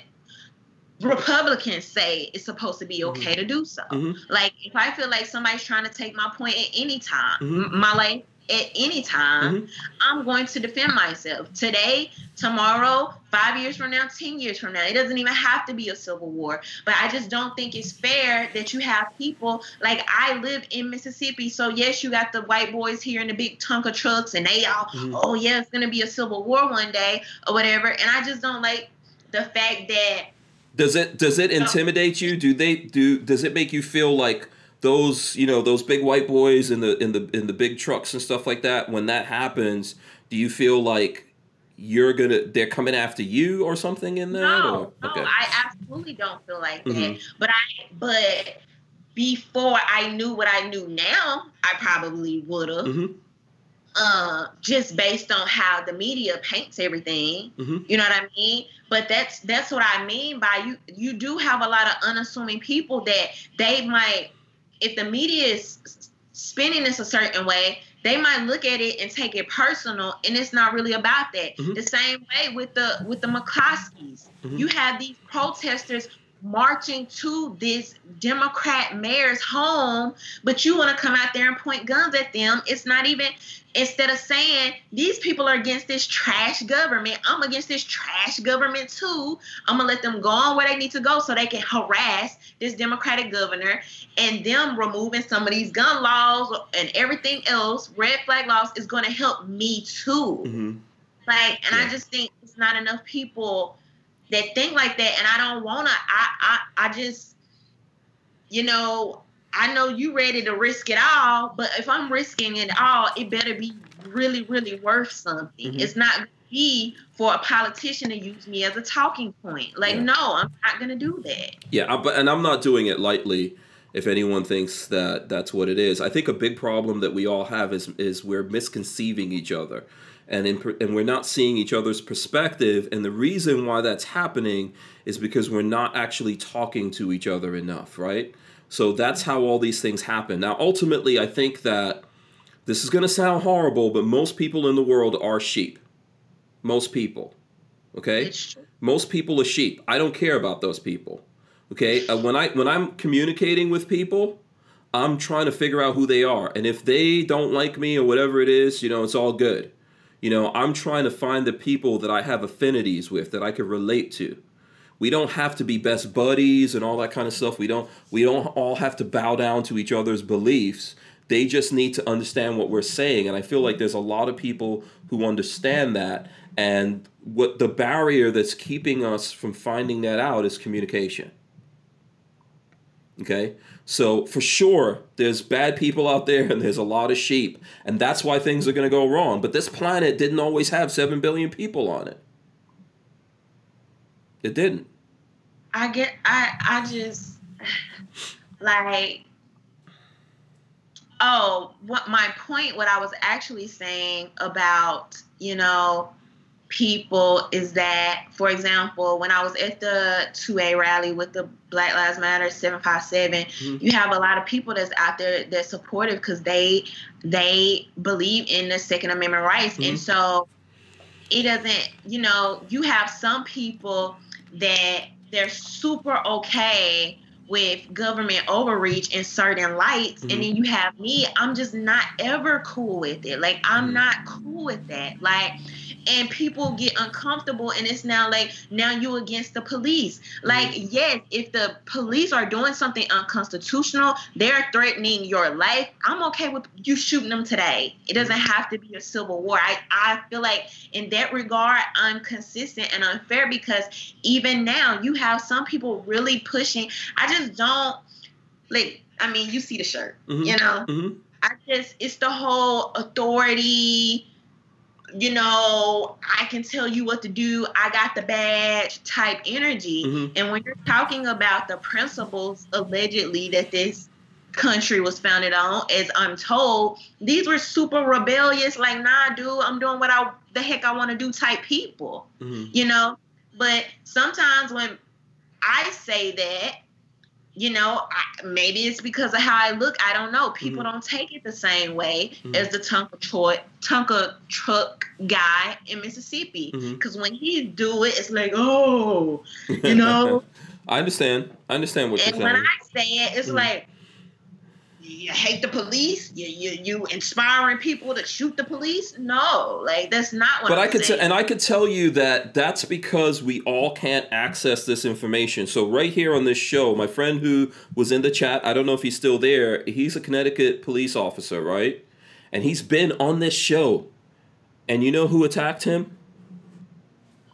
[SPEAKER 3] Republicans say it's supposed to be okay to do so.
[SPEAKER 1] Mhm.
[SPEAKER 3] Like if I feel like somebody's trying to take my point at any time,
[SPEAKER 1] Mhm.
[SPEAKER 3] my life at any time,
[SPEAKER 1] Mhm.
[SPEAKER 3] I'm going to defend myself today, tomorrow, five years from now, ten years from now. It doesn't even have to be a civil war, but I just don't think it's fair that you have people like I live in Mississippi. So yes, you got the white boys here in the big Tonka trucks, and they all,
[SPEAKER 1] Mhm.
[SPEAKER 3] oh yeah, it's gonna be a civil war one day or whatever. And I just don't like the fact that
[SPEAKER 1] Does it does it intimidate you? Do they do does it make you feel like those, you know, those big white boys in the in the in the big trucks and stuff like that when that happens, do you feel like you're to they're coming after you or something in that
[SPEAKER 3] No,
[SPEAKER 1] or
[SPEAKER 3] no, I absolutely don't feel like that.
[SPEAKER 1] Mhm.
[SPEAKER 3] But I, but before I knew what I knew now, I probably would have.
[SPEAKER 1] Mhm.
[SPEAKER 3] Uh, just based on how the media paints everything,
[SPEAKER 1] Mhm.
[SPEAKER 3] you know what I mean. But that's that's what I mean by you. You do have a lot of unassuming people that they might, if the media is spinning this a certain way, they might look at it and take it personal, and it's not really about that.
[SPEAKER 1] Mhm.
[SPEAKER 3] The same way with the with the McCloskeys,
[SPEAKER 1] Mhm.
[SPEAKER 3] you have these protesters marching to this Democrat mayor's home, but you want to come out there and point guns at them. It's not even instead of saying these people are against this trash government, I'm against this trash government too. I'm gonna let them go on where they need to go so they can harass this Democratic governor and them removing some of these gun laws and everything else, red flag laws, is gonna help me too.
[SPEAKER 1] Mhm.
[SPEAKER 3] Like, and
[SPEAKER 1] Yeah.
[SPEAKER 3] I just think it's not enough people that think like that, and I don't wanna. I, I, I just, you know, I know you ready to risk it all, but if I'm risking it all, it better be really, really worth something.
[SPEAKER 1] Mhm.
[SPEAKER 3] It's not be for a politician to use me as a talking point. Like,
[SPEAKER 1] Yeah.
[SPEAKER 3] no, I'm not gonna do that.
[SPEAKER 1] Yeah, I- but and I'm not doing it lightly. If anyone thinks that that's what it is, I think a big problem that we all have is is we're misconceiving each other, and in, and we're not seeing each other's perspective. And the reason why that's happening is because we're not actually talking to each other enough, right? So that's how all these things happen. Now, ultimately, I think that this is going to sound horrible, but most people in the world are sheep. Most people, okay? Most people are sheep i don't care about those people okay uh, when i when i'm communicating with people i'm trying to figure out who they are and if they don't like me or whatever it is you know it's all good you know i'm trying to find the people that i have affinities with that i can relate to. We don't have to be best buddies and all that kind of stuff. We don't we don't all have to bow down to each other's beliefs. They just need to understand what we're saying. And i feel like there's a lot of people who understand that. And what the barrier that's keeping us from finding that out is communication. Okay so for sure there's bad people out there and there's a lot of sheep and that's why things are going to go wrong. But this planet didn't always have 7 billion people on it. It didn't.
[SPEAKER 3] I get I I just like oh what my point what I was actually saying about you know people is that for example when I was at the 2A rally with the Black Lives Matter 757
[SPEAKER 1] Mhm.
[SPEAKER 3] you have a lot of people that's out there that's supportive because they they believe in the second amendment rights and
[SPEAKER 1] Mhm.
[SPEAKER 3] so it doesn't you know you have some people that they're super okay with government overreach in certain lights
[SPEAKER 1] Mhm.
[SPEAKER 3] and then you have me i'm just not ever cool with it like i'm
[SPEAKER 1] Mhm.
[SPEAKER 3] not cool with that like and people get uncomfortable and it's now like now you against the police. Like yes if the police are doing something unconstitutional they're threatening your life i'm okay with you shooting them today. It doesn't have to be a civil war. I, I feel like in that regard i'm consistent and unfair because even now you have some people really pushing. I just don't like i mean you see the shirt
[SPEAKER 1] Mhm.
[SPEAKER 3] you know?
[SPEAKER 1] Mhm.
[SPEAKER 3] I just it's the whole authority, you know, I can tell you what to do, I got the badge type energy.
[SPEAKER 1] Mhm.
[SPEAKER 3] And when you're talking about the principles allegedly that this country was founded on, as I'm told, these were super rebellious, like, nah, dude, I'm doing what I the heck I want to do type people
[SPEAKER 1] Mhm.
[SPEAKER 3] you know but sometimes when i say that you know I, maybe it's because of how i look i don't know people
[SPEAKER 1] Mhm.
[SPEAKER 3] don't take it the same way
[SPEAKER 1] Mhm.
[SPEAKER 3] as the tonka truck tonka truck guy in mississippi because when he do it it's like oh you know
[SPEAKER 1] I understand. I understand what
[SPEAKER 3] and
[SPEAKER 1] you're saying.
[SPEAKER 3] And when i say it it's
[SPEAKER 1] Mhm.
[SPEAKER 3] like you hate the police you, you you inspiring people to shoot the police no like that's not what
[SPEAKER 1] but
[SPEAKER 3] I'm
[SPEAKER 1] I could t- and I could tell you that that's because we all can't access this information. So right here on this show, my friend who was in the chat, I don't know if he's still there. He's a Connecticut police officer, right? And he's been on this show. And you know who attacked him?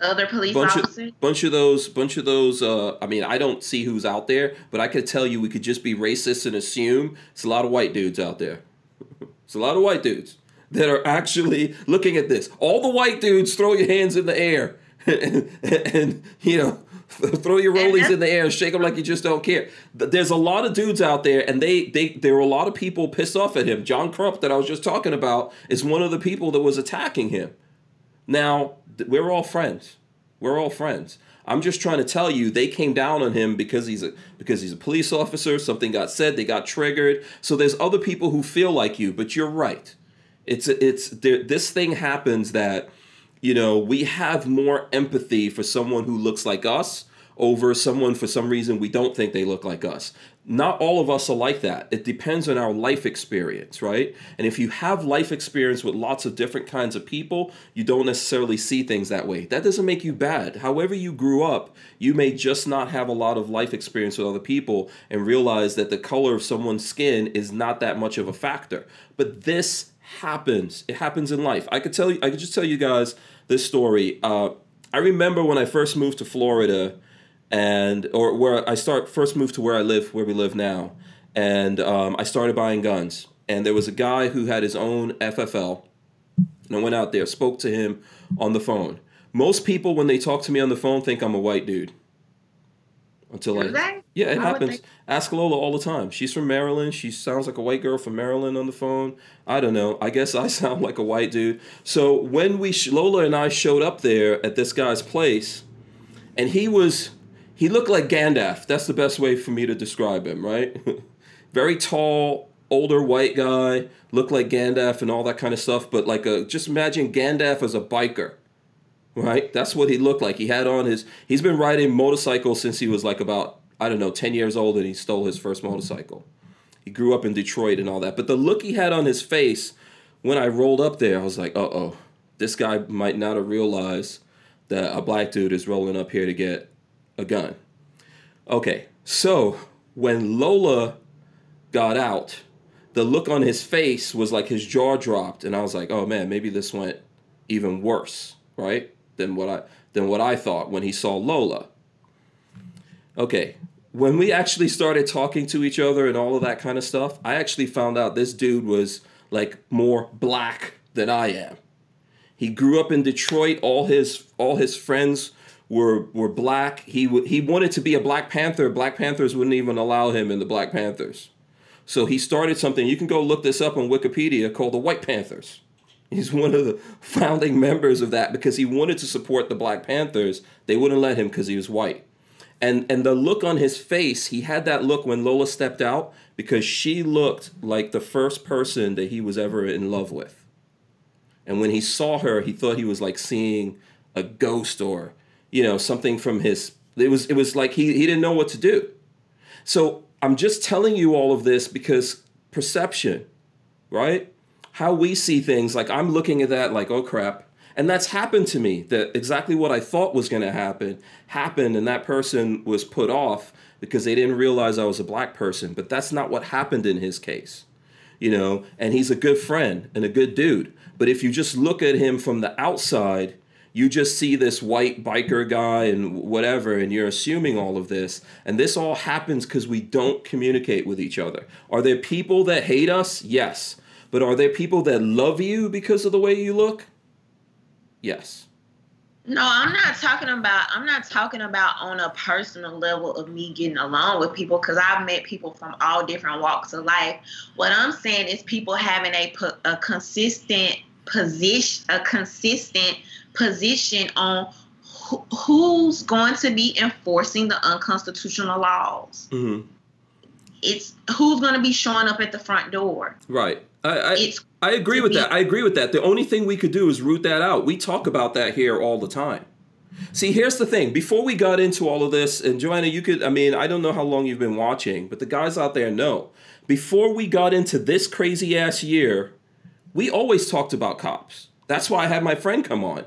[SPEAKER 3] Other police
[SPEAKER 1] bunch
[SPEAKER 3] officers
[SPEAKER 1] of bunch of those bunch of those uh I mean I don't see who's out there, but I could tell you we could just be racist and assume it's a lot of white dudes out there. it's a lot of white dudes that are actually looking at this. All the white dudes throw your hands in the air and, and, you know throw your rollies in the air shake them like you just don't care. There's a lot of dudes out there, and they they there were a lot of people pissed off at him. John Crump that I was just talking about is one of the people that was attacking him. Now, we're all friends. We're all friends. I'm just trying to tell you they came down on him because he's a because he's a police officer, something got said, they got triggered. So there's other people who feel like you, but you're right. It's it's there, this thing happens that you know, we have more empathy for someone who looks like us over someone for some reason we don't think they look like us. Not all of us are like that. It depends on our life experience, right? And if you have life experience with lots of different kinds of people, you don't necessarily see things that way. That doesn't make you bad. However, you grew up, you may just not have a lot of life experience with other people and realize that the color of someone's skin is not that much of a factor. But this happens. It happens in life. I could tell you. I could just tell you guys this story. Uh, I remember when I first moved to Florida, and or where I start first moved to where I live, where we live now, and um, I started buying guns. And there was a guy who had his own FFL, and I went out there, spoke to him on the phone. Most people, when they talk to me on the phone, think I'm a white dude. Until I,
[SPEAKER 3] they?
[SPEAKER 1] yeah, it
[SPEAKER 3] Why
[SPEAKER 1] happens. Ask Lola all the time. She's from Maryland. She sounds like a white girl from Maryland on the phone. I don't know. I guess I sound like a white dude. So when we Lola and I showed up there at this guy's place, and he was he looked like Gandalf. That's the best way for me to describe him. Right? Very tall, older white guy. Looked like Gandalf and all that kind of stuff. But like a just imagine Gandalf as a biker right? That's what he looked like. He had on his. He's been riding motorcycles since he was like about I don't know ten years old, and he stole his first motorcycle. He grew up in Detroit and all that, but the look he had on his face when I rolled up there, I was like, uh oh, this guy might not have realized that a black dude is rolling up here to get a gun. Okay, so when Lola got out, the look on his face was like his jaw dropped, and I was like, oh man, maybe this went even worse, right? Than what I than what I thought when he saw Lola. Okay, when we actually started talking to each other and all of that kind of stuff, I actually found out this dude was like more black than I am. He grew up in Detroit. All his all his friends were were black. He w- he wanted to be a Black Panther. Black Panthers wouldn't even allow him in the Black Panthers. So he started something. You can go look this up on Wikipedia called the White Panthers. He's one of the founding members of that because he wanted to support the Black Panthers. They wouldn't let him because he was white. And and the look on his face, he had that look when Lola stepped out because she looked like the first person that he was ever in love with. And when he saw her, he thought he was like seeing a ghost or, you know, something from his it was it was like he, he didn't know what to do. So I'm just telling you all of this because perception, right? How we see things, like I'm looking at that like, oh crap. And that's happened to me. That exactly what I thought was going to happen happened, and that person was put off because they didn't realize I was a black person. But that's not what happened in his case, you know. And he's a good friend and a good dude. But if you just look at him from the outside, you just see this white biker guy and whatever, and you're assuming all of this. And this all happens because we don't communicate with each other. Are there people that hate us? Yes. But are there people that love you because of the way you look? Yes.
[SPEAKER 3] No, I'm not talking about. I'm not talking about on a personal level of me getting along with people because I've met people from all different walks of life. What I'm saying is people having a a consistent position, a consistent position on who, who's going to be enforcing the unconstitutional laws.
[SPEAKER 1] Mm-hmm.
[SPEAKER 3] It's who's going to be showing up at the front door.
[SPEAKER 1] Right. I, I,
[SPEAKER 3] It's
[SPEAKER 1] I agree with
[SPEAKER 3] be-
[SPEAKER 1] that. I agree with that. The only thing we could do is root that out. We talk about that here all the time. See, here's the thing. Before we got into all of this, and Joanna, you could, I mean, I don't know how long you've been watching, but the guys out there know. Before we got into this crazy ass year, we always talked about cops. That's why I had my friend come on.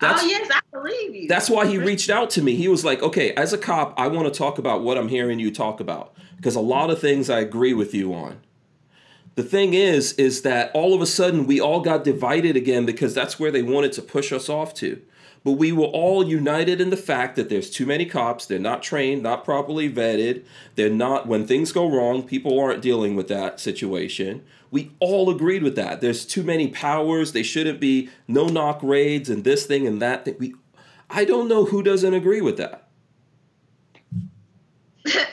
[SPEAKER 1] That's,
[SPEAKER 3] oh yes, I believe you.
[SPEAKER 1] that's why he reached out to me. He was like, okay, as a cop, I want to talk about what I'm hearing you talk about because a lot of things I agree with you on. The thing is, is that all of a sudden we all got divided again because that's where they wanted to push us off to. But we were all united in the fact that there's too many cops. They're not trained, not properly vetted. They're not, when things go wrong, people aren't dealing with that situation. We all agreed with that. There's too many powers. They shouldn't be no knock raids and this thing and that thing. We, I don't know who doesn't agree with that.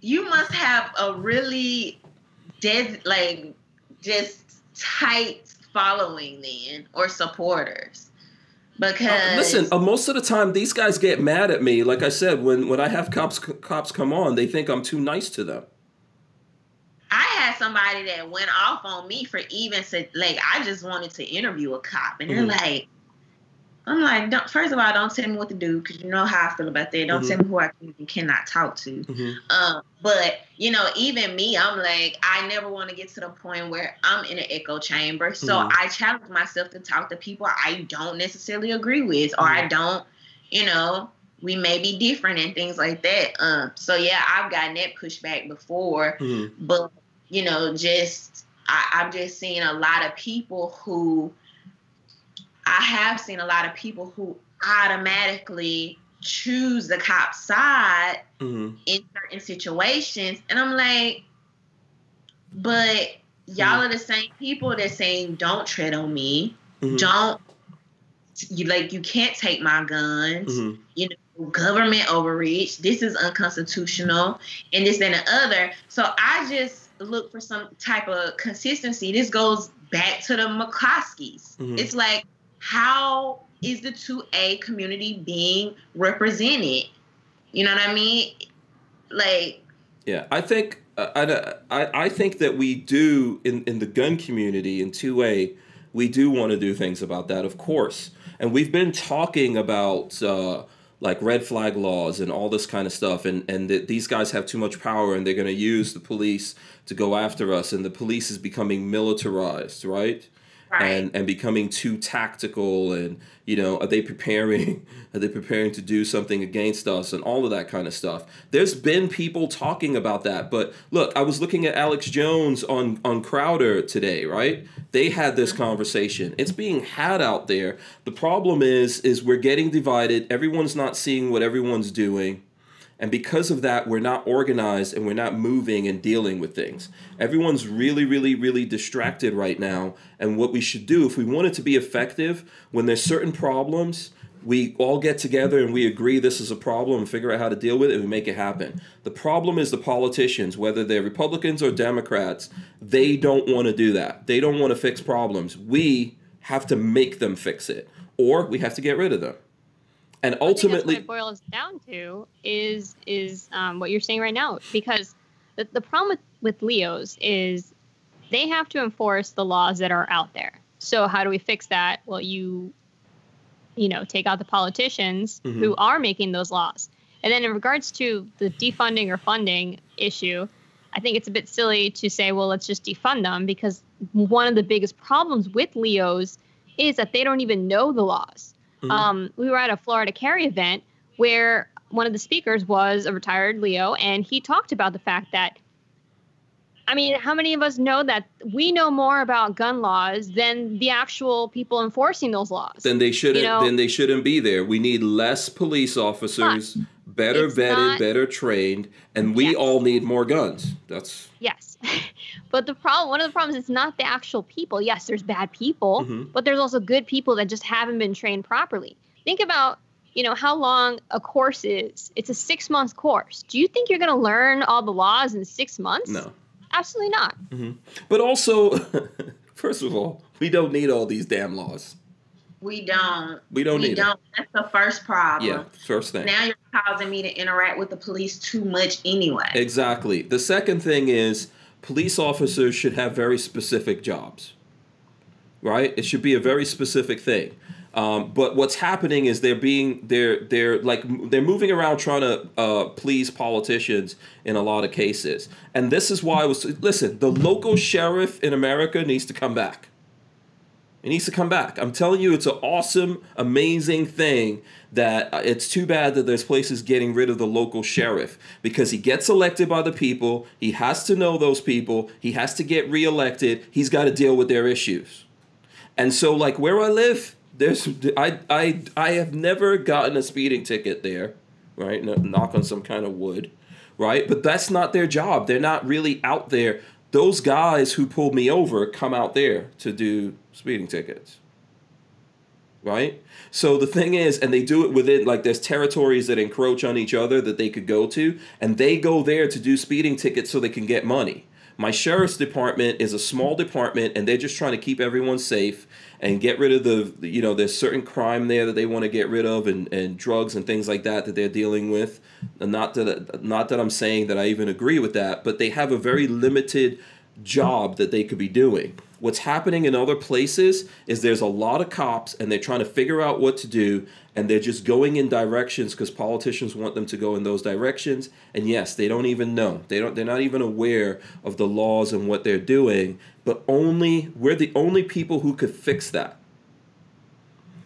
[SPEAKER 3] you must have a really dead like just tight following then or supporters because
[SPEAKER 1] Uh, listen, uh, most of the time these guys get mad at me. Like I said, when when I have cops cops come on, they think I'm too nice to them.
[SPEAKER 3] I had somebody that went off on me for even like I just wanted to interview a cop and they're
[SPEAKER 1] Mhm.
[SPEAKER 3] like I'm like don't, first of all don't tell me what to do because you know how I feel about that don't
[SPEAKER 1] Mhm.
[SPEAKER 3] tell me who I can and cannot talk to Um, but you know, even me, I'm like, I never want to get to the point where I'm in an echo chamber. So
[SPEAKER 1] Mhm.
[SPEAKER 3] I challenge myself to talk to people I don't necessarily agree with, or I don't, you know, we may be different and things like that. Um, so yeah, I've gotten that pushback before,
[SPEAKER 1] Mhm.
[SPEAKER 3] but you know, just I, I've just seen a lot of people who I have seen a lot of people who automatically choose the cop side
[SPEAKER 1] Mhm.
[SPEAKER 3] in certain situations. And I'm like, but y'all are the same people that saying don't tread on me.
[SPEAKER 1] Mhm.
[SPEAKER 3] Don't you like you can't take my guns.
[SPEAKER 1] Mhm.
[SPEAKER 3] You know, government overreach. This is unconstitutional and this and the other. So I just look for some type of consistency. This goes back to the McCloskeys.
[SPEAKER 1] Mhm.
[SPEAKER 3] It's like how is the 2A community being represented? You know what I mean? Like
[SPEAKER 1] Yeah, I think uh, I, I I think that we do in in the gun community in two A, we do want to do things about that, of course, and we've been talking about. Uh, like red flag laws and all this kind of stuff, and and that these guys have too much power, and they're going to use the police to go after us, and the police is becoming militarized, right?
[SPEAKER 3] Right.
[SPEAKER 1] and and becoming too tactical and you know are they preparing are they preparing to do something against us and all of that kind of stuff. There's been people talking about that but look i was looking at alex jones on on crowder today right? They had this mm-hmm. conversation. It's being had out there. The problem is is we're getting divided. Everyone's not seeing what everyone's doing and because of that, we're not organized and we're not moving and dealing with things. Everyone's really, really, really distracted right now. And what we should do, if we want it to be effective, when there's certain problems, we all get together and we agree this is a problem and figure out how to deal with it and we make it happen. The problem is the politicians, whether they're Republicans or Democrats, they don't want to do that. They don't want to fix problems. We have to make them fix it, or we have to get rid of them. And
[SPEAKER 4] I think that's
[SPEAKER 1] ultimately,
[SPEAKER 4] what it boils down to is is um, what you're saying right now because the, the problem with, with leos is they have to enforce the laws that are out there. So how do we fix that? Well you you know take out the politicians
[SPEAKER 1] Mhm.
[SPEAKER 4] who are making those laws. And then in regards to the defunding or funding issue i think it's a bit silly to say well let's just defund them because one of the biggest problems with leos is that they don't even know the laws
[SPEAKER 1] Mhm.
[SPEAKER 4] um, we were at a Florida Carry event where one of the speakers was a retired Leo, and he talked about the fact that, I mean, how many of us know that we know more about gun laws than the actual people enforcing those laws?
[SPEAKER 1] then they shouldn't.
[SPEAKER 4] you know-
[SPEAKER 1] then they shouldn't be there. We need less police officers, better vetted,
[SPEAKER 4] not-
[SPEAKER 1] better trained, and we
[SPEAKER 4] Yes.
[SPEAKER 1] all need more guns. That's
[SPEAKER 4] Yes. but the problem, one of the problems is not the actual people. Yes, there's bad people,
[SPEAKER 1] Mhm.
[SPEAKER 4] but there's also good people that just haven't been trained properly. Think about, you know, how long a course is. It's a six month course. Do you think you're going to learn all the laws in six months?
[SPEAKER 1] no.
[SPEAKER 4] Absolutely not.
[SPEAKER 1] But also, first of all, we don't need all these damn laws.
[SPEAKER 3] We don't.
[SPEAKER 1] We don't
[SPEAKER 3] we
[SPEAKER 1] need
[SPEAKER 3] don't. That's the first problem.
[SPEAKER 1] Yeah, first thing.
[SPEAKER 3] Now you're causing me to interact with the police too much anyway.
[SPEAKER 1] Exactly. The second thing is police officers should have very specific jobs, right? It should be a very specific thing. Um, but what's happening is they're being they're they're like they're moving around trying to uh, please politicians in a lot of cases, and this is why I was listen. The local sheriff in America needs to come back. It needs to come back. I'm telling you, it's an awesome, amazing thing that uh, it's too bad that there's places getting rid of the local sheriff because he gets elected by the people. He has to know those people. He has to get reelected. He's got to deal with their issues. And so, like where I live, there's I I I have never gotten a speeding ticket there, right? Knock on some kind of wood, right? But that's not their job. They're not really out there. Those guys who pulled me over come out there to do speeding tickets, right? So the thing is, and they do it within like there's territories that encroach on each other that they could go to, and they go there to do speeding tickets so they can get money. My sheriff's department is a small department, and they're just trying to keep everyone safe and get rid of the, you know, there's certain crime there that they want to get rid of, and, and drugs and things like that that they're dealing with. And not that not that I'm saying that I even agree with that, but they have a very limited job that they could be doing. What's happening in other places is there's a lot of cops and they're trying to figure out what to do and they're just going in directions because politicians want them to go in those directions. And yes they don't even know. They don't they're not even aware of the laws and what they're doing but only we're the only people who could fix that.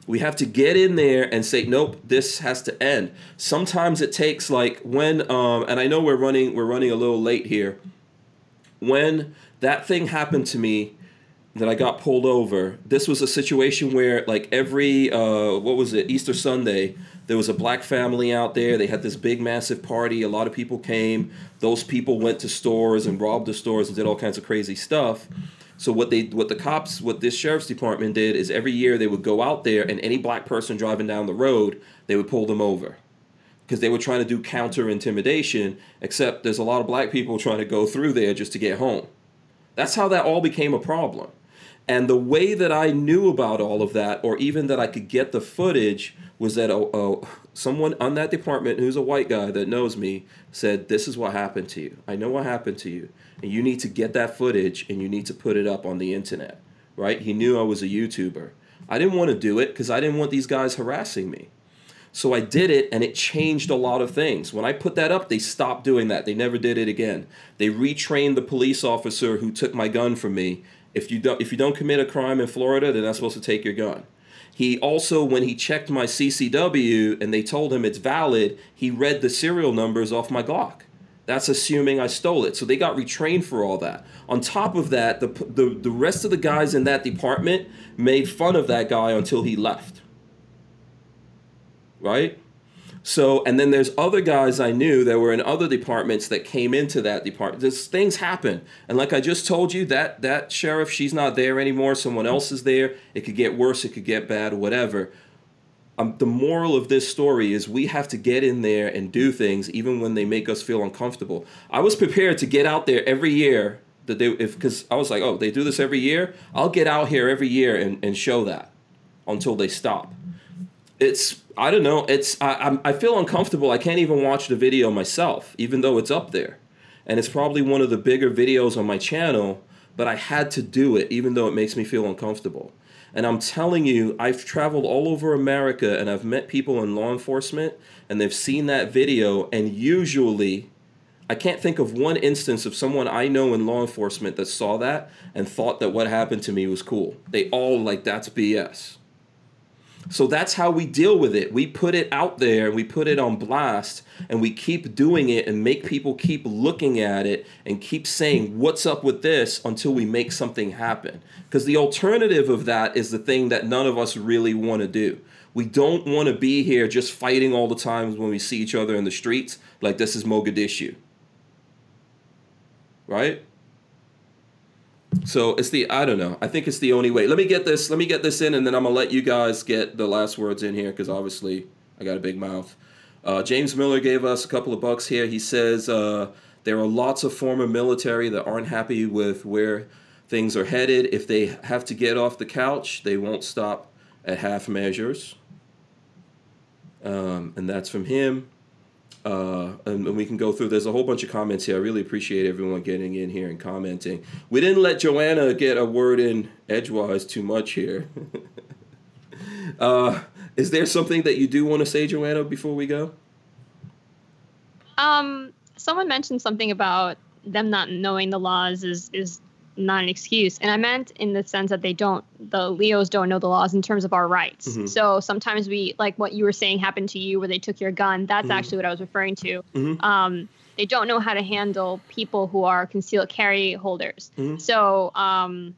[SPEAKER 1] We have to get in there and say nope this has to end. Sometimes it takes like when um and i know we're running we're running a little late here. When that thing happened to me that I got pulled over, this was a situation where like every uh, what was it Easter Sunday, there was a black family out there. They had this big massive party. A lot of people came. Those people went to stores and robbed the stores and did all kinds of crazy stuff. So what they what the cops what this sheriff's department did is every year they would go out there and any black person driving down the road, they would pull them over because they were trying to do counter intimidation, except there's a lot of black people trying to go through there just to get home. That's how that all became a problem. And the way that I knew about all of that, or even that I could get the footage, was that oh, someone on that department who's a white guy that knows me said, This is what happened to you. I know what happened to you. And you need to get that footage and you need to put it up on the internet. Right? He knew I was a YouTuber. I didn't want to do it because I didn't want these guys harassing me. So I did it and it changed a lot of things. When I put that up, they stopped doing that. They never did it again. They retrained the police officer who took my gun from me. If you don't if you don't commit a crime in Florida, they're not supposed to take your gun. He also when he checked my CCW and they told him it's valid, he read the serial numbers off my Glock. That's assuming I stole it. So they got retrained for all that. On top of that, the the, the rest of the guys in that department made fun of that guy until he left right? So, and then there's other guys I knew that were in other departments that came into that department. There's things happen, and like I just told you, that that sheriff, she's not there anymore. Someone else is there. It could get worse. It could get bad. Whatever. um, the moral of this story is we have to get in there and do things even when they make us feel uncomfortable. I was prepared to get out there every year that they if because I was like, oh, they do this every year. I'll get out here every year and, and show that until they stop. It's I don't know. It's I I'm, feel uncomfortable. I can't even watch the video myself, even though it's up there, and it's probably one of the bigger videos on my channel. But I had to do it, even though it makes me feel uncomfortable. And I'm telling you, I've traveled all over America and I've met people in law enforcement and they've seen that video. And usually, I can't think of one instance of someone I know in law enforcement that saw that and thought that what happened to me was cool. They all like, that's BS. So that's how we deal with it. We put it out there we put it on blast and we keep doing it and make people keep looking at it and keep saying, What's up with this until we make something happen. Because the alternative of that is the thing that none of us really want to do. We don't want to be here just fighting all the times when we see each other in the streets like this is Mogadishu. Right? So it's the I don't know. I think it's the only way. Let me get this. Let me get this in, and then I'm gonna let you guys get the last words in here because obviously I got a big mouth. Uh, James Miller gave us a couple of bucks here. He says uh, there are lots of former military that aren't happy with where things are headed. If they have to get off the couch, they won't stop at half measures. Um, and that's from him. Uh, and, and we can go through. There's a whole bunch of comments here. I really appreciate everyone getting in here and commenting. We didn't let Joanna get a word in edgewise too much here. uh, is there something that you do want to say, Joanna, before we go?
[SPEAKER 4] Um, someone mentioned something about them not knowing the laws is is not an excuse, and I meant in the sense that they don't, the Leos don't know the laws in terms of our rights.
[SPEAKER 1] Mhm.
[SPEAKER 4] So sometimes we, like what you were saying, happened to you where they took your gun. That's
[SPEAKER 1] Mhm.
[SPEAKER 4] actually what I was referring to.
[SPEAKER 1] Mhm.
[SPEAKER 4] Um, they don't know how to handle people who are concealed carry holders.
[SPEAKER 1] Mhm.
[SPEAKER 4] So um,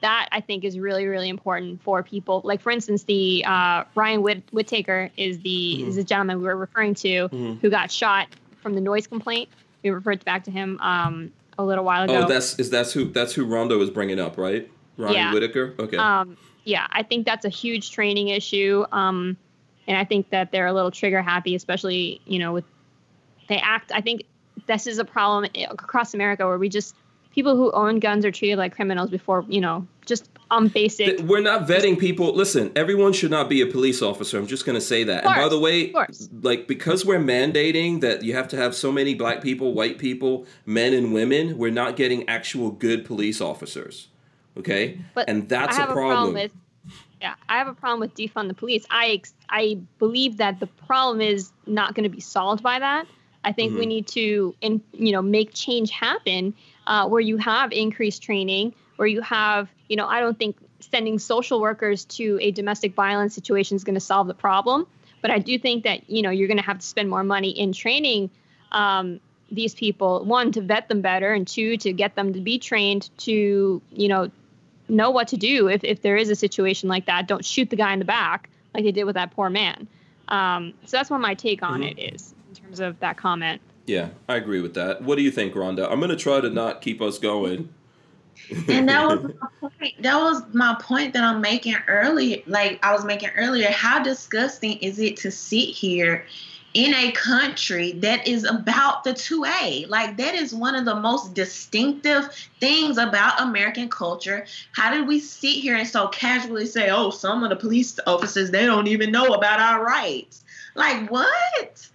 [SPEAKER 4] that I think is really really important for people. Like for instance, the uh, Ryan Whit- Whitaker is the
[SPEAKER 1] Mhm.
[SPEAKER 4] is the gentleman we were referring to
[SPEAKER 1] Mhm.
[SPEAKER 4] who got shot from the noise complaint. We referred back to him um, a little while ago.
[SPEAKER 1] Oh, that's is that's who that's who Rhonda is bringing up, right? Ronnie
[SPEAKER 4] Yeah.
[SPEAKER 1] Whitaker. Okay.
[SPEAKER 4] um, yeah, I think that's a huge training issue. Um, and I think that they're a little trigger happy, especially you know with they act. I think this is a problem across America where we just people who own guns are treated like criminals before you know just on basic.
[SPEAKER 1] We're not vetting people. Listen, everyone should not be a police officer. I'm just going to say that.
[SPEAKER 4] Of
[SPEAKER 1] and by the way,
[SPEAKER 4] course.
[SPEAKER 1] like because we're mandating that you have to have so many black people, white people, men and women, we're not getting actual good police officers. Okay?
[SPEAKER 4] But
[SPEAKER 1] and that's
[SPEAKER 4] I have
[SPEAKER 1] a
[SPEAKER 4] a
[SPEAKER 1] problem.
[SPEAKER 4] problem with yeah, I have a problem with defund the police. I I believe that the problem is not going to be solved by that. I think we
[SPEAKER 1] Mhm.
[SPEAKER 4] need to in you know make change happen uh, where you have increased training, where you have you know I don't think sending social workers to a domestic violence situation is going to solve the problem, but I do think that you know you're going to have to spend more money in training. Um, these people one to vet them better and two to get them to be trained to you know know what to do if, if there is a situation like that. Don't shoot the guy in the back like they did with that poor man. Um, so that's what my take on
[SPEAKER 1] Mhm.
[SPEAKER 4] it is in terms of that comment.
[SPEAKER 1] Yeah, I agree with that. What do you think, Rhonda? I'm going to try to not keep us going.
[SPEAKER 3] and that was my point. That was my point that I'm making earlier. Like I was making earlier. How disgusting is it to sit here in a country that is about the 2A? Like that is one of the most distinctive things about American culture. How did we sit here and so casually say, "Oh, some of the police officers they don't even know about our rights"? Like what?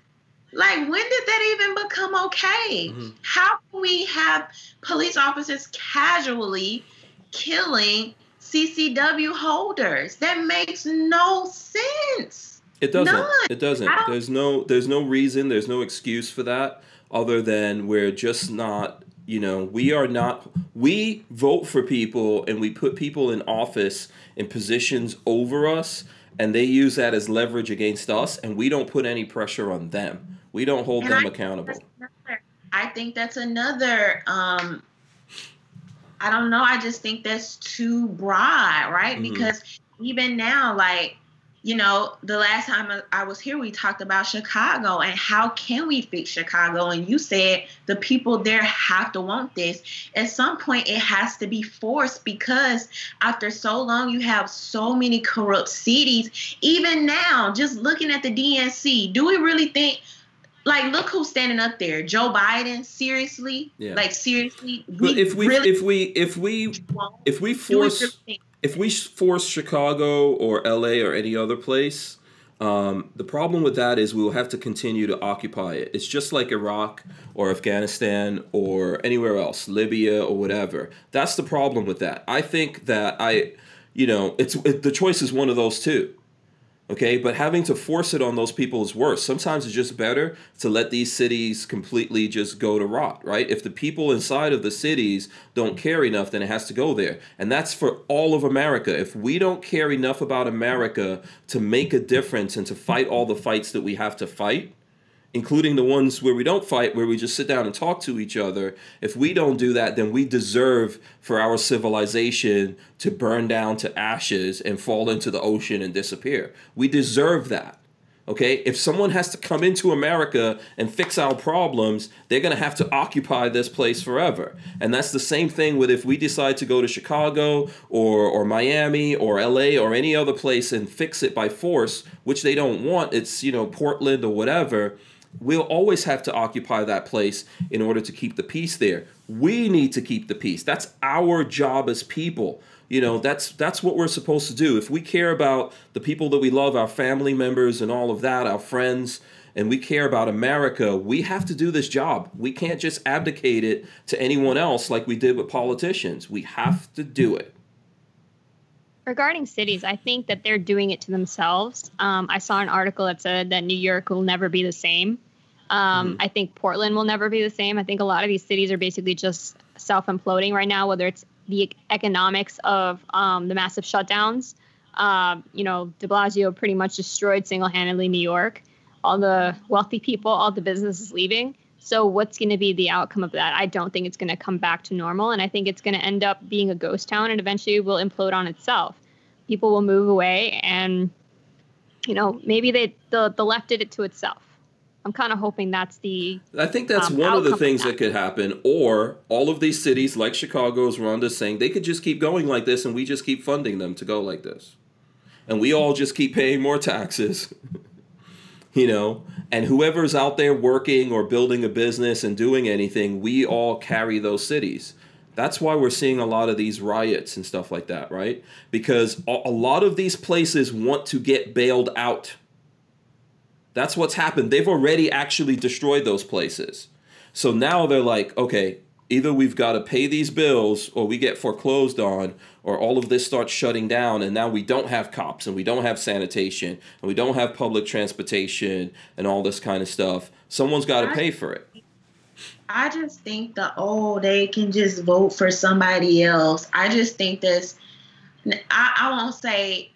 [SPEAKER 3] Like when did that even become okay?
[SPEAKER 1] Mhm.
[SPEAKER 3] How can we have police officers casually killing CCW holders? That makes no sense.
[SPEAKER 1] It doesn't.
[SPEAKER 3] None.
[SPEAKER 1] It doesn't. There's no there's no reason, there's no excuse for that other than we're just not, you know, we are not we vote for people and we put people in office in positions over us and they use that as leverage against us and we don't put any pressure on them. We don't hold
[SPEAKER 3] And
[SPEAKER 1] them
[SPEAKER 3] I-
[SPEAKER 1] accountable.
[SPEAKER 3] Another- I think that's another. Um, I don't know. I just think that's too broad, right?
[SPEAKER 1] Mhm.
[SPEAKER 3] Because even now, like you know, the last time I was here, we talked about Chicago and how can we fix Chicago? And you said the people there have to want this. At some point, it has to be forced because after so long, you have so many corrupt cities. Even now, just looking at the DNC, do we really think? Like, look who's standing up there, Joe Biden. Seriously,
[SPEAKER 1] Yeah.
[SPEAKER 3] like seriously.
[SPEAKER 1] But if we
[SPEAKER 3] really
[SPEAKER 1] if we if we if we force if we force Chicago or LA or any other place, um, the problem with that is we will have to continue to occupy it. It's just like Iraq or Afghanistan or anywhere else, Libya or whatever. That's the problem with that. I think that I, you know, it's it, the choice is one of those two. Okay, but having to force it on those people is worse. Sometimes it's just better to let these cities completely just go to rot, right? If the people inside of the cities don't care enough, then it has to go there. And that's for all of America. If we don't care enough about America to make a difference and to fight all the fights that we have to fight, including the ones where we don't fight, where we just sit down and talk to each other, if we don't do that, then we deserve for our civilization to burn down to ashes and fall into the ocean and disappear. We deserve that. Okay, if someone has to come into America and fix our problems, they're going to have to occupy this place forever. And that's the same thing with if we decide to go to Chicago or, or Miami or LA or any other place and fix it by force, which they don't want, it's, you know, Portland or whatever, we'll always have to occupy that place in order to keep the peace there. We need to keep the peace. That's our job as people. You know, that's that's what we're supposed to do. If we care about the people that we love, our family members and all of that, our friends, and we care about America, we have to do this job. We can't just abdicate it to anyone else like we did with politicians. We have to do it.
[SPEAKER 4] Regarding cities, I think that they're doing it to themselves. Um, I saw an article that said that New York will never be the same. Um, I think Portland will never be the same. I think a lot of these cities are basically just self imploding right now, whether it's the economics of um, the massive shutdowns. Um, you know, de Blasio pretty much destroyed single handedly New York. All the wealthy people, all the businesses leaving. So, what's going to be the outcome of that? I don't think it's going to come back to normal. And I think it's going to end up being a ghost town and eventually will implode on itself. People will move away and, you know, maybe they, the, the left did it to itself. I'm kind of hoping that's the
[SPEAKER 1] I think that's
[SPEAKER 4] um,
[SPEAKER 1] one of the
[SPEAKER 4] of
[SPEAKER 1] things
[SPEAKER 4] that.
[SPEAKER 1] that could happen. Or all of these cities, like Chicago's as Rhonda's saying, they could just keep going like this, and we just keep funding them to go like this, and we all just keep paying more taxes. you know, and whoever's out there working or building a business and doing anything, we all carry those cities. That's why we're seeing a lot of these riots and stuff like that, right? Because a lot of these places want to get bailed out. That's what's happened. They've already actually destroyed those places. So now they're like, okay, either we've got to pay these bills or we get foreclosed on or all of this starts shutting down and now we don't have cops and we don't have sanitation and we don't have public transportation and all this kind of stuff. Someone's got to pay for it.
[SPEAKER 3] I just think that oh they can just vote for somebody else. I just think this I, I won't say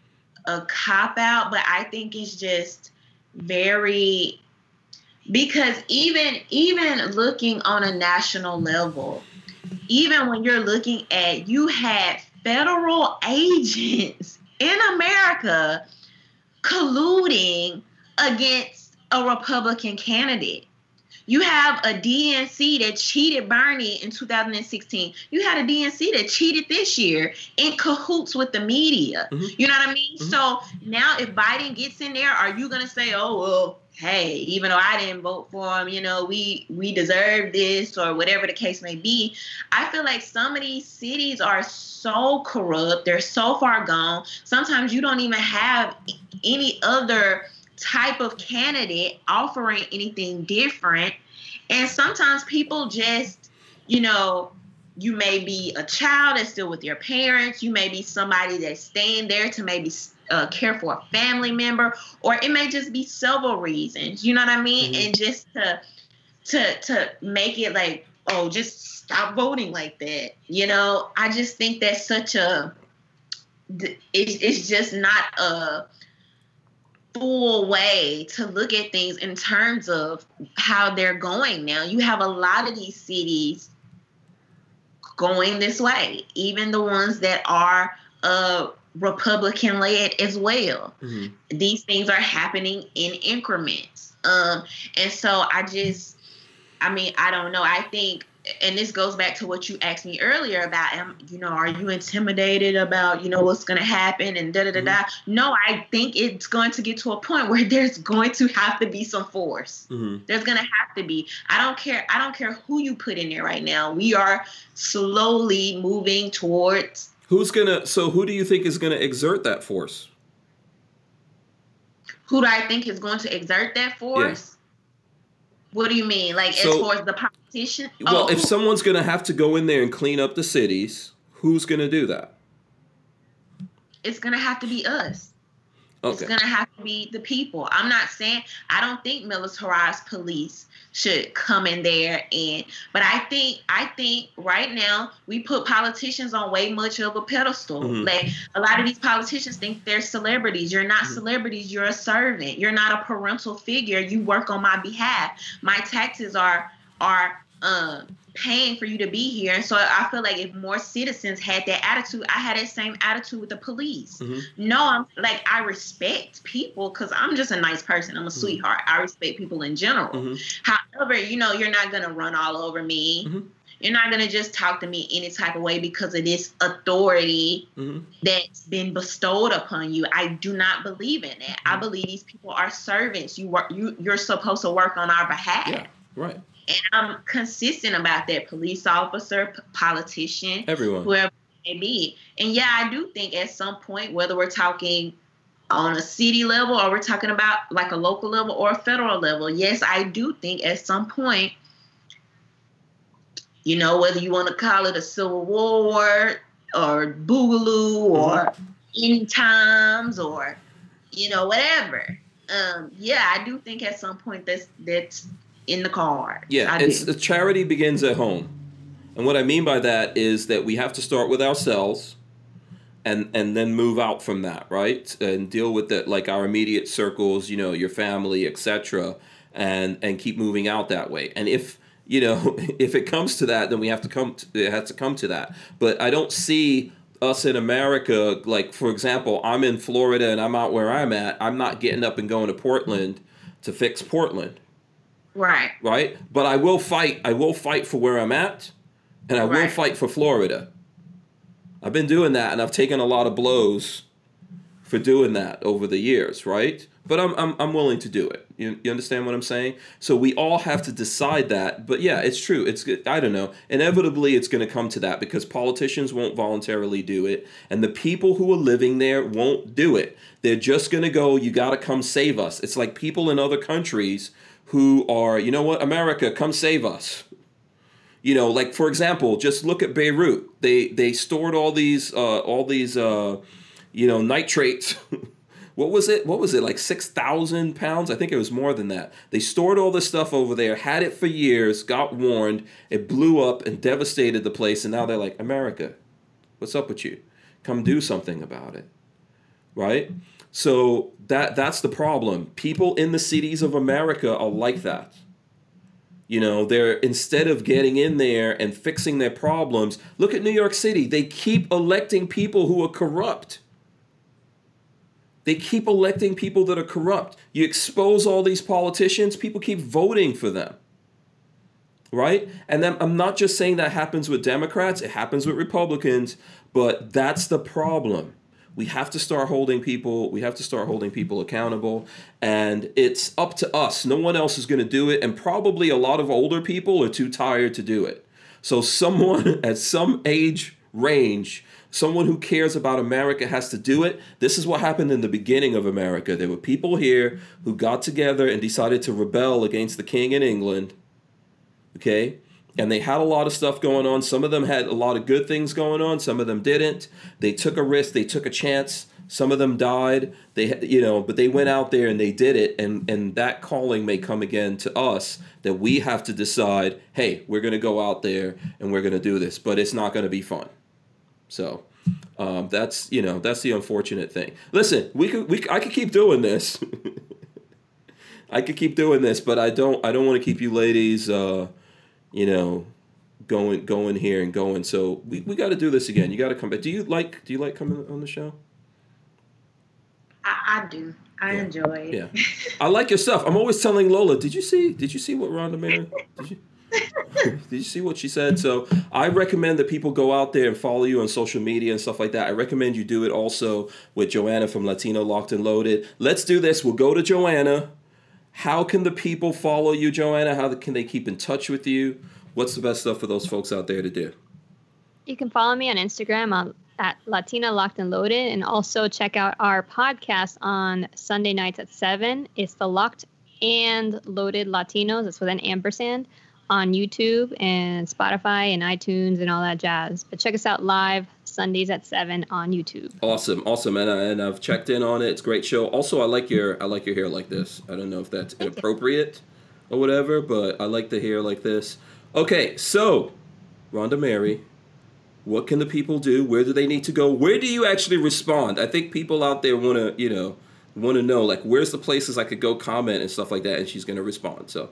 [SPEAKER 3] a cop out, but I think it's just very because even even looking on a national level, even when you're looking at you had federal agents in America colluding against a Republican candidate. You have a DNC that cheated Bernie in 2016. You had a DNC that cheated this year in cahoots with the media.
[SPEAKER 1] Mhm.
[SPEAKER 3] You know what I mean?
[SPEAKER 1] Mhm.
[SPEAKER 3] So now if Biden gets in there, are you gonna say, oh well, hey, even though I didn't vote for him, you know, we we deserve this or whatever the case may be? I feel like some of these cities are so corrupt, they're so far gone. Sometimes you don't even have any other type of candidate offering anything different. And sometimes people just, you know, you may be a child that's still with your parents. You may be somebody that's staying there to maybe uh, care for a family member, or it may just be several reasons. You know what I mean?
[SPEAKER 1] Mhm.
[SPEAKER 3] And just to to to make it like, oh, just stop voting like that. You know, I just think that's such a. It's it's just not a full way to look at things in terms of how they're going now. You have a lot of these cities going this way, even the ones that are uh Republican led as well.
[SPEAKER 1] Mhm.
[SPEAKER 3] These things are happening in increments. Um, and so I just, I mean, I don't know. I think, and this goes back to what you asked me earlier about, um, you know, are you intimidated about, you know, what's going to happen and da da da da. No, I think it's going to get to a point where there's going to have to be some force.
[SPEAKER 1] hmm
[SPEAKER 3] There's gonna have to be. I don't care. I don't care who you put in there right now. We are slowly moving towards.
[SPEAKER 1] Who's gonna? So who do you think is gonna exert that force?
[SPEAKER 3] Who do I think is going to exert that force? What do you mean? Like as
[SPEAKER 1] So-
[SPEAKER 3] far as the politician?
[SPEAKER 1] Oh, well,
[SPEAKER 3] Oh,
[SPEAKER 1] if someone's gonna have to go in there and clean up the cities, who's gonna do that?
[SPEAKER 3] it's gonna have to be us. It's gonna have to be the people. I'm not saying I don't think militarized police should come in there and but I think I think right now we put politicians on way much of a pedestal.
[SPEAKER 1] Mhm.
[SPEAKER 3] Like a lot of these politicians think they're celebrities. You're not
[SPEAKER 1] Mhm.
[SPEAKER 3] celebrities, you're a servant. You're not a parental figure. You work on my behalf. My taxes are are um paying for you to be here. And so I feel like if more citizens had that attitude, I had that same attitude with the police.
[SPEAKER 1] Mhm.
[SPEAKER 3] No, I'm like I respect people because I'm just a nice person. I'm a sweetheart. I respect people in general.
[SPEAKER 1] Mhm.
[SPEAKER 3] However, you know, you're not gonna run all over me.
[SPEAKER 1] Mhm.
[SPEAKER 3] You're not gonna just talk to me any type of way because of this authority
[SPEAKER 1] hmm
[SPEAKER 3] that's been bestowed upon you. I do not believe in it. I believe these people are servants. You work. You you're supposed to work on our behalf.
[SPEAKER 1] Yeah. Right.
[SPEAKER 3] And I'm consistent about that. Police officer, p- politician,
[SPEAKER 1] Everyone.
[SPEAKER 3] whoever it may be. And yeah, I do think at some point, whether we're talking on a city level or we're talking about like a local level or a federal level, yes, I do think at some point, you know, whether you want to call it a civil war or boogaloo or end times or you know whatever. Um, yeah, I do think at some point that's that's in the card.
[SPEAKER 1] Yeah,
[SPEAKER 3] I
[SPEAKER 1] it's
[SPEAKER 3] do.
[SPEAKER 1] charity begins at home, and what I mean by that is that we have to start with ourselves, and and then move out from that, right? And deal with the like our immediate circles, you know, your family, etc., and and keep moving out that way. And if you know if it comes to that, then we have to come. To, it has to come to that. But I don't see us in America, like for example, I'm in Florida and I'm out where I'm at. I'm not getting up and going to Portland to fix Portland
[SPEAKER 3] right.
[SPEAKER 1] right? But I will fight. I will fight for where I'm at, and I will fight for Florida. I've been doing that, and I've taken a lot of blows for doing that over the years, right? But I'm I'm, I'm willing to do it. You, you understand what I'm saying? So we all have to decide that. But yeah, it's true. It's. I don't know. Inevitably, it's going to come to that because politicians won't voluntarily do it, and the people who are living there won't do it. They're just going to go. You got to come save us. It's like people in other countries who are, you know what, America, come save us. You know, like for example, just look at Beirut. They they stored all these uh, all these uh, you know nitrates. what was it? What was it like six thousand pounds? I think it was more than that. They stored all this stuff over there, had it for years, got warned, it blew up and devastated the place, and now they're like, America, what's up with you? Come do something about it, right? So that that's the problem. People in the cities of America are like that. You know, they're instead of getting in there and fixing their problems, look at New York City. They keep electing people who are corrupt. They keep electing people that are corrupt. You expose all these politicians, people keep voting for them. Right? And then I'm not just saying that happens with Democrats, it happens with Republicans, but that's the problem. We have to start holding people, we have to start holding people accountable, and it's up to us. No one else is going to do it, and probably a lot of older people are too tired to do it. So someone at some age range, someone who cares about America has to do it. This is what happened in the beginning of America. There were people here who got together and decided to rebel against the king in England. Okay? And they had a lot of stuff going on. Some of them had a lot of good things going on, some of them didn't. They took a risk, they took a chance. Some of them died. They you know, but they went out there and they did it and and that calling may come again to us that we have to decide, "Hey, we're going to go out there and we're going to do this, but it's not going to be fun." So, um, that's you know that's the unfortunate thing. Listen, we could we I could keep doing this. I could keep doing this, but I don't I don't want to keep you ladies, uh, you know, going going here and going. So we, we got to do this again. You got to come back. Do you like do you like coming on the show?
[SPEAKER 3] I, I do. I
[SPEAKER 1] Yeah.
[SPEAKER 3] enjoy it.
[SPEAKER 1] Yeah. I like your stuff. I'm always telling Lola, did you see did you see what Rhonda Mary did you did you see what she said? So I recommend that people go out there and follow you on social media and stuff like that. I recommend you do it also with Joanna from Latino Locked and Loaded. Let's do this. We'll go to Joanna. How can the people follow you, Joanna? How can they keep in touch with you? What's the best stuff for those folks out there to do?
[SPEAKER 4] You can follow me on Instagram on, at Latina Locked and Loaded, and also check out our podcast on Sunday nights at seven. It's the Locked and Loaded Latinos. It's with an ampersand on YouTube and Spotify and iTunes and all that jazz. But check us out live Sundays at seven on YouTube.
[SPEAKER 1] Awesome, awesome, and, I, and I've checked in on it. It's a great show. Also, I like your I like your hair like this. I don't know if that's
[SPEAKER 4] Thank you.
[SPEAKER 1] inappropriate or whatever, but I like the hair like this. Okay, so Rhonda Mary, what can the people do? Where do they need to go? Where do you actually respond? I think people out there want to you know want to know like where's the places I could go comment and stuff like that, and she's gonna respond. So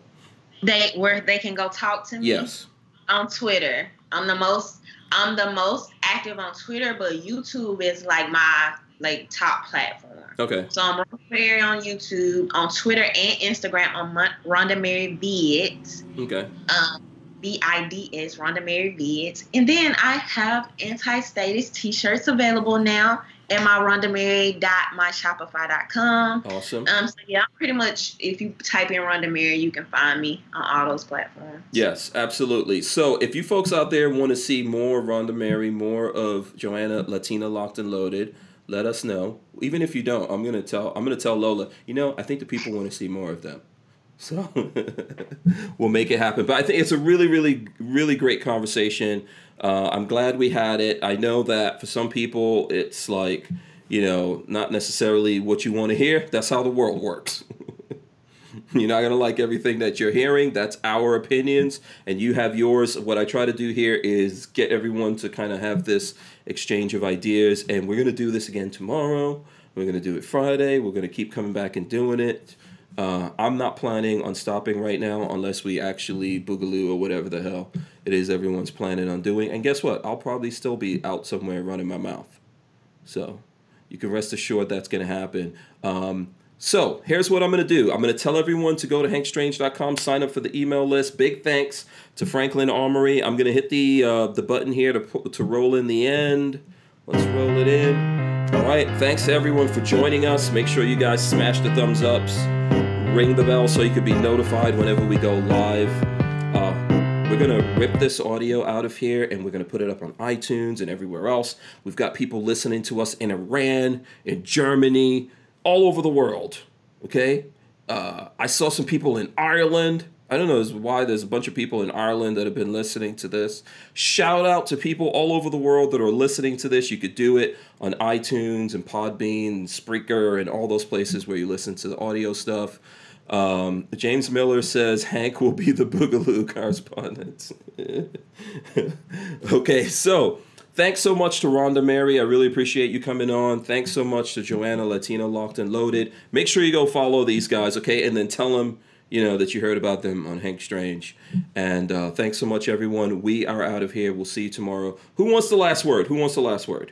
[SPEAKER 3] They where they can go talk to me
[SPEAKER 1] yes,
[SPEAKER 3] on Twitter. I'm the most I'm the most active on Twitter, but YouTube is like my like top platform.
[SPEAKER 1] okay,
[SPEAKER 3] So I'm Rhonda Mary on YouTube, on Twitter and Instagram on Rhonda Mary Vids.
[SPEAKER 1] okay,
[SPEAKER 3] Um, B I D S Rhonda Mary Vids. And then I have anti-status t-shirts available now at my rhondamary.myshopify.com.
[SPEAKER 1] awesome.
[SPEAKER 3] Um, so yeah, I'm pretty much if you type in Rhonda Mary, you can find me on all those platforms.
[SPEAKER 1] Yes, absolutely. So if you folks out there want to see more Rhonda Mary, more of Joanna Latina Locked and Loaded, let us know. Even if you don't, I'm gonna tell I'm gonna tell Lola, you know, I think the people want to see more of them. So we'll make it happen. But I think it's a really, really, really great conversation. Uh, I'm glad we had it. I know that for some people it's like, you know, not necessarily what you want to hear. That's how the world works. You're not going to like everything that you're hearing. That's our opinions, and you have yours. What I try to do here is get everyone to kind of have this exchange of ideas, and we're going to do this again tomorrow. We're going to do it Friday. We're going to keep coming back and doing it. Uh, I'm not planning on stopping right now unless we actually boogaloo or whatever the hell it is everyone's planning on doing. And guess what? I'll probably still be out somewhere running my mouth. So you can rest assured that's going to happen. Um, so here's what I'm going to do. I'm going to tell everyone to go to hankstrange.com, sign up for the email list. Big thanks to Franklin Armory. I'm going to hit the uh, the button here to to roll in the end. Let's roll it in. All right. Thanks to everyone for joining us. Make sure you guys smash the thumbs ups, ring the bell so you can be notified whenever we go live. Uh, we're gonna rip this audio out of here and we're gonna put it up on iTunes and everywhere else. We've got people listening to us in Iran, in Germany, all over the world. Okay, uh, I saw some people in Ireland. I don't know why there's a bunch of people in Ireland that have been listening to this. Shout out to people all over the world that are listening to this. You could do it on iTunes and Podbean and Spreaker and all those places where you listen to the audio stuff. Um, James Miller says Hank will be the Boogaloo correspondent. okay, so thanks so much to Rhonda Mary. I really appreciate you coming on. Thanks so much to Joanna Latina Locked and Loaded. Make sure you go follow these guys, okay? And then tell them, you know, that you heard about them on Hank Strange. And uh, thanks so much, everyone. We are out of here. We'll see you tomorrow. Who wants the last word? Who wants the last word?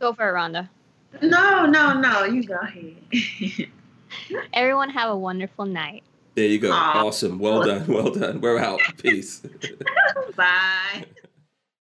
[SPEAKER 4] Go for it, Rhonda.
[SPEAKER 3] No, no, no. You go ahead.
[SPEAKER 4] Everyone have a wonderful night.
[SPEAKER 1] There you go.
[SPEAKER 3] Aw.
[SPEAKER 1] Awesome. Well done. Well done. We're out. Peace.
[SPEAKER 3] Bye.